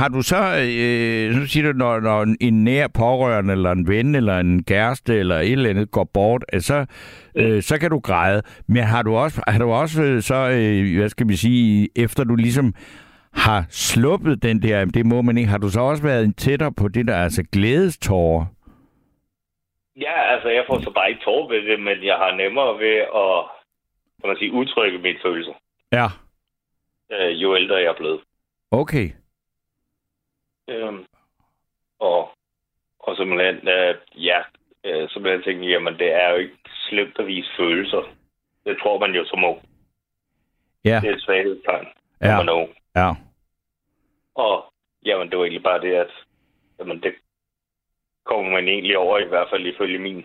Speaker 3: har du så, øh, nu siger du, når, når en nær pårørende, eller en ven, eller en kæreste, eller et eller andet går bort, altså, så, øh, så kan du græde. Men har du også, har du også øh, så, øh, hvad skal vi sige, efter du ligesom har sluppet den der, det må man ikke, har du så også været tættere på det der, altså glædestårer?
Speaker 12: Ja, altså, jeg får så bare ikke tår ved det, men jeg har nemmere ved at, kan man sige, udtrykke mine følelser,
Speaker 3: Ja.
Speaker 12: øh, jo ældre jeg er blevet.
Speaker 3: Okay.
Speaker 12: Øhm, og, og simpelthen, øh, ja, øh, simpelthen tænkte, jamen det er jo ikke slemt at vise følelser. Det tror man jo som ung.
Speaker 3: Ja.
Speaker 12: Det er et svaghedstegn, når
Speaker 3: Ja.
Speaker 12: man er ung.
Speaker 3: Ja.
Speaker 12: Og jamen, det var egentlig bare det, at jamen, det kommer man egentlig over, i hvert fald ifølge min.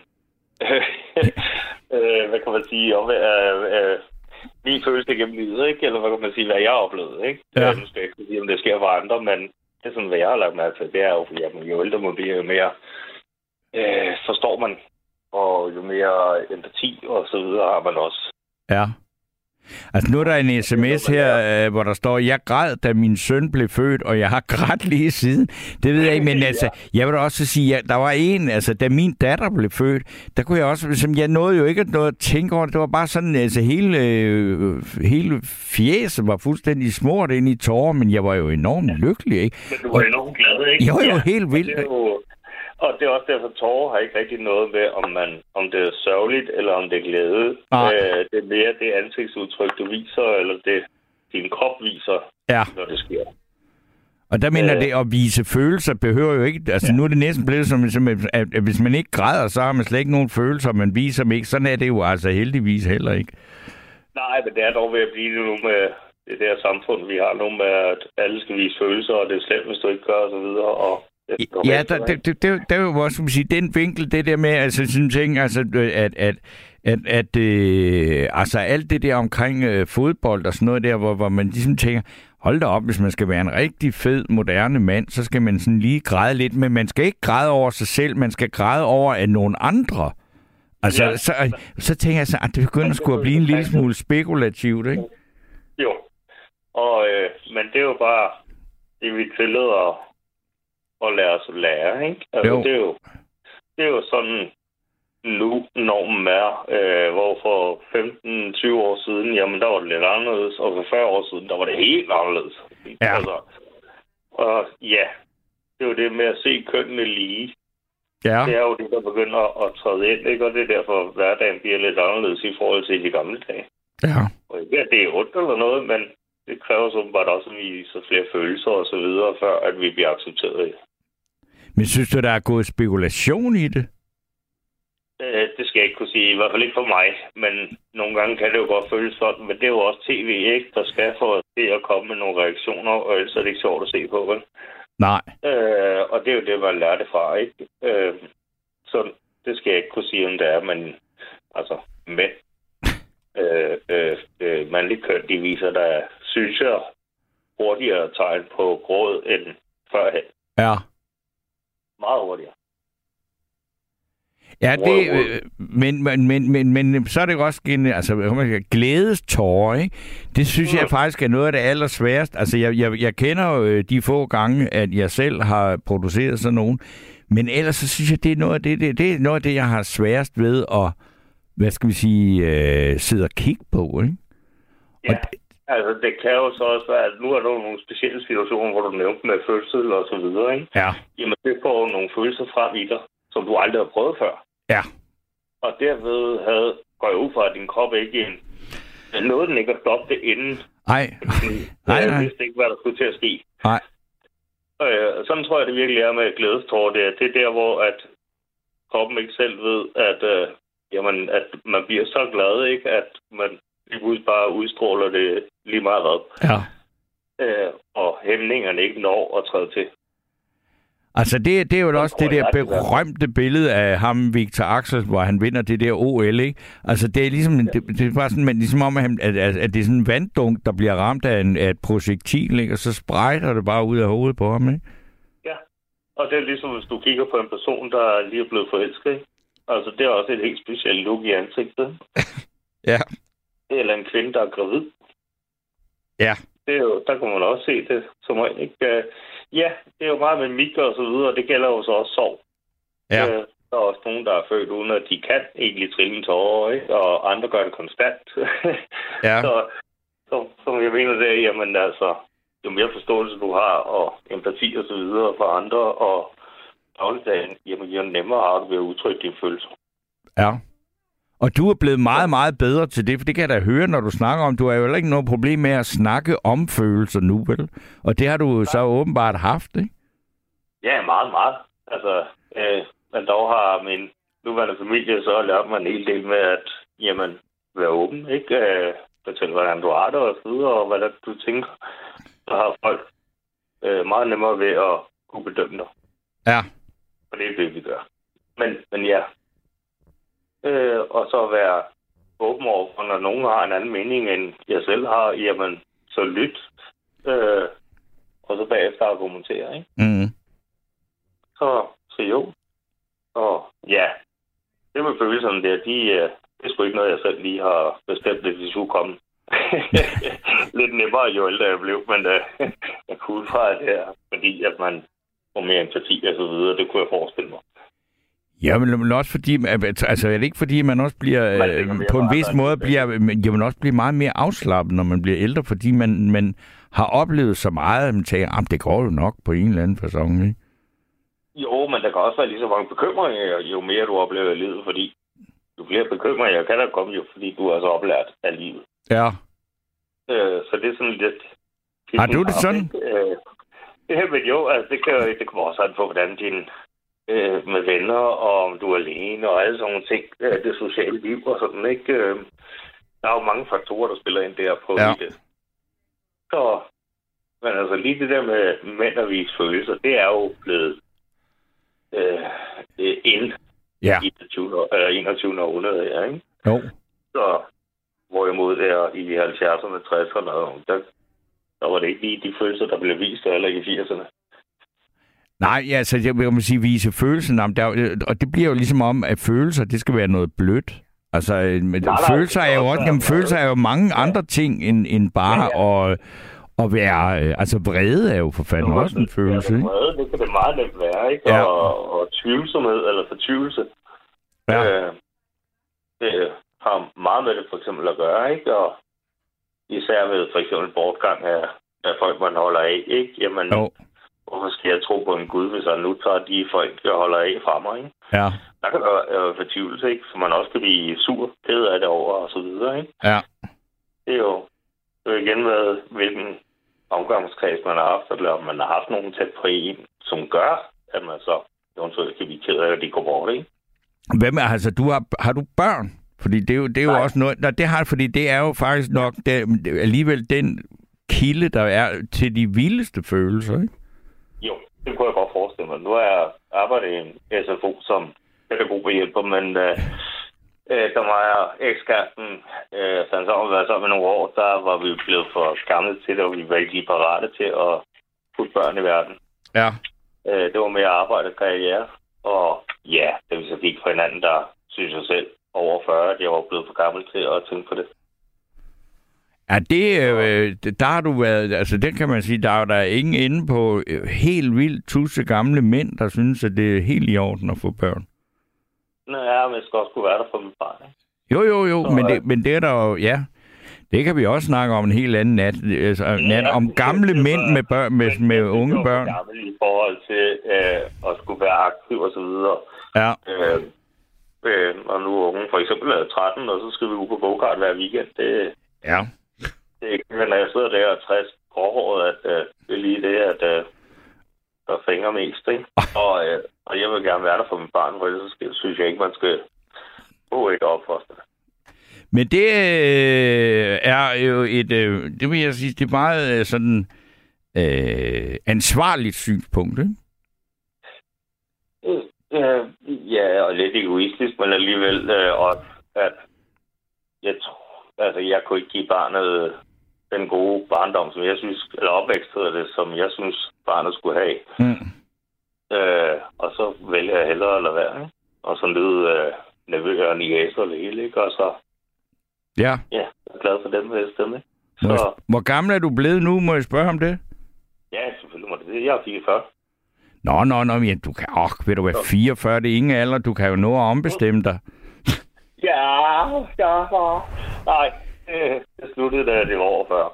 Speaker 12: øh, hvad kan man sige? Om, øh, øh, min følelse gennem livet, ikke? Eller hvad kan man sige, hvad jeg har oplevet, ikke?
Speaker 3: Ja.
Speaker 12: Nu skal jeg ikke sige, om det sker for andre, men det er sådan, hvad jeg har lagt mærke til. Det er jo, jamen, jo ældre man bliver, jo mere øh, forstår man, og jo mere empati og så videre har man også.
Speaker 3: Ja. Altså nu er der en sms her, øh, hvor der står, jeg græd, da min søn blev født, og jeg har grædt lige siden. Det ved jeg ikke, men altså, jeg vil også sige, at der var en, altså da min datter blev født, der kunne jeg også, som jeg nåede jo ikke at noget at tænke over det, var bare sådan, altså hele, øh, hele fjeset var fuldstændig smurt ind i tårer, men jeg var jo enormt lykkelig, ikke?
Speaker 12: Men du var enormt glad, ikke?
Speaker 3: Jo, jo, helt vildt.
Speaker 12: Og det er jo, Og det er også derfor, tårer har ikke rigtig noget med, om, man, om det er sørgeligt, eller om det er glæde.
Speaker 3: Nej.
Speaker 12: Øh, det er mere det ansigtsudtryk, du viser, eller det din krop viser,
Speaker 3: Ja.
Speaker 12: når det sker.
Speaker 3: Og der mener
Speaker 12: Øh.
Speaker 3: det at vise følelser behøver jo ikke... Altså nu er det næsten blevet som, som at, hvis man ikke græder, så har man slet ikke nogen følelser, man viser dem ikke. Sådan er det jo altså heldigvis heller ikke.
Speaker 12: Nej, men det er dog ved at blive det nu med det der samfund, vi har nu med, at alle skal vise følelser, og det er slemt, hvis du ikke gør, og så videre. Og
Speaker 3: Ja, der, det, det, det, der er jo også, som sige, den vinkel, det der med, altså sådan ting, altså, at, at, at, at øh, altså alt det der omkring øh, fodbold og sådan noget der, hvor, hvor man ligesom tænker, hold da op, hvis man skal være en rigtig fed, moderne mand, så skal man sådan lige græde lidt, men man skal ikke græde over sig selv, man skal græde over af nogle andre. Altså. Ja. så, så tænker jeg så, at det begynder sgu at blive en lille smule spekulativt, ikke?
Speaker 12: Jo. Og, øh, men det er jo bare det, vi tillader at, lade os lære, ikke? Altså,
Speaker 3: Jo.
Speaker 12: Det, er jo, det er jo sådan, nu normen er, øh, hvor for 15-20 år siden, jamen der var det lidt anderledes, og for 40 år siden, der var det helt anderledes.
Speaker 3: Ja.
Speaker 12: Altså, og ja, det er jo det med at se kønnene lige.
Speaker 3: Ja.
Speaker 12: Det er jo det, der begynder at træde ind, ikke? Og det er derfor, at hverdagen bliver lidt anderledes i forhold til de gamle dage.
Speaker 3: Ja.
Speaker 12: Og ikke, at det er ondt eller noget, men det kræver så bare også, at vi viser flere følelser og så videre, før at vi bliver accepteret.
Speaker 3: Men synes du, der er gået spekulation i det?
Speaker 12: Øh, det skal jeg ikke kunne sige, i hvert fald ikke for mig, men nogle gange kan det jo godt føles sådan, men det er jo også tv, ikke? Der skal få det at komme med nogle reaktioner, og ellers er det ikke sjovt at se på, vel?
Speaker 3: Nej.
Speaker 12: Øh, og det er jo det, man lærer det fra, ikke? Øh, så det skal jeg ikke kunne sige, om det er, men altså, mænd, øh, øh, øh, mandlige køn, de viser der, synes jeg, hurtigere tegn på gråd end førhen.
Speaker 3: Ja.
Speaker 12: Meget hurtigere.
Speaker 3: Ja, det, øh, men, men, men, men, men så er det også gen, altså, siger, glædestårer, ikke? Det synes jeg faktisk er noget af det allersværeste. Altså, jeg, jeg, jeg kender jo øh, de få gange, at jeg selv har produceret sådan nogen, men ellers så synes jeg, det er noget af det, det, det, er noget af det jeg har sværest ved at, hvad skal vi sige, øh, sidde og kigge på, ikke?
Speaker 12: Ja, altså det kan jo så også være, at nu er der jo nogle specielle situationer, hvor du nævnte med fødsel og så videre, ikke?
Speaker 3: Ja.
Speaker 12: Jamen, det får jo nogle følelser frem i dig, som du aldrig har prøvet før.
Speaker 3: Ja.
Speaker 12: Og derved havde, går jeg ud fra, at din krop ikke en... Nåede den ikke at stoppe det inden.
Speaker 3: Nej. Nej,
Speaker 12: Jeg
Speaker 3: nej.
Speaker 12: vidste ikke, hvad der skulle til at ske.
Speaker 3: Nej.
Speaker 12: Øh, sådan tror jeg, det virkelig er med glædestår. Det er, det er der, hvor at kroppen ikke selv ved, at, øh, jamen, at man bliver så glad, ikke, at man lige pludselig bare udstråler det lige meget hvad.
Speaker 3: Ja.
Speaker 12: Øh, og hæmningerne ikke når at træde til.
Speaker 3: Altså, det, det er jo også det der berømte billede af ham, Victor Axel, hvor han vinder det der OL, ikke? Altså, det er ligesom, det, det er bare sådan, men ligesom om, at, at, at det er sådan en vanddunk, der bliver ramt af, en, af et projektil, ikke? Og så sprejter det bare ud af hovedet på ham, ikke?
Speaker 12: Ja. Og det er ligesom, hvis du kigger på en person, der lige er blevet forelsket. ikke? Altså, det er også et helt specielt look i ansigtet.
Speaker 3: Ja.
Speaker 12: Eller en kvinde, der er gravid.
Speaker 3: Ja.
Speaker 12: Det er jo, der kan man også se det som regel, ikke? Øh, Ja, det er jo meget med mikro og så videre, og det gælder jo så også sov.
Speaker 3: Ja.
Speaker 12: Øh, Der er også nogen, der er født uden, at de kan egentlig trille en tårer, ikke? og andre gør det konstant.
Speaker 3: Ja.
Speaker 12: så, så, som jeg mener det er, jamen altså, jo mere forståelse du har, og empati og så videre for andre, og dagligdagen, jamen jo nemmere har du ved at udtrykke dine følelser.
Speaker 3: Ja. Og du er blevet meget, meget bedre til det, for det kan jeg da høre, når du snakker om. Du har jo heller ikke noget problem med at snakke om følelser nu, vel? Og det har du så åbenbart haft, ikke?
Speaker 12: Ja, meget, meget. Altså, øh, men dog har min nuværende familie så lært mig en hel del med at, jamen, være åben, ikke? Øh, fortælle, hvordan du har det og så videre, og hvad der, du tænker. Så har folk øh, meget nemmere ved at kunne bedømme dig.
Speaker 3: Ja.
Speaker 12: Og det er det, vi gør. Men, men ja. Øh, og så være åben over for, når nogen har en anden mening, end jeg selv har, jamen, så lyt. Øh, og så bagefter argumentere, ikke?
Speaker 3: Mm.
Speaker 12: Så, så jo. Og ja, det med følelserne der, de, øh, det er sgu ikke noget, jeg selv lige har bestemt, hvis de skulle komme. Lidt nemmere jo ældre jeg blev, men øh, jeg kunne ud fra det her, fordi at man får mere empati og så videre, det kunne jeg forestille mig.
Speaker 3: Ja, men også fordi, altså er det ikke fordi, man også bliver,
Speaker 12: Man
Speaker 3: øh,
Speaker 12: mere
Speaker 3: på en vis måde, bliver, men kan man også blive meget mere afslappet, når man bliver ældre, fordi man, man har oplevet så meget, at man tænker, at det går jo nok på en eller anden fasong, ikke?
Speaker 12: Jo, men der kan også være lige så mange bekymringer, jo mere du oplever i livet, fordi jo flere bekymringer kan der komme, jo fordi du er så oplært af livet.
Speaker 3: Ja.
Speaker 12: Øh, så det er sådan lidt...
Speaker 3: Har du det sådan?
Speaker 12: Øh, ja, men jo, altså det, kan, det kommer også an på, hvordan din øh, med venner, og om du er alene, og alle sådan nogle ting, øh, det sociale liv og sådan, ikke? Øh, der er jo mange faktorer, der spiller ind der på
Speaker 3: Ja.
Speaker 12: det. Så, men altså lige det der med mænd og vise følelser, det er jo blevet øh, øh, ind
Speaker 3: Ja.
Speaker 12: i det 20, år- eller 21. århundrede her, ikke?
Speaker 3: Jo.
Speaker 12: Så hvorimod der i 70'erne, 60'erne, og der, der var det ikke lige de følelser, der blev vist, eller i 80'erne.
Speaker 3: Nej, ja, altså, jeg vil sige, vise følelsen om, der, er jo- og det bliver jo ligesom om, at følelser, det skal være noget blødt. Altså, øh, men
Speaker 12: nej,
Speaker 3: følelser
Speaker 12: det
Speaker 3: er jo
Speaker 12: også
Speaker 3: jamen, følelser er jo mange andre ting end, end bare at, at være, øh, altså vrede er jo for fanden også en følelse,
Speaker 12: Ja,
Speaker 3: ikke?
Speaker 12: vrede, det kan det meget nemt være, ikke?
Speaker 3: Ja.
Speaker 12: Og, og tvivlsomhed eller fortvivlelse.
Speaker 3: Ja.
Speaker 12: Øh, det har meget med det for eksempel at gøre, ikke? Og især ved for eksempel bortgang af, af folk, man holder af, ikke? Jamen,
Speaker 3: Jo.
Speaker 12: Hvorfor skal jeg tro på en Gud, hvis han nu tager de folk, jeg holder af fra mig, ikke?
Speaker 3: Ja,
Speaker 12: Der kan være øh, fortvivlelse, ikke? Så man også kan blive sur, ked af det over, og så videre, ikke?
Speaker 3: ja.
Speaker 12: Det er jo, det er jo igen med, hvilken omgangskreds man har haft, eller om man har haft nogen tæt på en, som gør, at man så eventuelt kan blive ked af, at de går bort, ikke?
Speaker 3: Hvad med, altså, du har, har du børn? Fordi det er jo, det er jo også noget, nej, det har fordi det er jo faktisk nok det, det, er alligevel den kilde, der er til de vildeste følelser, ikke?
Speaker 12: Det kunne jeg godt forestille mig. Nu har jeg arbejdet i en SFO som pædagogehjælper, men øh, øh, da mig og ekskæresten øh, fandt sammen at være sammen med nogle år, der var vi blevet for gamle til det, og vi var ikke lige parate til at putte børn i verden.
Speaker 3: Ja.
Speaker 12: Øh, det var mere arbejde og karriere. Og ja, da vi så gik fra hinanden, der synes jeg selv over 40, at jeg var blevet for gammel til at tænke på det.
Speaker 3: Ja, det, øh, der har du været, altså den kan man sige, der er der er ingen inde på øh, helt vildt tusse gamle mænd, der synes, at det er helt i orden at få børn.
Speaker 12: Nå ja, men jeg skal også kunne være der for min barn. ikke?
Speaker 3: Jo, jo, jo,
Speaker 12: Så,
Speaker 3: men
Speaker 12: øh,
Speaker 3: det, men det er der jo, ja. Det kan vi også snakke om en helt anden nat. Altså, nat om gamle mænd med, børn, med, med unge børn.
Speaker 12: gammel i forhold til øh, at skulle være aktiv og så videre.
Speaker 3: Ja.
Speaker 12: Øh, øh, og nu er unge for eksempel er 13, og så skal vi ud på go-kart hver weekend. Det,
Speaker 3: Ja.
Speaker 12: Det er ikke, men når jeg sidder der og 60 gråhåret, at øh, det er lige det, at øh, der fænger mest. Ikke? Og, øh, og jeg vil gerne være der for mit barn, for ellers så skal, synes jeg ikke, man skal gå ikke opfostre det.
Speaker 3: Men det øh, er jo et, øh, det vil jeg sige, det er meget øh, sådan øh, ansvarligt synspunkt, ikke?
Speaker 12: Øh, ja, og lidt egoistisk, men alligevel øh, også, at jeg tror, altså jeg kunne ikke give barnet den gode barndom, som jeg synes, eller opvækst hedder det, som jeg synes, barnet skulle have.
Speaker 3: Mm.
Speaker 12: Øh, og så vælger jeg hellere at lade være, ikke? Og så lyde øh, nervøs og niæser og det hele, ikke? Og så,
Speaker 3: Ja.
Speaker 12: ja, jeg er glad for vil jeg stemme, Så,
Speaker 3: hvor gammel er du blevet nu, må jeg spørge om det?
Speaker 12: ja, selvfølgelig må det det. Jeg er 44.
Speaker 3: Nå, nå, nå, men du kan, åh, ved du hvad, 44, det er ingen alder, du kan jo nå at ombestemme dig.
Speaker 12: Ja, ja, ja. Nej, det, det sluttede, da det var over før.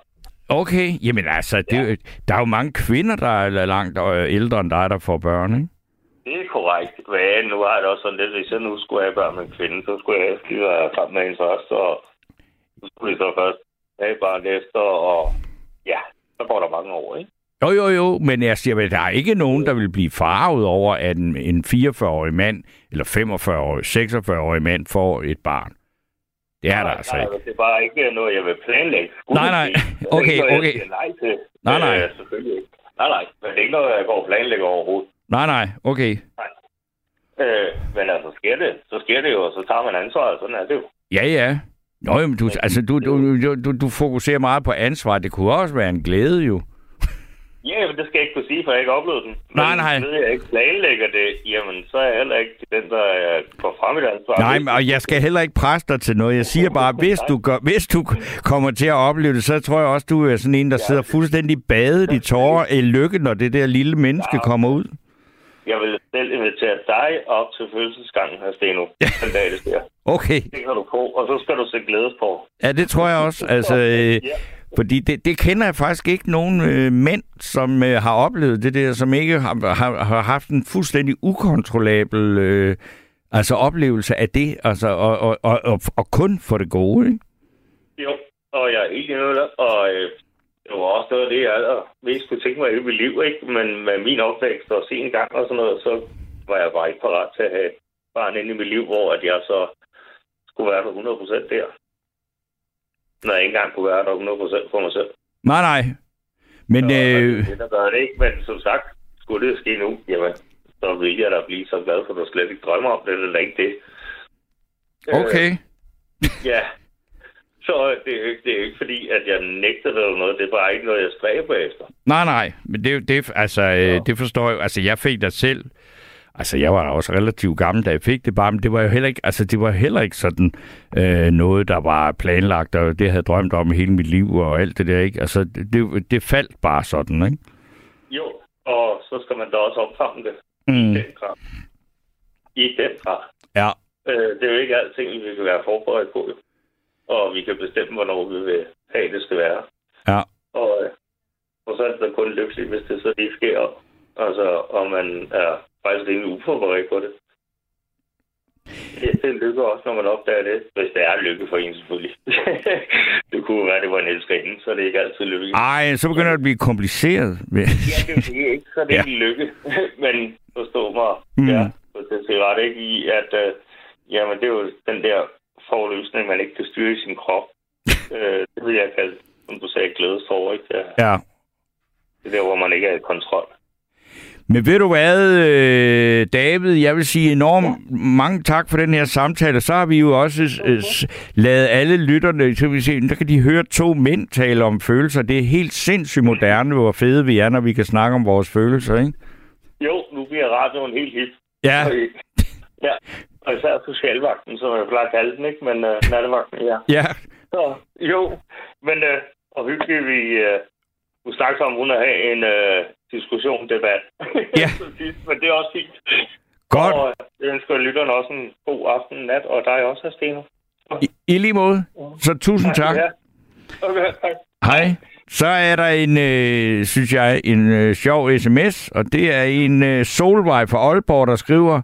Speaker 3: Okay, jamen altså, det, ja. der er jo mange kvinder, der er langt øh, ældre end dig, der får børn, ikke?
Speaker 12: Det er korrekt. Men nu har jeg det også sådan lidt, hvis jeg nu skulle have børn med en kvinde, så skulle jeg lige være sammen med hende først, og så skulle vi så først have barn efter, og ja, så går der mange år, ikke?
Speaker 3: Jo, jo, jo, men jeg siger, at der er ikke nogen, der vil blive farvet over, at en, en 44-årig mand, eller 45-årig, 46-årig mand får et barn. Det er der altså
Speaker 12: nej,
Speaker 3: ikke.
Speaker 12: Det er bare ikke noget, jeg vil planlægge. Skulle
Speaker 3: Nej, nej. Okay,
Speaker 12: noget,
Speaker 3: okay.
Speaker 12: Nej til.
Speaker 3: Nej, nej.
Speaker 12: Øh, selvfølgelig ikke. Nej, nej. Men det er ikke noget, jeg går og planlægger overhovedet.
Speaker 3: Nej, nej, okay.
Speaker 12: Øh, men altså, sker det, så sker det jo, og så tager man ansvar, og sådan er det jo.
Speaker 3: Ja, ja. Nå, jamen, du, altså, du, du, du, du fokuserer meget på ansvar. Det kunne også være en glæde, jo.
Speaker 12: Ja, men det skal jeg ikke kunne sige, for jeg ikke oplevet den.
Speaker 3: Nej, nej.
Speaker 12: Men ved jeg ikke planlægger det, jamen, så er jeg heller ikke den, der øh, går frem i det ansvar.
Speaker 3: Nej, men- og jeg skal heller ikke presse dig til noget. Jeg siger bare, hvis du, gør, hvis du kommer til at opleve det, så tror jeg også, du er sådan en, der sidder fuldstændig badet i tårer i lykke, når det der lille menneske kommer ud.
Speaker 12: Jeg vil selv invitere dig op til fødselsgangen her, Steno, den dag, det sker.
Speaker 3: Okay.
Speaker 12: Det kan du få, og så skal du se glædes på.
Speaker 3: Ja, det tror jeg også. Altså, øh, fordi det, det kender jeg faktisk ikke nogen øh, mænd, som øh, har oplevet det der, som ikke har, har, har haft en fuldstændig ukontrollabel øh, altså oplevelse af det, altså, og, og, og, og, og kun for det gode, ikke?
Speaker 12: Jo, og jeg er helt enig med og øh, det var også noget af det, jeg mest kunne tænke mig i mit liv, ikke? Men med min opvækst og se en gang og sådan noget, så var jeg bare ikke parat til at have et barn inde i mit liv, hvor at jeg så skulle være der 100% der. Når jeg ikke engang kunne være der 100% for mig selv.
Speaker 3: Nej, nej. Men,
Speaker 12: så,
Speaker 3: øh,
Speaker 12: det, der gør det ikke, men som sagt, skulle det ske nu, jamen, så vil jeg da blive så glad, for du slet ikke drømmer om det, eller ikke det.
Speaker 3: okay.
Speaker 12: Øh, ja, så det er, jo ikke, det er jo ikke fordi, at jeg nægter det eller noget. Det er bare ikke noget, jeg stræber efter.
Speaker 3: Nej, nej. Men det, det, altså, ja. det forstår jeg Altså, jeg fik det selv. Altså, jeg var også relativt gammel, da jeg fik det bare, men det var jo heller ikke, altså, det var heller ikke sådan øh, noget, der var planlagt, og det jeg havde drømt om hele mit liv og alt det der, ikke? Altså, det, det faldt bare sådan, ikke?
Speaker 12: Jo, og så skal man da også opfange det.
Speaker 3: Mm.
Speaker 12: I den grad. I den grad.
Speaker 3: Ja.
Speaker 12: Øh, det er jo ikke alting, vi kan være forberedt på. Og vi kan bestemme, hvornår vi vil have, det skal være.
Speaker 3: Ja.
Speaker 12: Og, øh, og så er det kun lykkeligt, hvis det så lige sker. Altså, og man er faktisk rimelig uforberedt på det. Ja, det lykker også, når man opdager det. Hvis det er lykke for en, selvfølgelig. det kunne være, at det var en elskerinde, så det er ikke altid lykke.
Speaker 3: Ej, så begynder det at blive kompliceret.
Speaker 12: ja, det er det ikke, så det er
Speaker 3: Ja.
Speaker 12: ikke lykke. Men forstå mig,
Speaker 3: Mm.
Speaker 12: ja, det er ret ikke i, at uh, jamen, det er jo den der forløsning, man ikke kan styre i sin krop. uh, det vil jeg kalde, som du sagde, ikke? Det
Speaker 3: Ja.
Speaker 12: er der, hvor man ikke er i kontrol.
Speaker 3: Men ved du hvad, øh, David, jeg vil sige enormt mange tak for den her samtale. Så har vi jo også øh, s- lavet alle lytterne, så vi se, der kan de høre to mænd tale om følelser. Det er helt sindssygt moderne, hvor fede vi er, når vi kan snakke om vores følelser, ikke?
Speaker 12: Jo, nu bliver radioen helt hit.
Speaker 3: Ja.
Speaker 12: Og, ja, og især socialvagten, som jeg plejer at kalde den, ikke? Men uh, nattevagten, ja.
Speaker 3: Ja.
Speaker 12: Så, jo, men uh, og hyggeligt, vi uh, kunne snakke om, at have en uh, diskussion, debat.
Speaker 3: Ja.
Speaker 12: Men det er også fint.
Speaker 3: Godt.
Speaker 12: Og jeg ønsker lytterne også en god aften, nat, og dig også, Steno.
Speaker 3: I, I lige måde. Så tusind tak.
Speaker 12: Ja. Okay, tak.
Speaker 3: Hej. Så er der en, øh, synes jeg, en øh, sjov sms, og det er en øh, Solvej fra Aalborg, der skriver,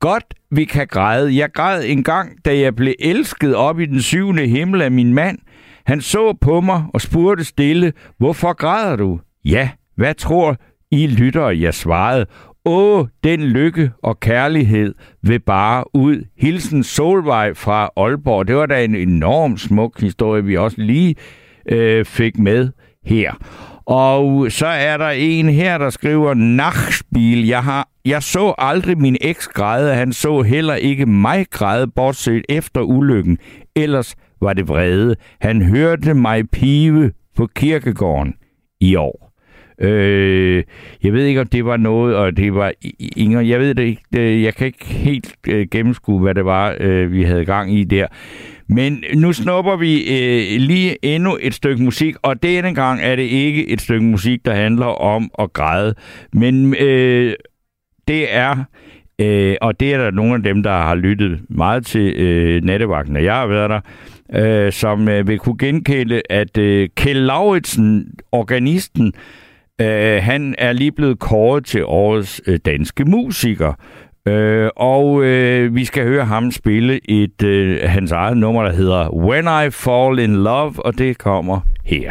Speaker 3: Godt, vi kan græde. Jeg græd en gang, da jeg blev elsket op i den syvende himmel af min mand. Han så på mig og spurgte stille, hvorfor græder du? Ja, hvad tror I lytter, jeg svarede. Åh, den lykke og kærlighed vil bare ud. Hilsen Solvej fra Aalborg. Det var da en enorm smuk historie, vi også lige øh, fik med her. Og så er der en her, der skriver, Nachspiel, jeg, har, jeg så aldrig min eks græde, han så heller ikke mig græde, bortset efter ulykken. Ellers var det vrede. Han hørte mig pive på kirkegården i år. Øh, jeg ved ikke, om det var noget, og det var Inger, jeg ved det ikke, det- jeg kan ikke helt øh, gennemskue, hvad det var, øh, vi havde gang i der. Men nu snupper vi øh, lige endnu et stykke musik, og denne gang er det ikke et stykke musik, der handler om at græde, men øh, det er, øh, og det er der nogle af dem, der har lyttet meget til øh, nattevagten, og jeg har været der, øh, som øh, vil kunne genkende, at øh, Kjell Lauritsen, organisten, øh, han er lige blevet kåret til årets øh, danske musiker. Øh, og øh, vi skal høre ham spille et øh, hans eget nummer, der hedder When I Fall in Love, og det kommer her.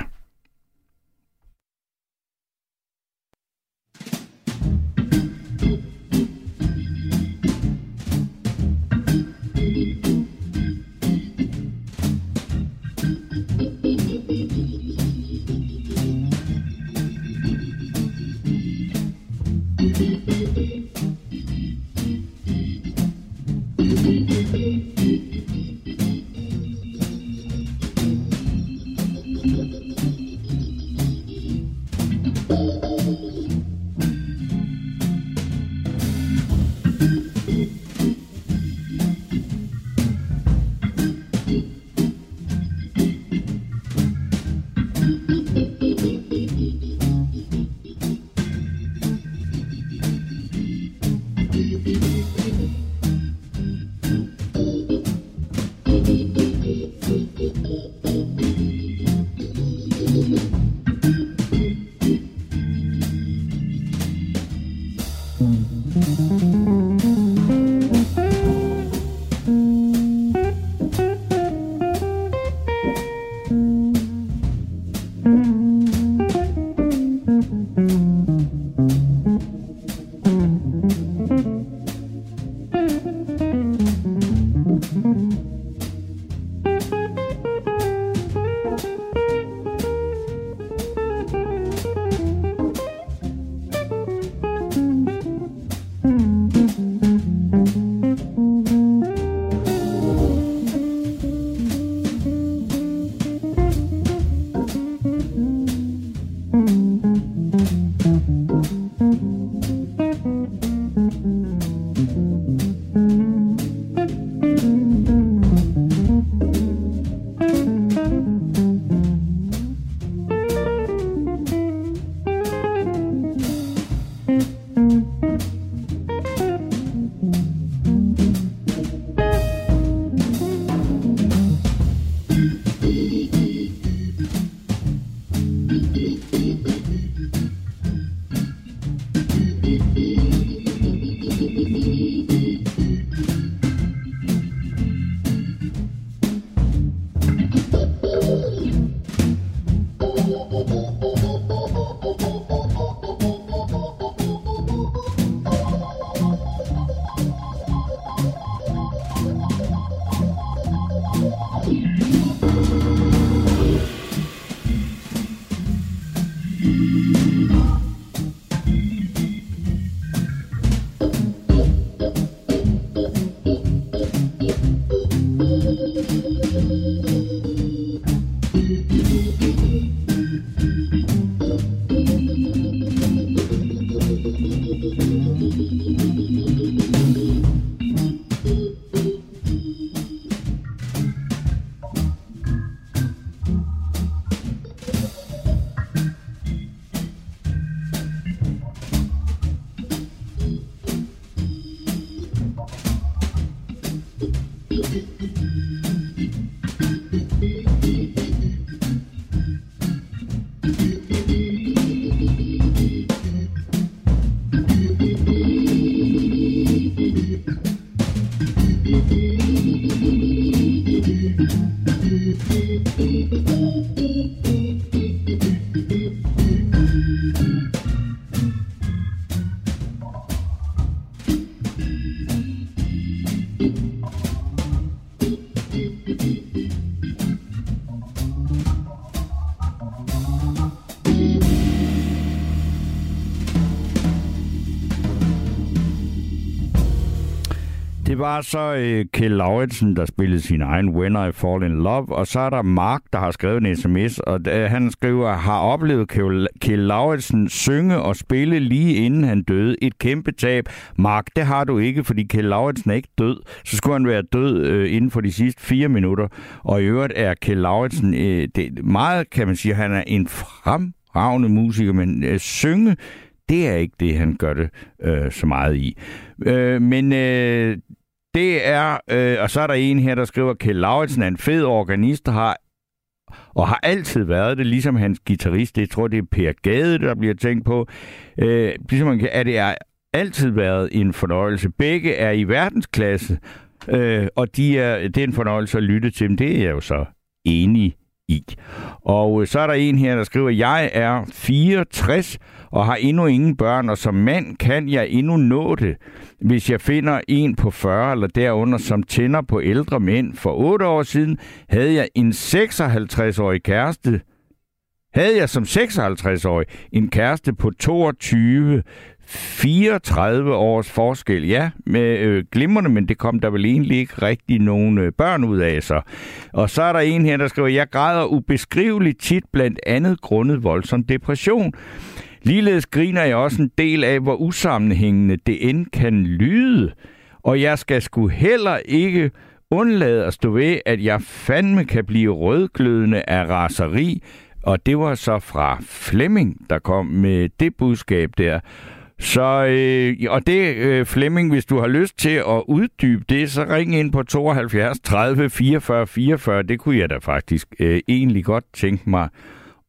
Speaker 5: Thank
Speaker 3: you. Har så øh, Kjell Lauritsen, der spillede sin egen When I Fall in Love, og så er der Mark, der har skrevet en sms, og øh, han skriver, har oplevet Kjell, Kjell Lauritsen synge og spille lige inden han døde. Et kæmpe tab. Mark, det har du ikke, fordi Kjell Lauritsen er ikke død. Så skulle han være død øh, inden for de sidste fire minutter. Og i øvrigt er Kjell Lauritsen, øh, det, meget kan man sige, han er en fremragende musiker, men øh, synge, det er ikke det, han gør det øh, så meget i. Øh, men øh, det er, øh, og så er der en her, der skriver, Kjell Lauritsen er en fed organist, der har og har altid været det, ligesom hans guitarist. Jeg tror, det er Per Gade, der bliver tænkt på. Øh, ligesom at det er altid været en fornøjelse. Begge er i verdensklasse, øh, og de er, det er en fornøjelse at lytte til dem. Det er jeg jo så enig i. Og øh, så er der en her, der skriver, jeg er 64 og har endnu ingen børn, og som mand kan jeg endnu nå det, hvis jeg finder en på 40 eller derunder, som tænder på ældre mænd. For 8 år siden havde jeg en 56-årig kæreste, havde jeg som 56-årig en kæreste på 22, 34 års forskel, ja, med øh, glimrende, men det kom der vel egentlig ikke rigtig nogen øh, børn ud af så. Og så er der en her, der skriver, jeg græder ubeskriveligt tit blandt andet grundet voldsom depression. Ligeledes griner jeg også en del af, hvor usammenhængende det end kan lyde. Og jeg skal sgu heller ikke undlade at stå ved, at jeg fandme kan blive rødglødende af raseri. Og det var så fra Flemming, der kom med det budskab der. Så, øh, og det, øh, Flemming, hvis du har lyst til at uddybe det, så ring ind på 72 30 44 44. Det kunne jeg da faktisk øh, egentlig godt tænke mig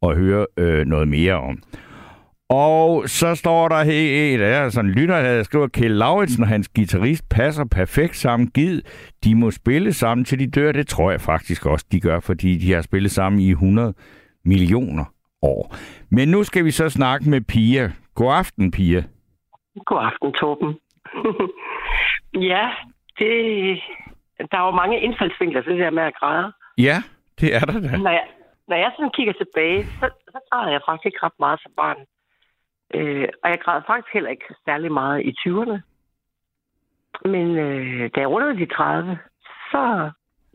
Speaker 3: at høre øh, noget mere om. Og så står der her, der er sådan en lytter, der skriver, Kjell Lauritsen og hans guitarist passer perfekt sammen. Gid, de må spille sammen til de dør. Det tror jeg faktisk også, de gør, fordi de har spillet sammen i 100 millioner år. Men nu skal vi så snakke med Pia. God aften, Pia.
Speaker 13: God aften, Torben. ja, det, der er jo mange indfaldsvinkler til det der med at græde.
Speaker 3: Ja, det er der da.
Speaker 13: Når jeg, når jeg sådan kigger tilbage, så, så græder jeg faktisk ikke ret meget som barn. Øh, og jeg græd faktisk heller ikke særlig meget i 20'erne. Men øh, da jeg rundede de 30, så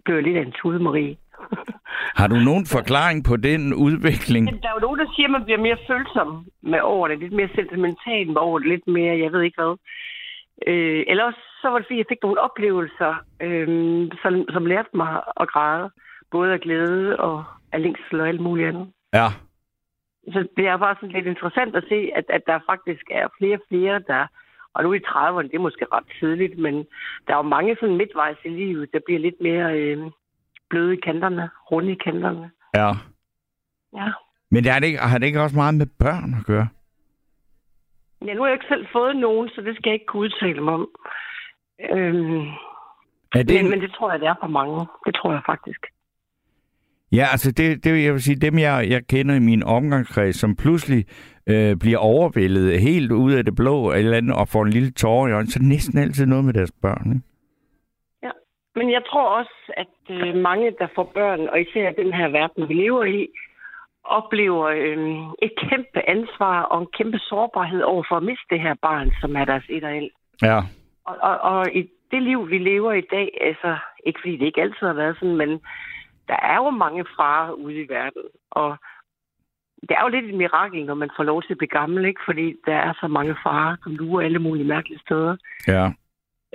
Speaker 13: blev jeg lidt af en tude Marie.
Speaker 3: Har du nogen forklaring på den udvikling?
Speaker 13: Der er jo nogen, der siger, at man bliver mere følsom med det. Lidt mere sentimental med det. Lidt mere, jeg ved ikke hvad. Øh, eller også så var det, fordi jeg fik nogle oplevelser, øh, som, som lærte mig at græde. Både af glæde og af længsel og alt muligt andet.
Speaker 3: Ja.
Speaker 13: Så det er bare sådan lidt interessant at se, at, at der faktisk er flere og flere, der... Og nu i 30'erne, det er måske ret tidligt, men der er jo mange sådan midtvejs i livet, der bliver lidt mere øh, bløde i kanterne, runde i kanterne.
Speaker 3: Ja.
Speaker 13: Ja.
Speaker 3: Men det er det ikke, har det ikke også meget med børn at gøre?
Speaker 13: Ja, nu har jeg ikke selv fået nogen, så det skal jeg ikke kunne udtale mig om. Øhm,
Speaker 3: er det
Speaker 13: men, men det tror jeg, det er for mange. Det tror jeg faktisk.
Speaker 3: Ja, altså det, det jeg vil sige, dem jeg, jeg kender i min omgangskreds, som pludselig øh, bliver overvældet helt ud af det blå eller andet, og får en lille tårer i øjnene, så er det næsten altid noget med deres børn. Ikke?
Speaker 13: Men jeg tror også, at øh, mange, der får børn, og især den her verden, vi lever i, oplever øh, et kæmpe ansvar og en kæmpe sårbarhed over for at miste det her barn, som er deres et og alt.
Speaker 3: Ja.
Speaker 13: Og, og, og i det liv, vi lever i dag, altså ikke fordi det ikke altid har været sådan, men der er jo mange farer ude i verden. Og det er jo lidt et mirakel, når man får lov til at blive gammel, ikke? Fordi der er så mange farer, som lurer alle mulige mærkelige steder.
Speaker 3: Ja.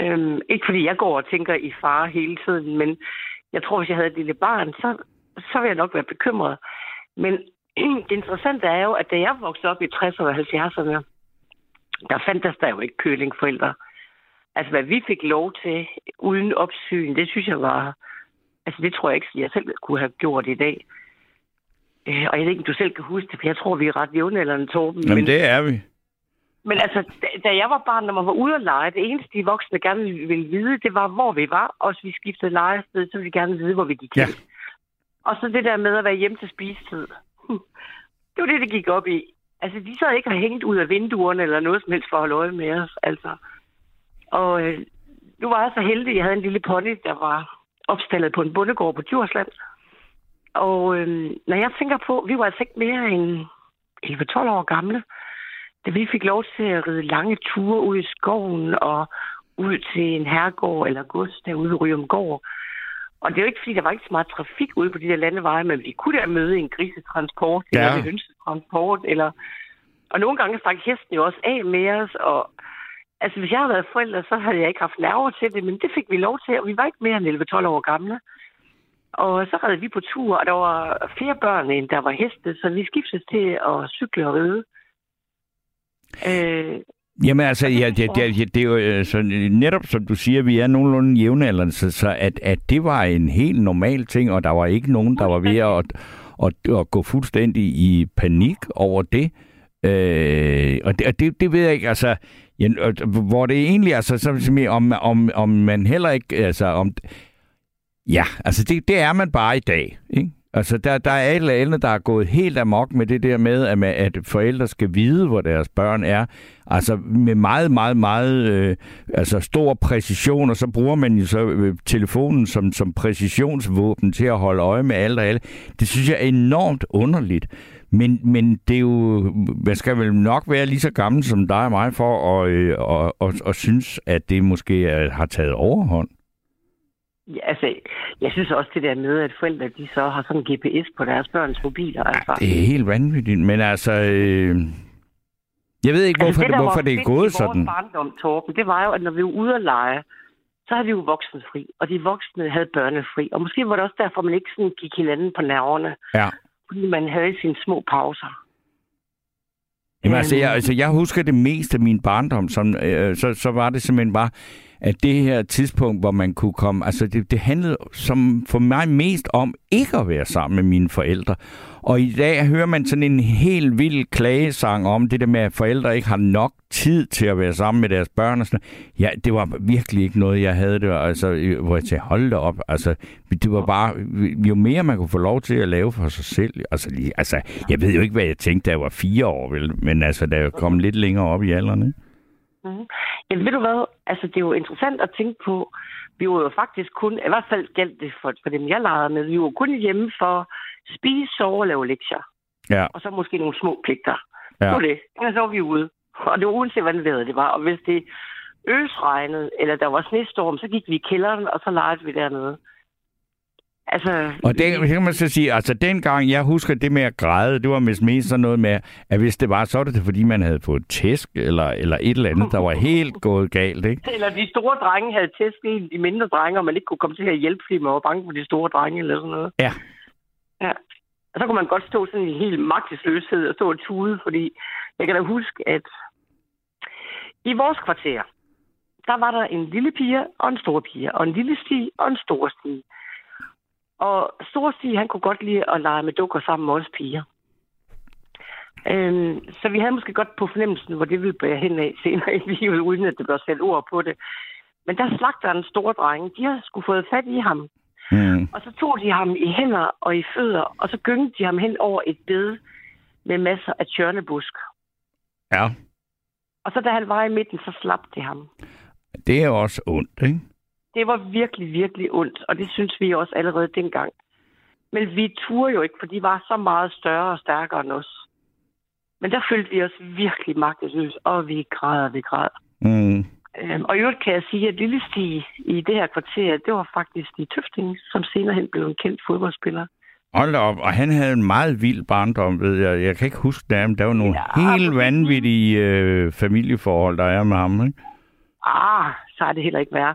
Speaker 13: Øhm, ikke fordi jeg går og tænker i fare hele tiden, men jeg tror, hvis jeg havde et lille barn, så, så ville jeg nok være bekymret. Men det interessante er jo, at da jeg voksede op i 60'erne og 70'erne, der fandt der jo ikke kølingforældre. Altså, hvad vi fik lov til uden opsyn, det synes jeg var... Altså, det tror jeg ikke, jeg selv kunne have gjort i dag. Øh, og jeg ved ikke, om du selv kan huske det, for jeg tror, vi er ret jævnaldrende, Torben.
Speaker 3: Jamen, men... det er vi.
Speaker 13: Men altså, da- jeg var barn, når man var ude at lege, det eneste, de voksne gerne ville vide, det var, hvor vi var. Og hvis vi skiftede lejested, så ville de gerne vide, hvor vi gik
Speaker 3: Ja.
Speaker 13: hen. Og så det der med at være hjemme til spisetid. Det var det, det gik op i. Altså, de sad ikke og hængt ud af vinduerne eller noget som helst for at holde øje med os. Altså. Og øh, nu var jeg så heldig, at jeg havde en lille pony, der var opstallet på en bondegård på Djursland. Og øh, når jeg tænker på, vi var altså ikke mere end 11-12 år gamle, da vi fik lov til at ride lange ture ud i skoven og ud til en herregård eller gods derude ved Ryumgård. Og det er jo ikke, fordi der var ikke så meget trafik ude på de der landeveje, men vi kunne da møde en grisetransport,
Speaker 3: Ja.
Speaker 13: eller en hønsetransport, eller... Og nogle gange stak hesten jo også af med os, og altså hvis jeg havde været forældre, så havde jeg ikke haft nerver til det, men det fik vi lov til, og vi var ikke mere end 11-12 år gamle. Og så red vi på tur, og der var flere børn, end der var heste, så vi skiftedes til at cykle og ride. Øh,
Speaker 3: Jamen altså, ja, det, det, det er jo øh, så netop som du siger, vi er nogenlunde jævnaldrende, så, så at, at det var en helt normal ting, og der var ikke nogen, der var ved at, at, at gå fuldstændig i panik over det. Øh, og det, og det, det ved jeg ikke, altså, ja, hvor det egentlig, altså, så, så, om, om, om man heller ikke, altså, om, ja, altså, det, det er man bare i dag, ikke? Altså, der, der er et eller andet, der er gået helt amok med det der med, at, man, at forældre skal vide, hvor deres børn er. Altså, med meget, meget, meget øh, altså stor præcision, og så bruger man jo så øh, telefonen som, som præcisionsvåben til at holde øje med alt og alle. Det synes jeg er enormt underligt. Men, men det er jo, man skal vel nok være lige så gammel som dig og mig for at, øh, og, og, og synes, at det måske er, har taget overhånd.
Speaker 13: Ja, altså, jeg synes også det der med, at forældre de så har sådan en GPS på deres børns mobiler. Altså.
Speaker 3: Det er helt vanvittigt, men altså... Øh, jeg ved ikke, hvorfor,
Speaker 13: altså,
Speaker 3: det,
Speaker 13: der
Speaker 3: hvorfor det er gået sådan.
Speaker 13: vores barndom, Torben, det var jo, at når vi var ude at lege, så havde vi jo voksenfri, og de voksne havde børnefri. Og måske var det også derfor, man ikke sådan gik hinanden på nerverne,
Speaker 3: Ja.
Speaker 13: fordi man havde sine små pauser.
Speaker 3: Jamen, altså, jeg, altså, jeg husker det mest af min barndom, som, øh, så, så var det simpelthen bare, at det her tidspunkt, hvor man kunne komme, altså det, det handlede som for mig mest om ikke at være sammen med mine forældre. Og i dag hører man sådan en helt vild klagesang om det der med, at forældre ikke har nok tid til at være sammen med deres børn. Og sådan. Ja, det var virkelig ikke noget, jeg havde det, altså, hvor jeg sagde, hold da op. Altså, det var bare, jo mere man kunne få lov til at lave for sig selv. Altså, lige, altså jeg ved jo ikke, hvad jeg tænkte, da jeg var fire år, vel? men altså, da jeg kom lidt længere op i alderen. Ikke?
Speaker 13: Mm. Jamen ved du hvad, altså det er jo interessant at tænke på, vi var jo faktisk kun, i hvert fald galt det for, for dem jeg legede med, vi var kun hjemme for at spise, sove og lave lektier.
Speaker 3: Ja.
Speaker 13: Og så måske nogle små pligter.
Speaker 3: Ja.
Speaker 13: Det var det. Og så var vi ude. Og det var uanset, hvordan vejret det var. Og hvis det øsregnede, eller der var snestorm, så gik vi i kælderen, og så legede vi dernede. Altså,
Speaker 3: Og det, kan man så sige, altså dengang, jeg husker det med at græde, det var mest mest sådan noget med, at hvis det var, så var det fordi, man havde fået tæsk, eller, eller et eller andet, der var helt gået galt, ikke?
Speaker 13: Eller de store drenge havde tæsket de mindre drenge, og man ikke kunne komme til at hjælpe, fordi man var bange for de store drenge eller sådan noget.
Speaker 3: Ja.
Speaker 13: Ja. Og så kunne man godt stå sådan i helt magtesløshed og stå og tude, fordi jeg kan da huske, at i vores kvarter, der var der en lille pige og en stor pige, og en lille sti og en stor sti. Og stor sti, han kunne godt lide at lege med dukker sammen med os piger. Øhm, så vi havde måske godt på fornemmelsen, hvor det ville bære hen af senere i livet, uden at det blev sat ord på det. Men der slagter en stor dreng. De har skulle fået fat i ham.
Speaker 3: Mm.
Speaker 13: Og så tog de ham i hænder og i fødder, og så gyngede de ham hen over et bed med masser af tjørnebusk.
Speaker 3: Ja,
Speaker 13: Og så da han var i midten, så slap de ham.
Speaker 3: det er også ondt, ikke?
Speaker 13: Det var virkelig, virkelig ondt, og det synes vi også allerede dengang. Men vi turde jo ikke, for de var så meget større og stærkere end os. Men der følte vi os virkelig magtesløse, og vi græd, vi græd.
Speaker 3: Mm.
Speaker 13: Øhm, og i øvrigt kan jeg sige, at Lille Stig i det her kvarter, det var faktisk Stig Tøfting, som senere hen blev en kendt fodboldspiller.
Speaker 3: Hold op, og han havde en meget vild barndom, ved jeg. Jeg kan ikke huske det, men der var nogle
Speaker 13: Ja,
Speaker 3: helt vanvittige øh, familieforhold, der er med ham, ikke?
Speaker 13: Ah, så er det heller ikke værre.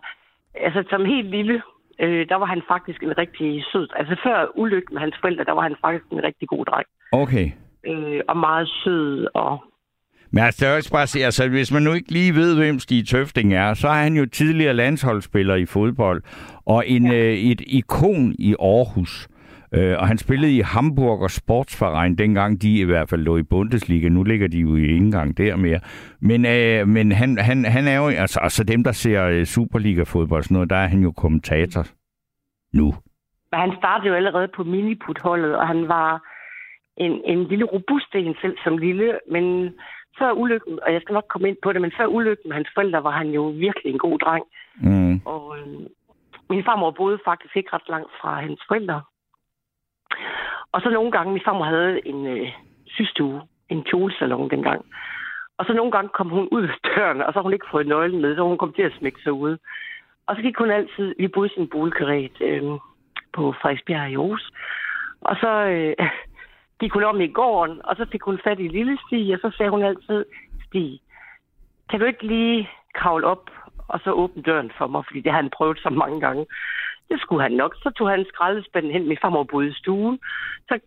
Speaker 13: Altså, som helt lille, øh, der var han faktisk en rigtig sød... Altså, før ulykken med hans forældre, der var han faktisk en rigtig god dreng.
Speaker 3: Okay.
Speaker 13: Øh, og meget sød, og
Speaker 3: Men altså, jeg vil også bare sige, altså, hvis man nu ikke lige ved, hvem Stig Tøfting er, så er han jo tidligere landsholdsspiller i fodbold, og en, ja. øh, et ikon i Aarhus. Øh, og han spillede i Hamburg og Sportsverein, dengang de i hvert fald lå i Bundesliga. Nu ligger de jo ikke engang der mere. Men, øh, men han, han, han er jo, altså, altså dem, der ser øh, Superliga-fodbold og sådan noget, der er han jo kommentator nu.
Speaker 13: Men han startede jo allerede på miniput-holdet, og han var en, en lille robust en selv som lille, men før ulykken, og jeg skal nok komme ind på det, men før ulykken med hans forældre var han jo virkelig en god dreng.
Speaker 3: Mm.
Speaker 13: Og øh, min farmor boede faktisk ikke ret langt fra hans forældre. Og så nogle gange, min farmor havde en øh, systue, en kjolesalon dengang. Og så nogle gange kom hun ud af døren, og så har hun ikke fået nøglen med, så hun kom til at smække sig ud. Og så gik hun altid, vi boede i sin boligkaret øh, på Frederiksbjerg i Aarhus. Og så øh, gik hun om i gården, og så fik hun fat i lille Stig, og så sagde hun altid, Stig, kan du ikke lige kravle op og så åbne døren for mig, fordi det har han prøvet så mange gange. Det skulle han nok. Så tog han skraldespanden hen. Min farmor boede i stuen. Så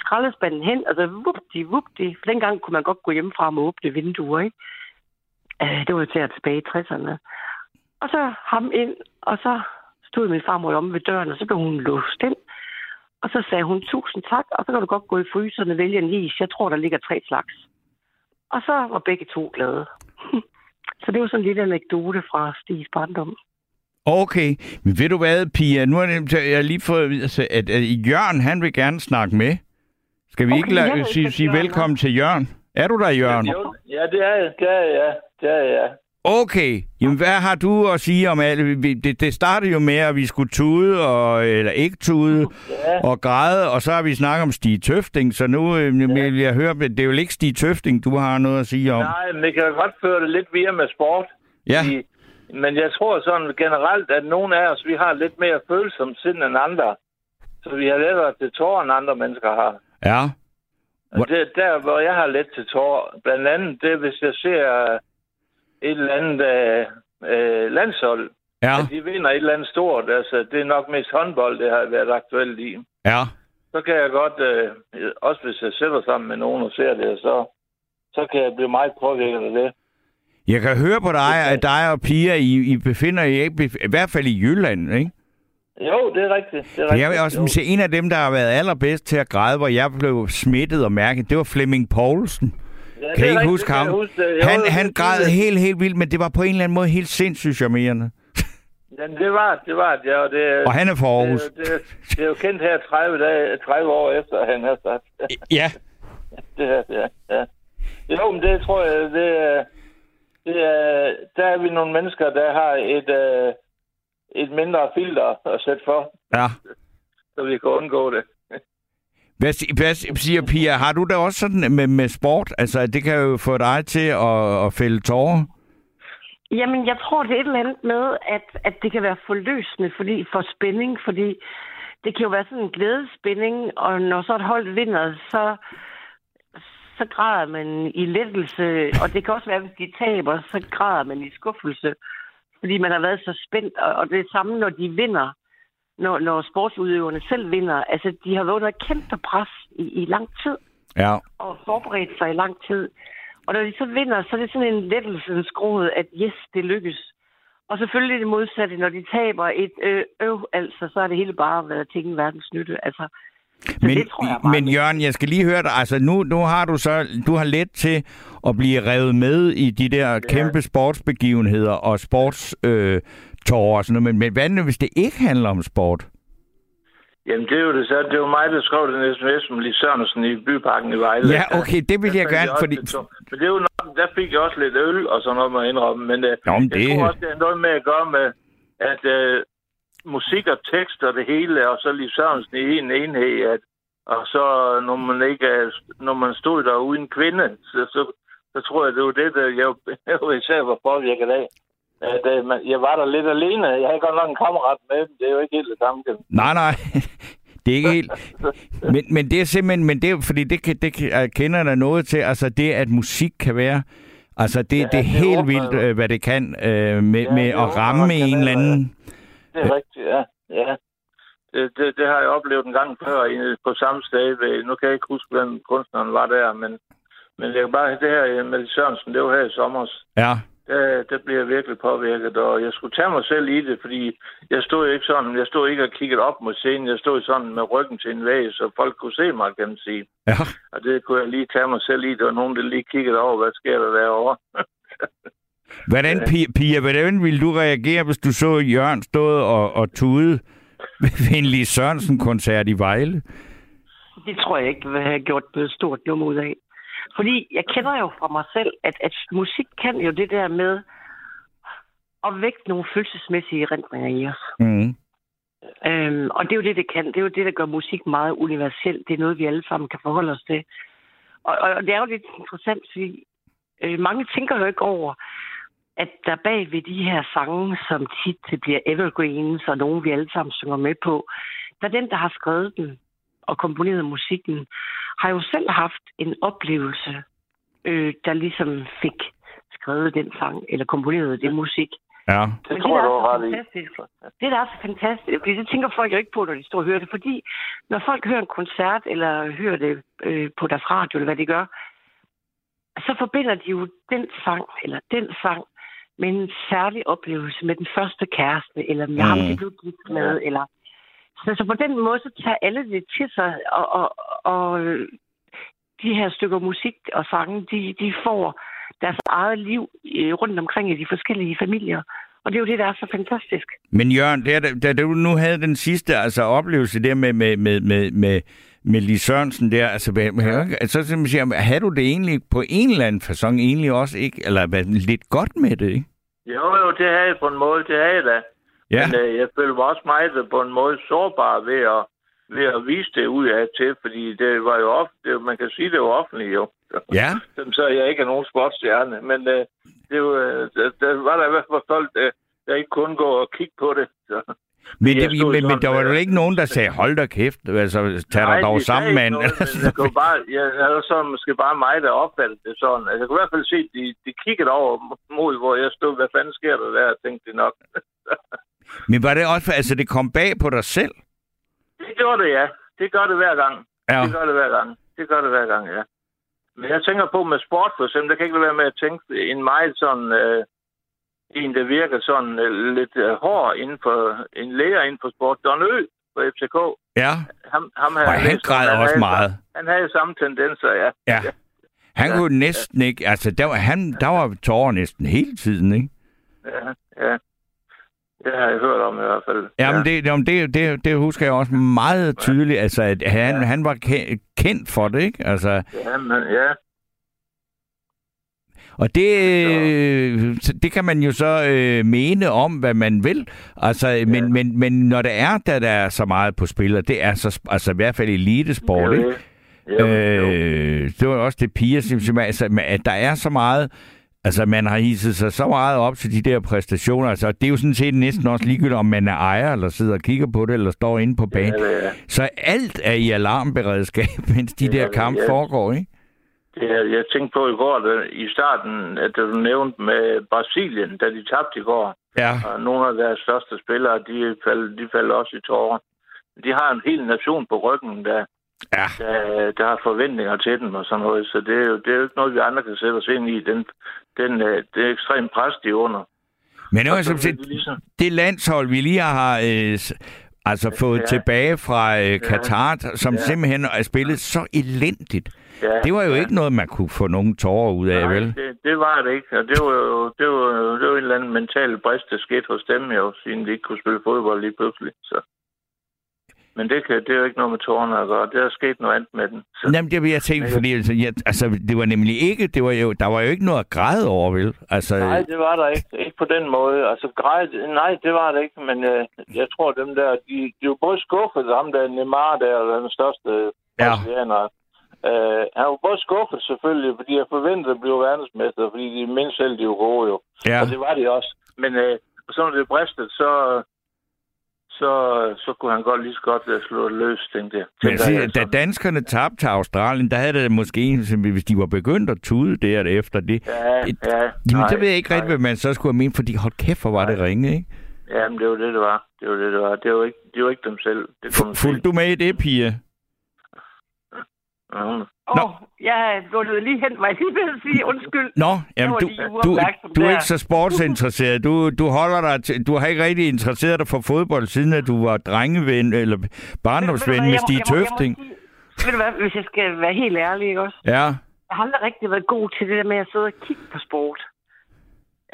Speaker 13: skraldespanden hen, og så vupti, vupti. For dengang kunne man godt gå hjemmefra og åbne vinduer, ikke? Øh, det var jo til at tilbage i 60'erne. Og så ham ind, og så stod min farmor om ved døren, og så blev hun låst ind. Og så sagde hun, tusind tak, og så kan du godt gå i fryseren og vælge en is. Jeg tror, der ligger tre slags. Og så var begge to glade. Så det var sådan en lille anekdote fra Stigs barndom.
Speaker 3: Okay, men ved du hvad, Pia? Nu har jeg lige fået at vide, altså, at, at Jørgen, han vil gerne snakke med. Skal vi
Speaker 14: Okay,
Speaker 3: ikke lade, sige, sige velkommen til Jørgen? Er du der, Jørgen?
Speaker 14: Ja, det er jeg. Det er jeg. Det er jeg.
Speaker 3: Okay, jamen hvad har du at sige om alt? Det, det startede jo med, at vi skulle tude, og, eller ikke tude,
Speaker 14: Ja.
Speaker 3: og græde, og så har vi snakket om Stig Tøfting, så nu øh, vil jeg høre, det er jo ikke Stig Tøfting, du har noget at sige om.
Speaker 14: Nej, men det kan godt føre det lidt via med sport.
Speaker 3: Ja.
Speaker 14: I, men jeg tror sådan generelt, at nogle af os, vi har lidt mere følsom sind end andre. Så vi har lettere til tårer, end andre mennesker har.
Speaker 3: Ja,
Speaker 14: Og det er der, hvor jeg har let til tårer. Blandt andet det, hvis jeg ser et eller andet øh, øh, landshold,
Speaker 3: Ja.
Speaker 14: at de vinder et eller andet stort. Altså, det er nok mest håndbold, det har været aktuelt i.
Speaker 3: ja.
Speaker 14: Så kan jeg godt, øh, også hvis jeg sætter sammen med nogen og ser det, så, så kan jeg blive meget påvirket af det.
Speaker 3: Jeg kan høre på dig, at dig og Pia, I, I befinder jer ikke, i hvert fald i Jylland, ikke?
Speaker 14: Jo, det er rigtigt. Det er rigtigt.
Speaker 3: jeg vil også sige, en af dem, der har været allerbedst til at græde, hvor jeg blev smittet og mærket, det var Flemming Poulsen.
Speaker 14: Ja, det
Speaker 3: kan I ikke
Speaker 14: rigtigt,
Speaker 3: huske
Speaker 14: det
Speaker 3: ham?
Speaker 14: huske. Jo,
Speaker 3: han,
Speaker 14: det-
Speaker 3: han
Speaker 14: det-
Speaker 3: græd helt, helt vildt, men det var på en eller anden måde helt sindssygt charmerende.
Speaker 14: Jamen, det var det, var det, ja. Og, det,
Speaker 3: Og han er fra Aarhus.
Speaker 14: Det, det, det, er jo kendt her 30, dage, 30 år efter, at han har sagt.
Speaker 3: Ja.
Speaker 14: det er det, ja. ja. Jo, men det tror jeg, det, er- det er, der er vi nogle mennesker, der har et, øh, et mindre filter at sætte for,
Speaker 3: Ja.
Speaker 14: så vi kan undgå det.
Speaker 3: Hvad, hvad si- siger Pia? Har du da også sådan med, med sport? Altså, det kan jo få dig til at, at fælde tårer.
Speaker 13: Jamen, jeg tror, det er et eller andet med, at, at det kan være forløsende fordi, for spænding, fordi det kan jo være sådan en glædespænding, og når så et hold vinder, så, så græder man i lettelse, og det kan også være, hvis de taber, så græder man i skuffelse, fordi man har været så spændt, og, det er samme, når de vinder, når, når sportsudøverne selv vinder. Altså, de har været under kæmpe pres i, i lang tid
Speaker 3: Ja.
Speaker 13: og forberedt sig i lang tid. Og når de så vinder, så er det sådan en lettelsens gråd, at yes, det lykkes. Og selvfølgelig det modsatte, når de taber et øh, øv, altså, så er det hele bare været til ingen verdens nytte. Altså, så
Speaker 3: Men,
Speaker 13: det tror jeg
Speaker 3: men Jørgen, jeg skal lige høre dig. Altså, nu, nu har du så du har let til at blive revet med i de der kæmpe sportsbegivenheder og sports øh, og sådan noget. Men, men hvad nu, hvis det ikke handler om sport?
Speaker 14: Jamen, det er jo det så. Det var mig, der skrev den sms med Lis Sørensen i Byparken i Vejle.
Speaker 3: Ja, okay, det vil jeg
Speaker 14: fandt
Speaker 3: gerne, fordi...
Speaker 14: Men det er jo nok, der fik jeg også lidt øl og sådan noget, jeg indrømme. Men, øh,
Speaker 3: Nå, men
Speaker 14: jeg
Speaker 3: det-
Speaker 14: tror også, det er noget med at gøre med, at øh, musik og tekst og det hele, og så lige Sørensen i en enhed, at, og så når man ikke når man stod der uden kvinde, så, så, så tror jeg, det var det, der jeg, jeg især var påvirket af. At, øh, jeg var der lidt alene. Jeg havde godt nok en kammerat med, men det er jo ikke helt det samme.
Speaker 3: Nej, nej. Det er ikke helt... Men, men det er simpelthen... Men det er, fordi det, det jeg kender der noget til. Altså det, at musik kan være... Altså det, ja, det er
Speaker 14: det
Speaker 3: helt vildt, øh, hvad det kan øh, med,
Speaker 14: Ja,
Speaker 3: med
Speaker 14: det
Speaker 3: at ramme en eller anden...
Speaker 14: Det er rigtigt, ja. ja. Det, det, det, har jeg oplevet en gang før på samme sted. Nu kan jeg ikke huske, hvem kunstneren var der, men, men jeg kan bare det her med Sørensen, det var her i sommer.
Speaker 3: Ja.
Speaker 14: Der, der blev jeg virkelig påvirket, og jeg skulle tage mig selv i det, fordi jeg stod ikke sådan, jeg stod ikke og kiggede op mod scenen, jeg stod sådan med ryggen til en væg, så folk kunne se mig, kan man sige.
Speaker 3: Ja.
Speaker 14: Og det kunne jeg lige tage mig selv i, der var nogen, der lige kiggede over, hvad sker der derovre.
Speaker 3: Hvordan, Pia, Pia, hvordan ville du reagere, hvis du så Jørgen stå og, og tude ved en Lis Sørensen-koncert i Vejle?
Speaker 13: Det tror jeg ikke, vil have gjort noget stort nummer ud af. Fordi jeg kender jo fra mig selv, at, at musik kan jo det der med at vække nogle følelsesmæssige erindringer i os.
Speaker 3: Mm.
Speaker 13: Øhm, og det er jo det, det kan. Det er jo det, der gør musik meget universelt. Det er noget, vi alle sammen kan forholde os til. Og, og det er jo lidt interessant, fordi øh, mange tænker jo ikke over, at der bag ved de her sange, som tit bliver evergreens, og nogen vi alle sammen synger med på, der den, der har skrevet den og komponeret musikken, har jo selv haft en oplevelse, øh, der ligesom fik skrevet den sang, eller komponeret det musik.
Speaker 3: Ja.
Speaker 13: Men
Speaker 14: tror jeg,
Speaker 13: der
Speaker 14: du
Speaker 13: er
Speaker 14: har
Speaker 13: så
Speaker 14: ret i.
Speaker 13: fantastisk, det der er så fantastisk, fordi det tænker folk jo ikke på, når de står og hører det, fordi når folk hører en koncert, eller hører det øh, på deres radio, eller hvad de gør, så forbinder de jo den sang, eller den sang, med en særlig oplevelse med den første kæreste, eller med mm. ham,
Speaker 8: Mm.
Speaker 13: de blev gift med, eller... Så, så på den måde, så tager alle det til sig, og, og, og de her stykker musik og sange, de, de får deres eget liv øh, rundt omkring i de forskellige familier. Og det er jo det, der er så fantastisk.
Speaker 3: Men Jørgen, da, da du nu havde den sidste altså, oplevelse der med, med, med, med, med, med Lis Sørensen der, altså, hvad- så simpelthen siger, havde du det egentlig på en eller anden fasong egentlig også ikke, eller hvad, lidt godt med det, ikke?
Speaker 14: Jo, jo, det havde jeg på en måde, det havde jeg da.
Speaker 3: Ja.
Speaker 14: Men øh, jeg følte mig også meget på en måde sårbar ved at, ved at vise det ud af til, fordi det var jo ofte, man kan sige, det var offentligt jo.
Speaker 3: Ja.
Speaker 14: Så jeg ikke er nogen sportsstjerne, men øh, det var, øh, der, der var der i hvert fald folk, der, der ikke kunne gå og kigge på det. Så.
Speaker 3: Men, det, men, men
Speaker 14: sådan,
Speaker 3: der var
Speaker 14: øh,
Speaker 3: jo ikke nogen, der sagde, hold da kæft, altså, tag dig dog sammen, mand.
Speaker 14: men Jeg kunne bare, jeg havde så måske bare mig, der opfattede det sådan. Altså, jeg kunne i hvert fald se, at de, de kiggede over mod, hvor jeg stod. Hvad fanden sker der der? Tænkte de nok.
Speaker 3: men var det også, altså det kom bag på dig selv?
Speaker 14: det gjorde det, ja. Det gør det hver gang.
Speaker 3: Ja.
Speaker 14: Det gør det hver gang. Det gør det hver gang, ja. Men jeg tænker på med sport, for eksempel, der kan ikke være med at tænke en meget sådan... Øh, en, der virker sådan øh, lidt øh, hård inden for... En læger inden for sport. Don Ø på FCK.
Speaker 3: Ja.
Speaker 14: Ham, ham havde
Speaker 3: Og han
Speaker 14: læst
Speaker 3: græd også
Speaker 14: havde,
Speaker 3: meget.
Speaker 14: Han havde samme tendenser, ja.
Speaker 3: Ja. Han
Speaker 14: Ja.
Speaker 3: kunne næsten ikke, altså der var, han, der var tårer næsten hele tiden, ikke?
Speaker 14: Ja, ja. Det har jeg hørt om i hvert fald.
Speaker 3: Jamen, det, jamen det, det, det husker jeg også meget tydeligt, altså at han, ja. han var ke- kendt for det, ikke? Altså,
Speaker 14: Ja, men ja.
Speaker 3: Og det, øh, det kan man jo så øh, mene om, hvad man vil. Altså, ja. men, men, men når det er, der, der er så meget på spil, og det er så, altså i hvert fald elitesport,
Speaker 14: Jo,
Speaker 3: ikke?
Speaker 14: det- jo,
Speaker 3: øh, det var også det piger, som, som, altså, at der er så meget, altså man har hisset sig så meget op til de der præstationer, altså det er jo sådan set næsten også ligegyldigt, om man er ejer, eller sidder og kigger på det, eller står inde på banen.
Speaker 14: Ja, er.
Speaker 3: Så alt er i alarmberedskab, mens de
Speaker 14: Ja,
Speaker 3: der kampe
Speaker 14: ja.
Speaker 3: foregår, ikke?
Speaker 14: Jeg, jeg tænkte på i går, da, i starten, at du nævnte med Brasilien, da de tabte i går.
Speaker 3: Ja.
Speaker 14: Og nogle af deres største spillere, de faldt, de faldt også i tårer. De har en hel nation på ryggen, der,
Speaker 3: ja.
Speaker 14: der, der har forventninger til dem og sådan noget. Så det er jo, det er jo ikke noget, vi andre kan sætte os ind i. Den, den, øh, det er ekstremt pres, de er under.
Speaker 3: Men det
Speaker 14: Og
Speaker 3: var
Speaker 14: så
Speaker 3: som
Speaker 14: vil
Speaker 3: set,
Speaker 14: de ligesom-
Speaker 3: det landshold, vi lige har øh, altså fået
Speaker 14: Ja.
Speaker 3: tilbage fra øh, Katar, som
Speaker 14: Ja.
Speaker 3: simpelthen er spillet så elendigt.
Speaker 14: Ja,
Speaker 3: Det var jo
Speaker 14: ja.
Speaker 3: ikke noget, man kunne få nogen tårer ud af,
Speaker 14: Nej,
Speaker 3: vel?
Speaker 14: det, det var det ikke. Og det var jo det var, det var en eller anden mental brist, der skete hos dem jo, siden de ikke kunne spille fodbold lige pludselig. Så. Men det, kan, det er jo ikke noget med tårerne at gøre. Det er sket noget andet med den. Så,
Speaker 3: Jamen, det vil jeg tænke, fordi altså, jeg, altså, det var nemlig ikke, det var jo, der var jo ikke noget at græde over, vel? Altså,
Speaker 14: nej, det var der ikke. Ikke på den måde. Altså, grej, nej, det var det ikke. Men øh, jeg tror, dem der, de, de var både skuffet, ham der Neymar der, den største
Speaker 3: Ja.
Speaker 14: Øh, han var både skuffet selvfølgelig, fordi jeg forventede at blive verdensmester, fordi de mindst selv, de var gode jo.
Speaker 3: Ja.
Speaker 14: Og det var de også. Men øh, så når det bristet, så, så, så kunne han godt lige så godt øh, slå det løs, tænkte jeg.
Speaker 3: Men siger,
Speaker 14: jeg
Speaker 3: da danskerne tabte til Australien, der havde det måske hvis de var begyndt at tude der efter det.
Speaker 14: Ja,
Speaker 3: det
Speaker 14: ja.
Speaker 3: Jamen,
Speaker 14: nej,
Speaker 3: så ved jeg ikke rigtig, hvad man så skulle have ment, fordi hold kæft, hvor var det ringe, ikke?
Speaker 14: Jamen, det var det, det var. Det var det, det var. Det var ikke, det var ikke dem selv. Det
Speaker 3: Fulgte du med i det, Pia?
Speaker 14: Ja, hun-
Speaker 10: Åh, oh, jeg lukkede lige hen, var jeg lige ved at sige undskyld.
Speaker 3: Nå, jamen, du, du, du er ikke så sportsinteresseret. Du, du holder dig til, du har ikke rigtig interesseret dig for fodbold, siden at du var drengeven eller barndomsven med Stig Tøfting.
Speaker 10: Ved du hvad, hvis jeg skal være helt ærlig, ikke også?
Speaker 3: Ja,
Speaker 10: Jeg har aldrig rigtig været god til det der med at sidde og kigge på sport.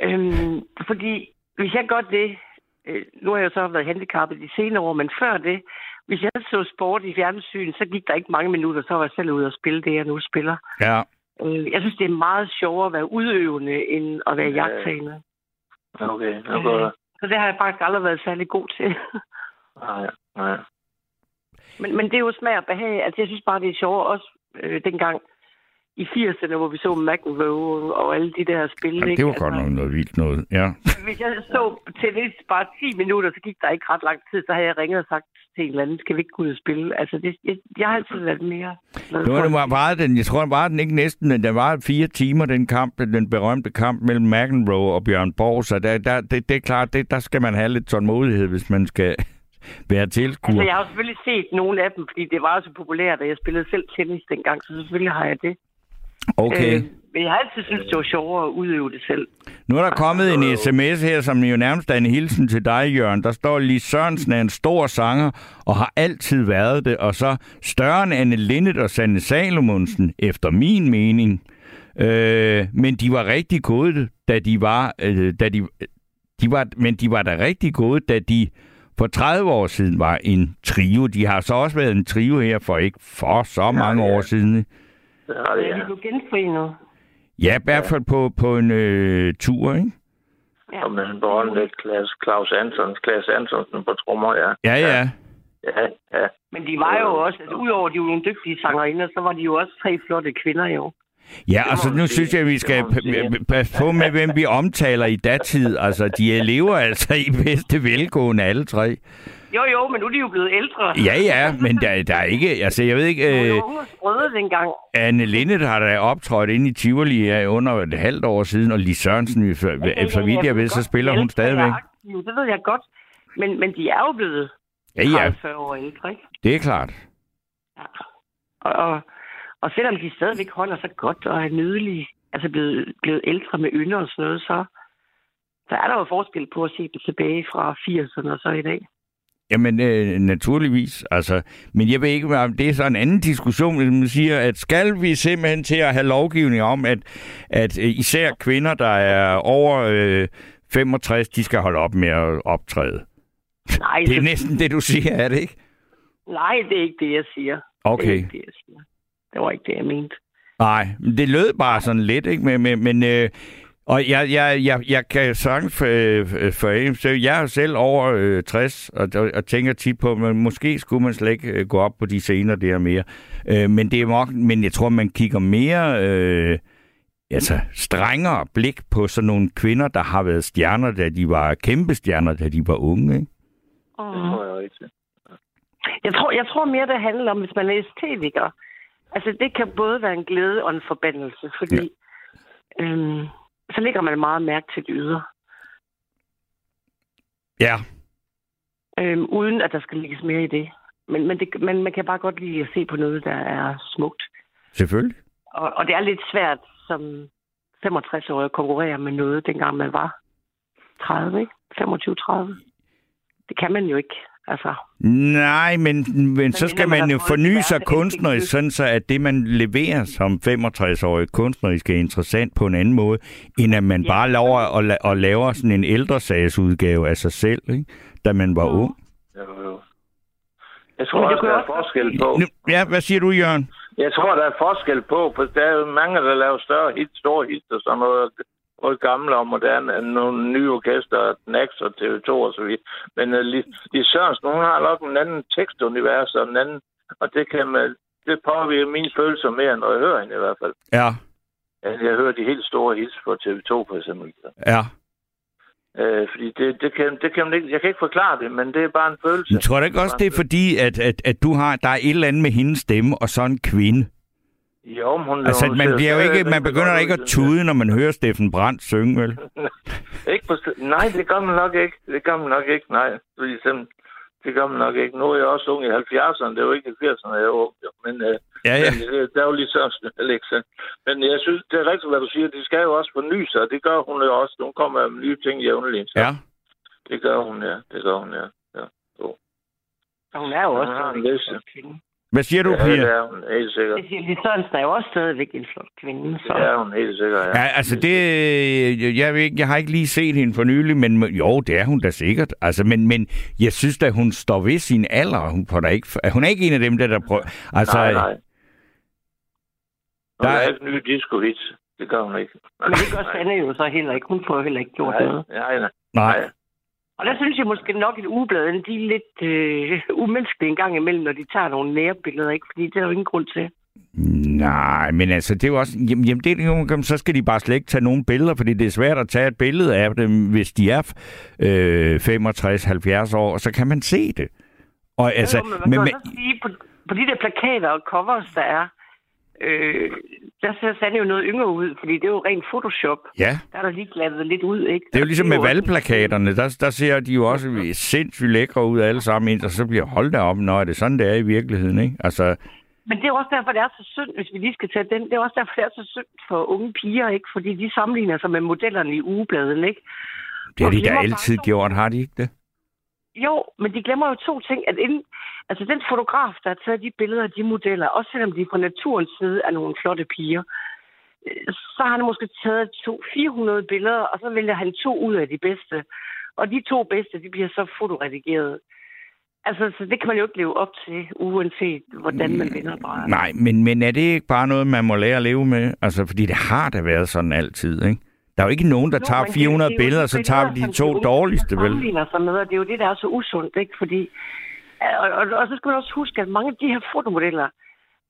Speaker 10: Øhm, fordi hvis jeg gør det, øh, nu har jeg så været handicappet de senere år, men før det, hvis jeg så sport i fjernsyn, så gik der ikke mange minutter, så var jeg selv ude og spille det, jeg nu spiller.
Speaker 3: ja.
Speaker 10: Øh, jeg synes, det er meget sjovere at være udøvende, end at være
Speaker 14: Ja.
Speaker 10: jagttagende.
Speaker 14: Okay, går det.
Speaker 10: Så det har jeg faktisk aldrig været særlig god til.
Speaker 14: Nej, nej.
Speaker 10: Men, men det er jo smag og behag. Altså, jeg synes bare, det er sjovere også øh, dengang i 80'erne, hvor vi så McEnroe og alle de der spil.
Speaker 3: Jamen,
Speaker 10: ikke?
Speaker 3: det var godt
Speaker 10: Altså,
Speaker 3: nok noget vildt noget. Ja.
Speaker 10: Hvis jeg så til det bare 10 minutter, så gik der ikke ret lang tid, så havde jeg ringet og sagt til en eller anden, skal vi ikke gå ud og spille? Altså, det, jeg, jeg har altid været mere...
Speaker 3: Nu var det var, var den, jeg tror, var den ikke næsten, den var fire timer, den kamp, den berømte kamp mellem McEnroe og Bjørn Borg, så der, der, det, det er klart, det, der skal man have lidt tålmodighed, hvis man skal være tilskuer.
Speaker 10: Altså, jeg har selvfølgelig set nogle af dem, fordi det var så populært, og jeg spillede selv tennis dengang, så selvfølgelig har jeg det.
Speaker 3: Okay.
Speaker 10: Øh, men jeg har altid syntes, det var sjovere at udøve det selv.
Speaker 3: Nu er der kommet en sms her, som jo nærmest er en hilsen til dig, Jørgen. Der står, Lis Sørensen er en stor sanger, og har altid været det. Og så større end Anne Linnet og Sanne Salomonsen, efter min mening. Øh, men de var rigtig gode, da de var... Øh, da de, de var men de var da rigtig gode, da de for 30 år siden var en trio. De har så også været en trio her for ikke for så mange år siden.
Speaker 14: Det har det,
Speaker 10: Ja.
Speaker 14: ja.
Speaker 10: De blev genforenet.
Speaker 3: Ja, i hvert fald på, på en øh, tur, ikke?
Speaker 10: Ja.
Speaker 14: Og man beholdt lidt Klaus, Claus Antonsen, Klaus Antonsen på trommer, ja.
Speaker 3: Ja, ja.
Speaker 14: Ja, ja.
Speaker 10: Men de var jo også, altså, udover at de var nogle dygtige sangerinder, så var de jo også tre flotte kvinder jo.
Speaker 3: Ja, altså nu synes jeg, vi skal passe på med, hvem vi omtaler i datid. Altså, de lever altså i bedste velgående alle tre.
Speaker 10: Jo, jo, men nu er de jo blevet ældre.
Speaker 3: Ja, ja, men der, der er ikke... Altså, jeg ved ikke... Øh,
Speaker 10: var unge sprøde dengang.
Speaker 3: Anne Lindet har da optrådt inde i Tivoli her under et halvt år siden, og Lis Sørensen, for, for vidt jeg ved, så spiller hun stadigvæk.
Speaker 10: Jo, det ved jeg godt. Men, men de er jo blevet
Speaker 3: Ja, ja,
Speaker 10: 40 år ældre, ikke?
Speaker 3: det er klart.
Speaker 10: Og, og, og selvom de stadigvæk holder sig godt og er nydelige, altså blevet, blevet ældre med ynder og sådan noget, så, så er der jo forskel på at se dem tilbage fra 80'erne og så i dag.
Speaker 3: Jamen, øh, naturligvis. Altså, men jeg ved ikke, om det er så en anden diskussion, hvis man siger, at skal vi simpelthen til at have lovgivning om, at, at øh, især kvinder, der er over øh, 65, de skal holde op med at optræde.
Speaker 10: Nej,
Speaker 3: Det er næsten det, du siger, er det ikke?
Speaker 10: Nej, det er ikke det, jeg siger. Det
Speaker 3: Okay.
Speaker 10: er ikke det, jeg siger. Det var ikke det, jeg mente.
Speaker 3: Nej, men det lød bare sådan lidt, ikke? Men, men, men øh, og jeg, jeg, jeg, jeg kan sagtens for, for en, så jeg er selv over øh, 60, og, og, og tænker tit på, at måske skulle man slet ikke øh, gå op på de scener der mere. Øh, men, det er nok, men jeg tror, man kigger mere øh, altså, strengere blik på sådan nogle kvinder, der har været stjerner, da de var kæmpe stjerner, da de var unge. Ikke?
Speaker 14: Det tror jeg ikke.
Speaker 10: Jeg tror, jeg tror mere, det handler om, hvis man er æstetiker. Altså, det kan både være en glæde og en forbandelse, fordi ja. øhm, så lægger man meget mærke til det ydre,
Speaker 3: Ja,
Speaker 10: øhm, uden at der skal lægges mere i det. Men, men, det, men man kan bare godt lide at se på noget, der er smukt.
Speaker 3: selvfølgelig.
Speaker 10: Og, og det er lidt svært som 65-årig at konkurrere med noget, dengang man var 30, ikke? 25-30. Det kan man jo ikke. Altså,
Speaker 3: Nej, men, men så skal
Speaker 10: man
Speaker 3: man jo forny sig kunstnerisk, sådan så at det, man leverer som 65-årig kunstnerisk, er interessant på en anden måde, end at man bare laver og, la- og laver sådan en ældresagsudgave af sig selv, ikke? da man var ung.
Speaker 14: Jo, jo. Jeg tror
Speaker 10: Men det
Speaker 14: også,
Speaker 10: kunne
Speaker 14: der er forskel på.
Speaker 3: Ja, hvad siger du, Jørgen?
Speaker 14: Jeg tror, der er forskel på, for der er mange, der laver større hits, store hits og sådan noget, både gamle og moderne, end nogle nye orkester, Nax og TV2 og så videre. Men uh, Lis Sørensen, hun har nok en anden tekstunivers og en anden, og det kan man, det påvirker mine følelser mere, når jeg hører hende i hvert fald.
Speaker 3: Ja,
Speaker 14: jeg hører de helt store hits på TV2 for eksempel.
Speaker 3: ja.
Speaker 14: Øh, fordi det, det, kan, det kan man ikke, jeg kan ikke forklare det, men det er bare en følelse.
Speaker 3: Jeg tror da ikke også, det er fordi, at, at, at du har, der er et eller andet med hendes stemme, og så en kvinde.
Speaker 14: Jo, hun,
Speaker 3: Altså,
Speaker 14: hun
Speaker 3: man, bliver jo ikke, man begynder ikke at tude, når man hører Steffen Brandt synge, vel?
Speaker 14: ikke på, nej, det gør man nok ikke. Det gør man nok ikke, nej. Fordi sådan, det gør man nok ikke. Nu er jeg også ung i 70'erne, det er jo ikke i 80'erne, jeg er ung. jo. Men, øh,
Speaker 3: Ja, ja.
Speaker 14: men øh, der er jo lige sådan, Alexa. Men jeg synes, det er rigtigt, hvad du siger. De skal jo også forny sig, og det gør hun jo også. Hun kommer med nye ting jævnligt. Så
Speaker 3: Ja.
Speaker 14: Det gør hun, ja. Det gør hun, ja. ja. Jo.
Speaker 10: Og hun er jo også
Speaker 14: Hun har en
Speaker 10: en
Speaker 14: liste.
Speaker 3: Hvad siger du,
Speaker 14: Ja,
Speaker 3: Pia?
Speaker 14: det er hun, helt sikkert.
Speaker 10: Lis Sørensen er jo også stadigvæk en flot kvinde. Så.
Speaker 14: Det er hun, helt sikkert, ja.
Speaker 3: Ja, altså det, jeg, ved ikke, jeg har ikke lige set hende for nylig, men jo, det er hun da sikkert. Altså, men, men jeg synes da, hun står ved sin alder. Hun, får da ikke, hun er ikke en af dem, der, der prøver... Altså,
Speaker 14: nej, nej. Hun
Speaker 3: der
Speaker 14: der
Speaker 3: er-
Speaker 14: ikke nye disco hits. Det gør hun ikke.
Speaker 10: Men det gør Sanne jo så heller ikke. Hun får heller ikke gjort
Speaker 14: Nej,
Speaker 10: noget.
Speaker 14: nej, nej.
Speaker 3: nej.
Speaker 10: Og der synes jeg måske nok, at ugebladene de er lidt øh, umenneskelige en gang imellem, når de tager nogle nærbilleder, ikke? Fordi det er der jo ingen grund til.
Speaker 3: Nej, men altså, det er jo også... Jamen, jamen det er jo, så skal de bare slet ikke tage nogen billeder, fordi det er svært at tage et billede af dem, hvis de er øh, 65-70 år, så kan man se det. Og altså,
Speaker 10: jo, men man
Speaker 3: men,
Speaker 10: kan
Speaker 3: men,
Speaker 10: sige, på, på de der plakater og covers, der er, øh, der ser Sanne jo noget yngre ud, fordi det er jo rent Photoshop.
Speaker 3: ja,
Speaker 10: Der er der lige glattet lidt ud, ikke?
Speaker 3: det er jo ligesom med valgplakaterne. Der, der ser de jo også sindssygt lækre ud alle sammen, indtil så bliver holdt op, når er det sådan, det er i virkeligheden, ikke? Altså,
Speaker 10: Men det er også derfor, det er så synd, hvis vi lige skal tage den. Det er også derfor, det er så synd for unge piger, ikke? Fordi de sammenligner sig med modellerne i ugebladen, ikke?
Speaker 3: det har
Speaker 10: Og
Speaker 3: de da altid gjort, har de ikke det?
Speaker 10: Jo, men de glemmer jo to ting. At inden, altså den fotograf, der har taget de billeder af de modeller, også selvom de fra naturens side er nogle flotte piger, øh, så har han måske taget to 400 billeder, og så vælger han to ud af de bedste. Og de to bedste, de bliver så fotoredigeret. Altså, så det kan man jo ikke leve op til, uanset hvordan man vinder bare.
Speaker 3: Nej, men, men er det ikke bare noget, man må lære at leve med? Altså, fordi det har da været sådan altid, ikke? Der er jo ikke nogen, der tager
Speaker 10: men det-
Speaker 3: 400
Speaker 10: det er jo
Speaker 3: billeder,
Speaker 10: de
Speaker 3: så tager vi de to dårligste, vel?
Speaker 10: sig med, og det er jo det, der er så usundt, ikke? Fordi, og, og, og så skal man også huske, at mange af de her fotomodeller,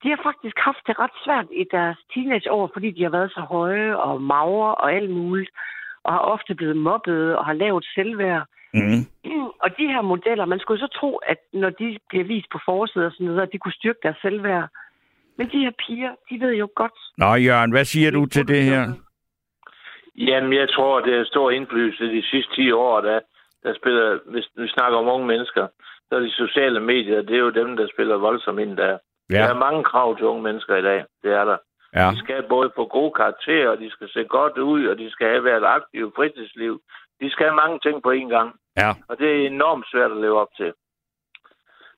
Speaker 10: de har faktisk haft det ret svært i deres teenageår, fordi de har været så høje og magre og alt muligt, og har ofte blevet mobbet og har lavet selvværd.
Speaker 3: Mm.
Speaker 10: Og de her modeller, man skulle så tro, at når de bliver vist på forsiden og sådan noget, at de kunne styrke deres selvværd. Men de her piger, de ved jo godt,
Speaker 3: Nå, Jørgen, hvad siger du til det her?
Speaker 14: Jamen, jeg tror, det er stor indflydelse de sidste 10 år, der, der spiller, hvis vi snakker om unge mennesker, så er de sociale medier, det er jo dem, der spiller voldsomt ind der.
Speaker 3: Ja.
Speaker 14: Der er mange krav til unge mennesker i dag, det er der.
Speaker 3: Ja.
Speaker 14: De skal både få gode karakterer, de skal se godt ud, og de skal have været aktivt fritidsliv. De skal have mange ting på én gang,
Speaker 3: Ja.
Speaker 14: og det er enormt svært at leve op til.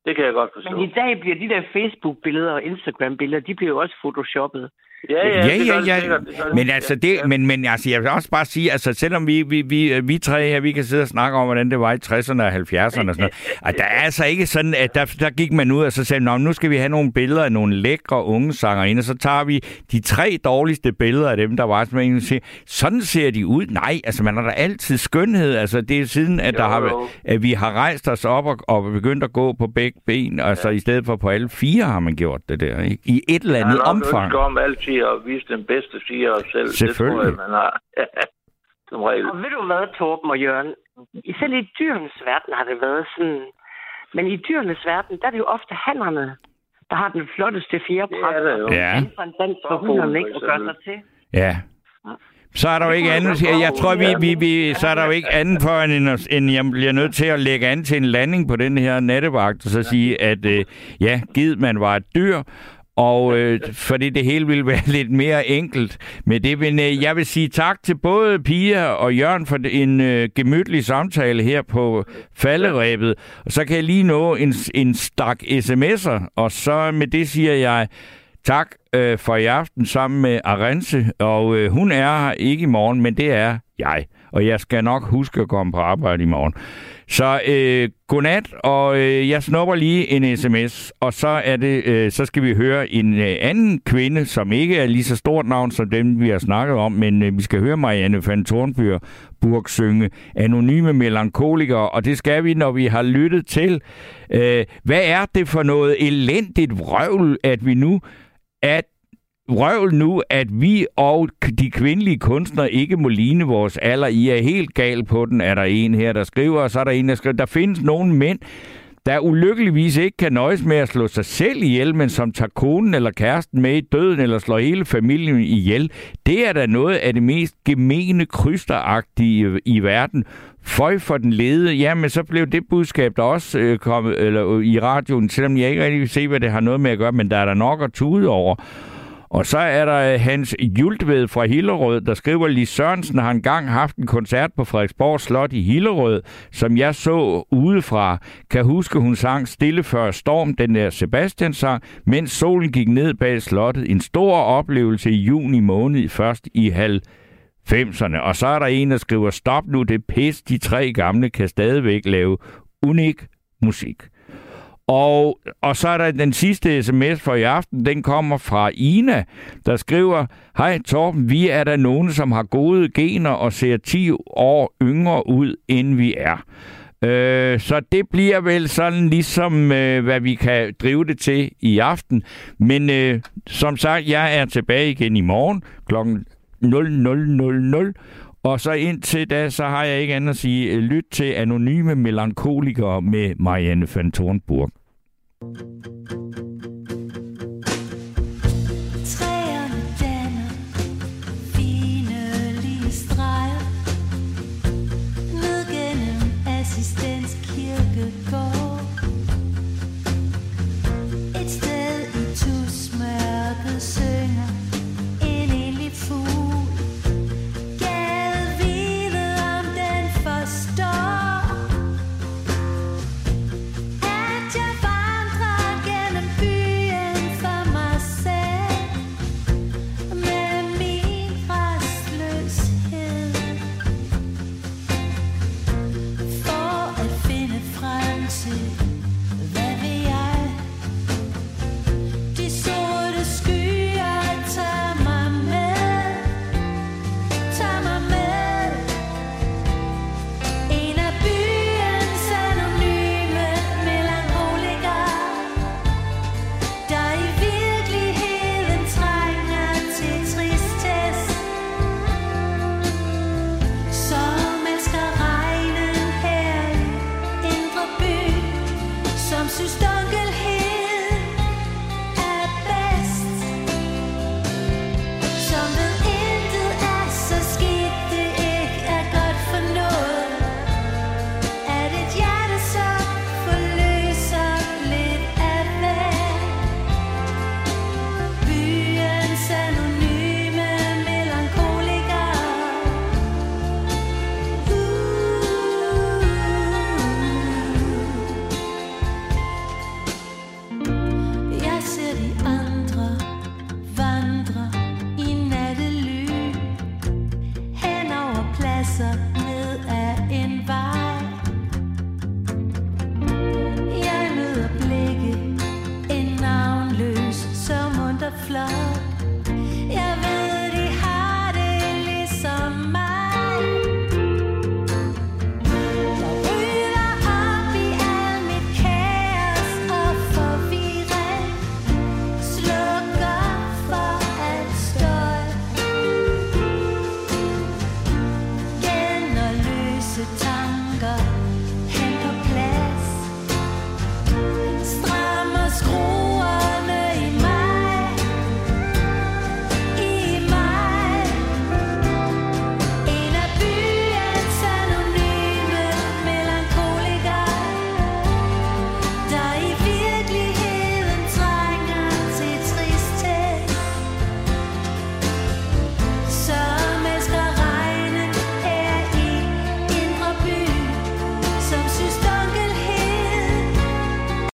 Speaker 14: Det kan jeg godt forstå.
Speaker 10: men i dag bliver de der Facebook-billeder og Instagram-billeder, de bliver jo også photoshoppet.
Speaker 14: Ja, ja,
Speaker 3: Ja,
Speaker 14: det
Speaker 3: ja,
Speaker 14: det
Speaker 3: ja.
Speaker 14: det gør det.
Speaker 3: Men altså, det, men, men altså, jeg vil også bare sige, altså, selvom vi, vi, vi, vi tre her, vi kan sidde og snakke om, hvordan det var i 60'erne og 70'erne og sådan noget, og der er altså ikke sådan, at der, der gik man ud og så sagde, Nå, nu skal vi have nogle billeder af nogle lækre unge sangerinder, og så tager vi de tre dårligste billeder af dem, der var, som man siger, sådan ser de ud. Nej, altså, man har da altid skønhed. Altså, det er siden, at, der
Speaker 14: Jo,
Speaker 3: har,
Speaker 14: jo.
Speaker 3: at vi har rejst os op og, og begyndt at gå på begge ben, altså, i stedet for på alle fire har man gjort det der, ikke? I et eller andet
Speaker 14: har
Speaker 3: omfang.
Speaker 14: om altid at vise den bedste side af os selv.
Speaker 3: Selvfølgelig.
Speaker 14: Det tror jeg, man har. Som regel.
Speaker 10: Og ved du hvad, Torben og Jørgen? I selv i dyrenes verden har det været sådan... Men i dyrenes verden, der er det jo ofte hannerne, der har den flotteste fjerpræst.
Speaker 14: Det er det jo.
Speaker 3: Ja.
Speaker 10: For en dans for hunderne, ikke? Og gør sig til.
Speaker 3: Ja. Så er der jo ikke andet. Jeg, jeg tror, vi, vi, vi, så er der jo ikke andet for, end, end jeg bliver nødt til at lægge an til en landing på den her nattevagt, og så sige, at øh, ja, givet man var et dyr, og øh, fordi det hele ville være lidt mere enkelt med det. Men øh, jeg vil sige tak til både Pia og Jørgen for en øh, gemytlig samtale her på falderæbet. Og så kan jeg lige nå en, en stak sms'er, og så med det siger jeg tak øh, for i aften sammen med Arense. Og øh, hun er her ikke i morgen, men det er jeg og jeg skal nok huske at komme på arbejde i morgen. Så øh, godnat, og øh, jeg snupper lige en sms, og så er det, øh, så skal vi høre en øh, anden kvinde, som ikke er lige så stort navn som dem, vi har snakket om, men øh, vi skal høre Marianne van Thornbyr Burg synge Anonyme Melankolikere, og det skal vi, når vi har lyttet til, øh, hvad er det for noget elendigt vrøvl, at vi nu, at vrøvl nu, at vi og de kvindelige kunstnere ikke må ligne vores alder. I er helt gal på den, er der en her, der skriver, og så er der en, der skriver, der findes nogle mænd, der ulykkeligvis ikke kan nøjes med at slå sig selv ihjel, men som tager konen eller kæresten med i døden, eller slår hele familien ihjel. Det er da noget af det mest gemene krysteragtige i verden. Føj for den lede. Jamen, så blev det budskab der også øh, kommet eller, øh, i radioen, selvom jeg ikke rigtig vil se, hvad det har noget med at gøre, men der er der nok at tude over. Og så er der øh, Hans Jultved fra Hillerød, der skriver, at Lis Sørensen har engang haft en koncert på Frederiksborg Slot i Hillerød, som jeg så udefra. Kan huske, hun sang Stille før storm, den der Sebastian sang, mens solen gik ned bag slottet. En stor oplevelse i juni måned, først i halv 90'erne. Og så er der en, der skriver, stop nu, det pis, de tre gamle kan stadigvæk lave unik musik. Og, og så er der den sidste sms for i aften, den kommer fra Ina, der skriver, Hej Torben, vi er der nogen, som har gode gener og ser 10 år yngre ud, end vi er. Øh, så det bliver vel sådan ligesom, øh, hvad vi kan drive det til i aften. Men øh, som sagt, jeg er tilbage igen i morgen kl. 00.00. Og så indtil da, så har jeg ikke andet at sige, øh, lyt til Anonyme Melankolikere med Marianne van Thornburg.
Speaker 8: Træerne